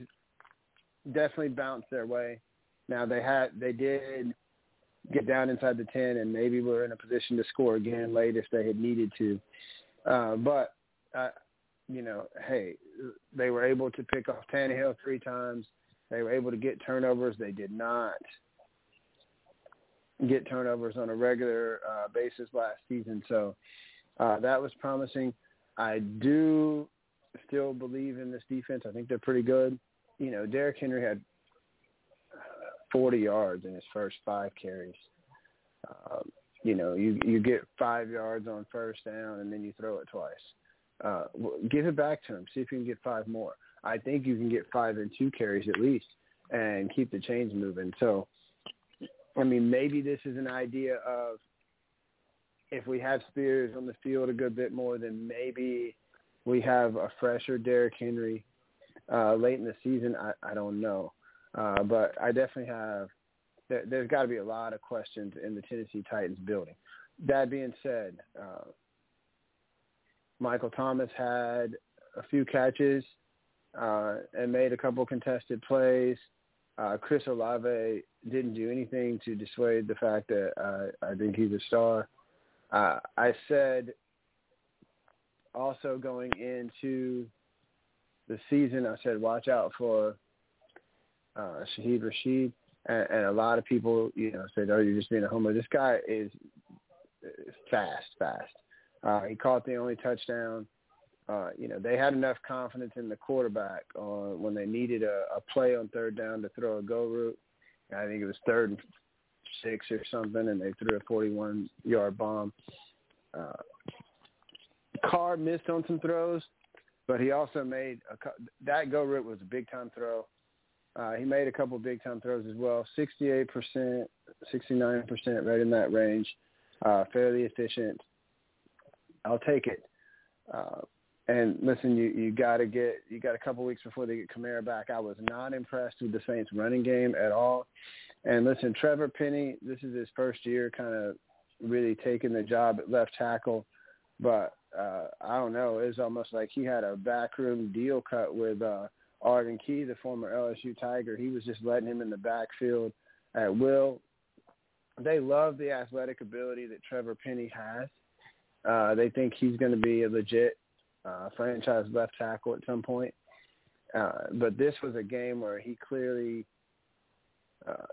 definitely bounce their way. Now they had they did get down inside the ten and maybe were in a position to score again late if they had needed to. Uh, but uh, you know, hey, they were able to pick off Tannehill three times. They were able to get turnovers. They did not get turnovers on a regular uh, basis last season, so uh, that was promising. I do still believe in this defense. I think they're pretty good. You know, Derrick Henry had 40 yards in his first five carries. Um, you know, you you get five yards on first down and then you throw it twice. Uh, give it back to him. See if you can get five more. I think you can get five and two carries at least and keep the chains moving. So, I mean, maybe this is an idea of if we have Spears on the field a good bit more, then maybe we have a fresher Derrick Henry uh, late in the season. I, I don't know. Uh, but I definitely have. There, there's got to be a lot of questions in the Tennessee Titans building. That being said, uh, Michael Thomas had a few catches uh, and made a couple contested plays. Uh, Chris Olave didn't do anything to dissuade the fact that uh, I think he's a star. Uh, I said also going into the season, I said watch out for uh, Shaheed Rashid, and, and a lot of people, you know, said, "Oh, you're just being a homer." This guy is fast, fast. Uh, he caught the only touchdown. Uh, you know, they had enough confidence in the quarterback uh, when they needed a, a play on third down to throw a go route. I think it was third and six or something, and they threw a 41-yard bomb. Uh, Carr missed on some throws, but he also made a that go route was a big time throw. Uh, he made a couple big time throws as well. 68%, 69%, right in that range. Uh, fairly efficient. I'll take it. Uh, and listen, you you got to get you got a couple weeks before they get Kamara back. I was not impressed with the Saints running game at all. And listen, Trevor Penning, this is his first year, kind of really taking the job at left tackle. But uh, I don't know, it's almost like he had a backroom deal cut with uh, Arden Key, the former LSU Tiger. He was just letting him in the backfield at will. They love the athletic ability that Trevor Penning has. Uh, they think he's going to be a legit uh, franchise left tackle at some point. Uh, but this was a game where he clearly, uh,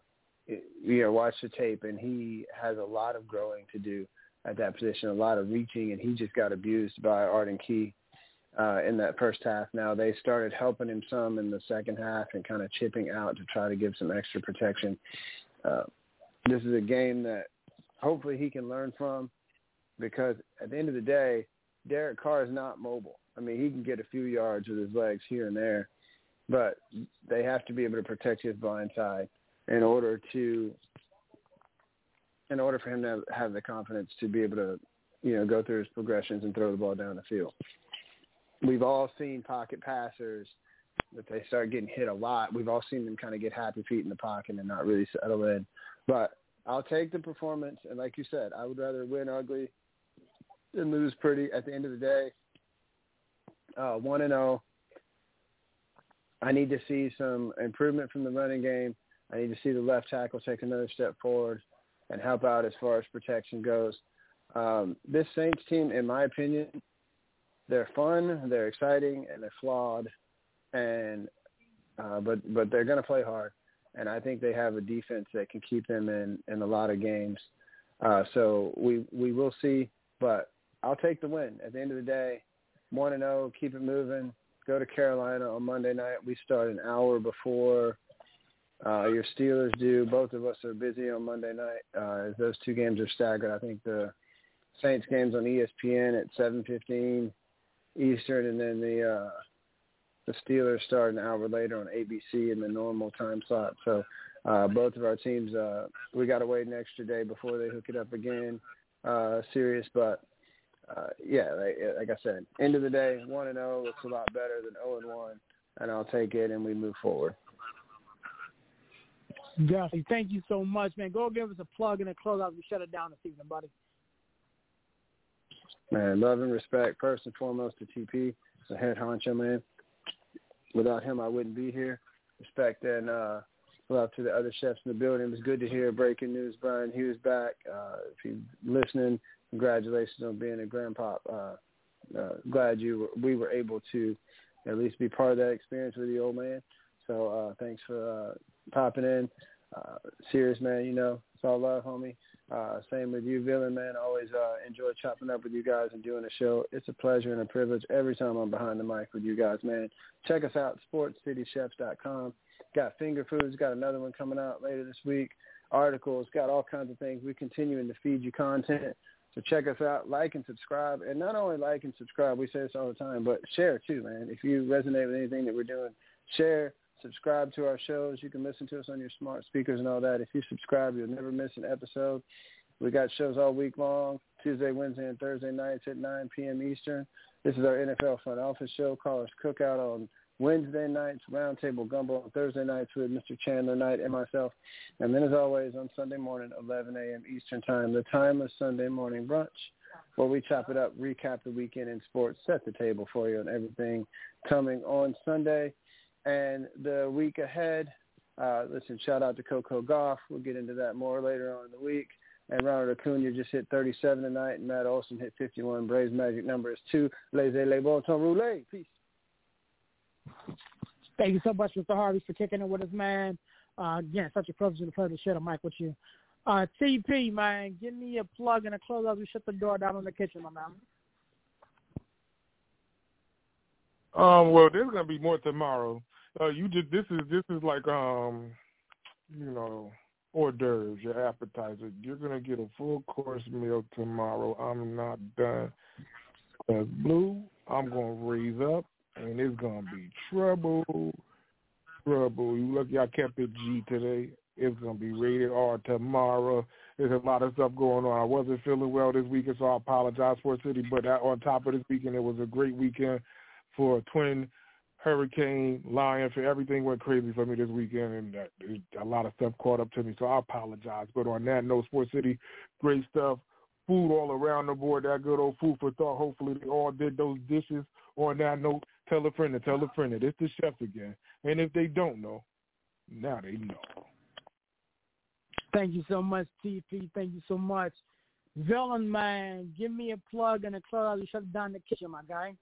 you know, watched the tape and he has a lot of growing to do at that position, a lot of reaching, and he just got abused by Arden Key uh, in that first half. Now they started helping him some in the second half and kind of chipping out to try to give some extra protection. Uh, this is a game that hopefully he can learn from because at the end of the day, Derek Carr is not mobile. I mean, he can get a few yards with his legs here and there, but they have to be able to protect his blind side in order to in order for him to have the confidence to be able to, you know, go through his progressions and throw the ball down the field. We've all seen pocket passers that they start getting hit a lot. We've all seen them kind of get happy feet in the pocket and not really settle in. But I'll take the performance, and like you said, I would rather win ugly than lose pretty. At the end of the day, uh, one and zero. Oh. I need to see some improvement from the running game. I need to see the left tackle take another step forward and help out as far as protection goes. Um, this Saints team, in my opinion, they're fun, they're exciting, and they're flawed, and uh, but but they're going to play hard, and I think they have a defense that can keep them in in a lot of games. Uh, so we we will see, but I'll take the win. At the end of the day, one and zero, oh, keep it moving. Go to Carolina on Monday night. We start an hour before uh, your Steelers do. Both of us are busy on Monday night. Uh, those two games are staggered. I think the Saints games on ESPN at 7:15 Eastern, and then the uh, the Steelers start an hour later on ABC in the normal time slot. So uh, both of our teams, uh, we got to wait an extra day before they hook it up again. Uh, serious, but uh, yeah, like, like I said, end of the day, one and zero looks a lot better than zero and one, and I'll take it, and we move forward. Definitely. Thank you so much, man. Go give us a plug and a close out. We shut it down this evening, buddy. Man, love and respect first and foremost to TP, the head honcho man. Without him, I wouldn't be here. Respect and uh, love to the other chefs in the building. It was good to hear breaking news. Brian Hughes back. Uh, if you're listening, congratulations on being a grandpa. Uh, uh, glad you were, we were able to at least be part of that experience with the old man. So uh, thanks for uh, popping in. Uh, serious man, you know, it's all love, homie. Uh, same with you, Villain man. Always uh, enjoy chopping up with you guys and doing the show. It's a pleasure and a privilege every time I'm behind the mic with you guys, man. Check us out, sportscitychefs.com. Got finger foods. Got another one coming out later this week. Articles. Got all kinds of things. We're continuing to feed you content. So check us out, like and subscribe, and not only like and subscribe, we say this all the time, but share too, man. If you resonate with anything that we're doing, share, subscribe to our shows. You can listen to us on your smart speakers and all that. If you subscribe, you'll never miss an episode. We got shows all week long, Tuesday, Wednesday, and Thursday nights at 9 p.m. Eastern. This is our NFL front office show. Call us Cookout on Wednesday nights, Roundtable Gumbo on Thursday nights with Mr. Chandler Knight and myself. And then as always on Sunday morning, 11 a.m. Eastern Time, the timeless Sunday morning brunch where we chop it up, recap the weekend in sports, set the table for you and everything coming on Sunday. And the week ahead, uh, listen, shout out to Coco Gauff. We'll get into that more later on in the week. And Ronald Acuna just hit 37 tonight, and Matt Olson hit 51. Braves magic number is two. Laissez les bon temps rouler. Peace. Thank you so much, Mr. Harvey, for kicking it with us, man. Uh, again, such a privilege and pleasure to share the mic with you. Uh, TP, man, give me a plug and a close as we shut the door down in the kitchen, my man. Um, well, there's gonna be more tomorrow. Uh, you just this is this is like um, you know, hors d'oeuvres, your appetizer. You're gonna get a full course meal tomorrow. I'm not done. Cause blue, I'm gonna raise up, and it's gonna be trouble, trouble. You lucky I kept it G today. It's gonna be rated R tomorrow. there's a lot of stuff going on. I wasn't feeling well this weekend, so I apologize for City. But on top of this weekend, it was a great weekend for Twin Hurricane, Lion, for everything went crazy for me this weekend, and uh, a lot of stuff caught up to me. So I apologize. But on that note, Sports City, great stuff. Food all around the board. That good old food for thought. Hopefully they all did those dishes. On that note, tell a friend to tell a friend that it's the chef again. And if they don't know, now they know. Thank you so much, TP. Thank you so much. Villain man, give me a plug and a close. You shut down the kitchen, my guy.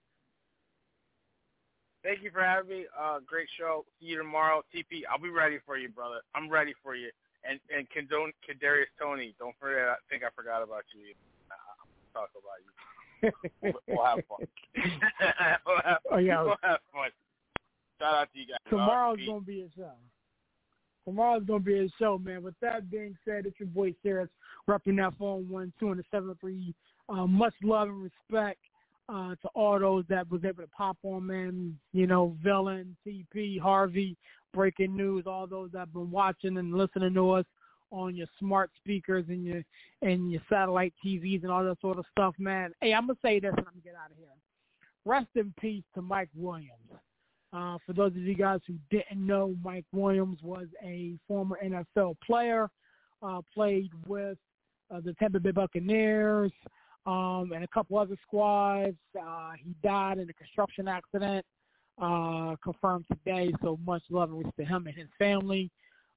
Thank you for having me. Uh, great show. See you tomorrow. TP, I'll be ready for you, brother. I'm ready for you. And and condone Kadarius Toney. Don't forget. I think I forgot about you. Uh, talk about you. we'll, we'll have fun. we'll have, oh yeah. We'll have fun. Shout out to you guys. Tomorrow's gonna be a show. Tomorrow's gonna be a show, man. With that being said, it's your boy Sarah repping that phone one two and the seven three. Uh, much love and respect uh, to all those that was able to pop on, man. You know, Villain, TP, Harvey, Breaking News, all those that have been watching and listening to us on your smart speakers and your and your satellite TVs and all that sort of stuff, man. Hey, I'm gonna say this and I'm gonna get out of here. Rest in peace to Mike Williams. Uh, for those of you guys who didn't know, Mike Williams was a former NFL player, uh, played with uh, the Tampa Bay Buccaneers, um, and a couple other squads. Uh, he died in a construction accident, uh, confirmed today. So much love and respect to him and his family.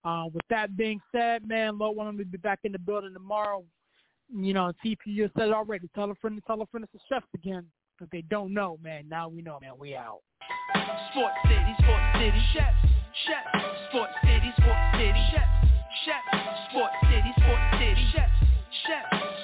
Uh, with that being said, man, Lord willing, we'll be back in the building tomorrow. You know, TP you said it already. Tell a friend to tell a friend it's the chefs again. If they don't know, man, now we know, man. We out. Sports City, Sports City, chefs, chefs. Sports City, Sports City, chefs, chefs. Sports City, Sports City, chefs, chefs.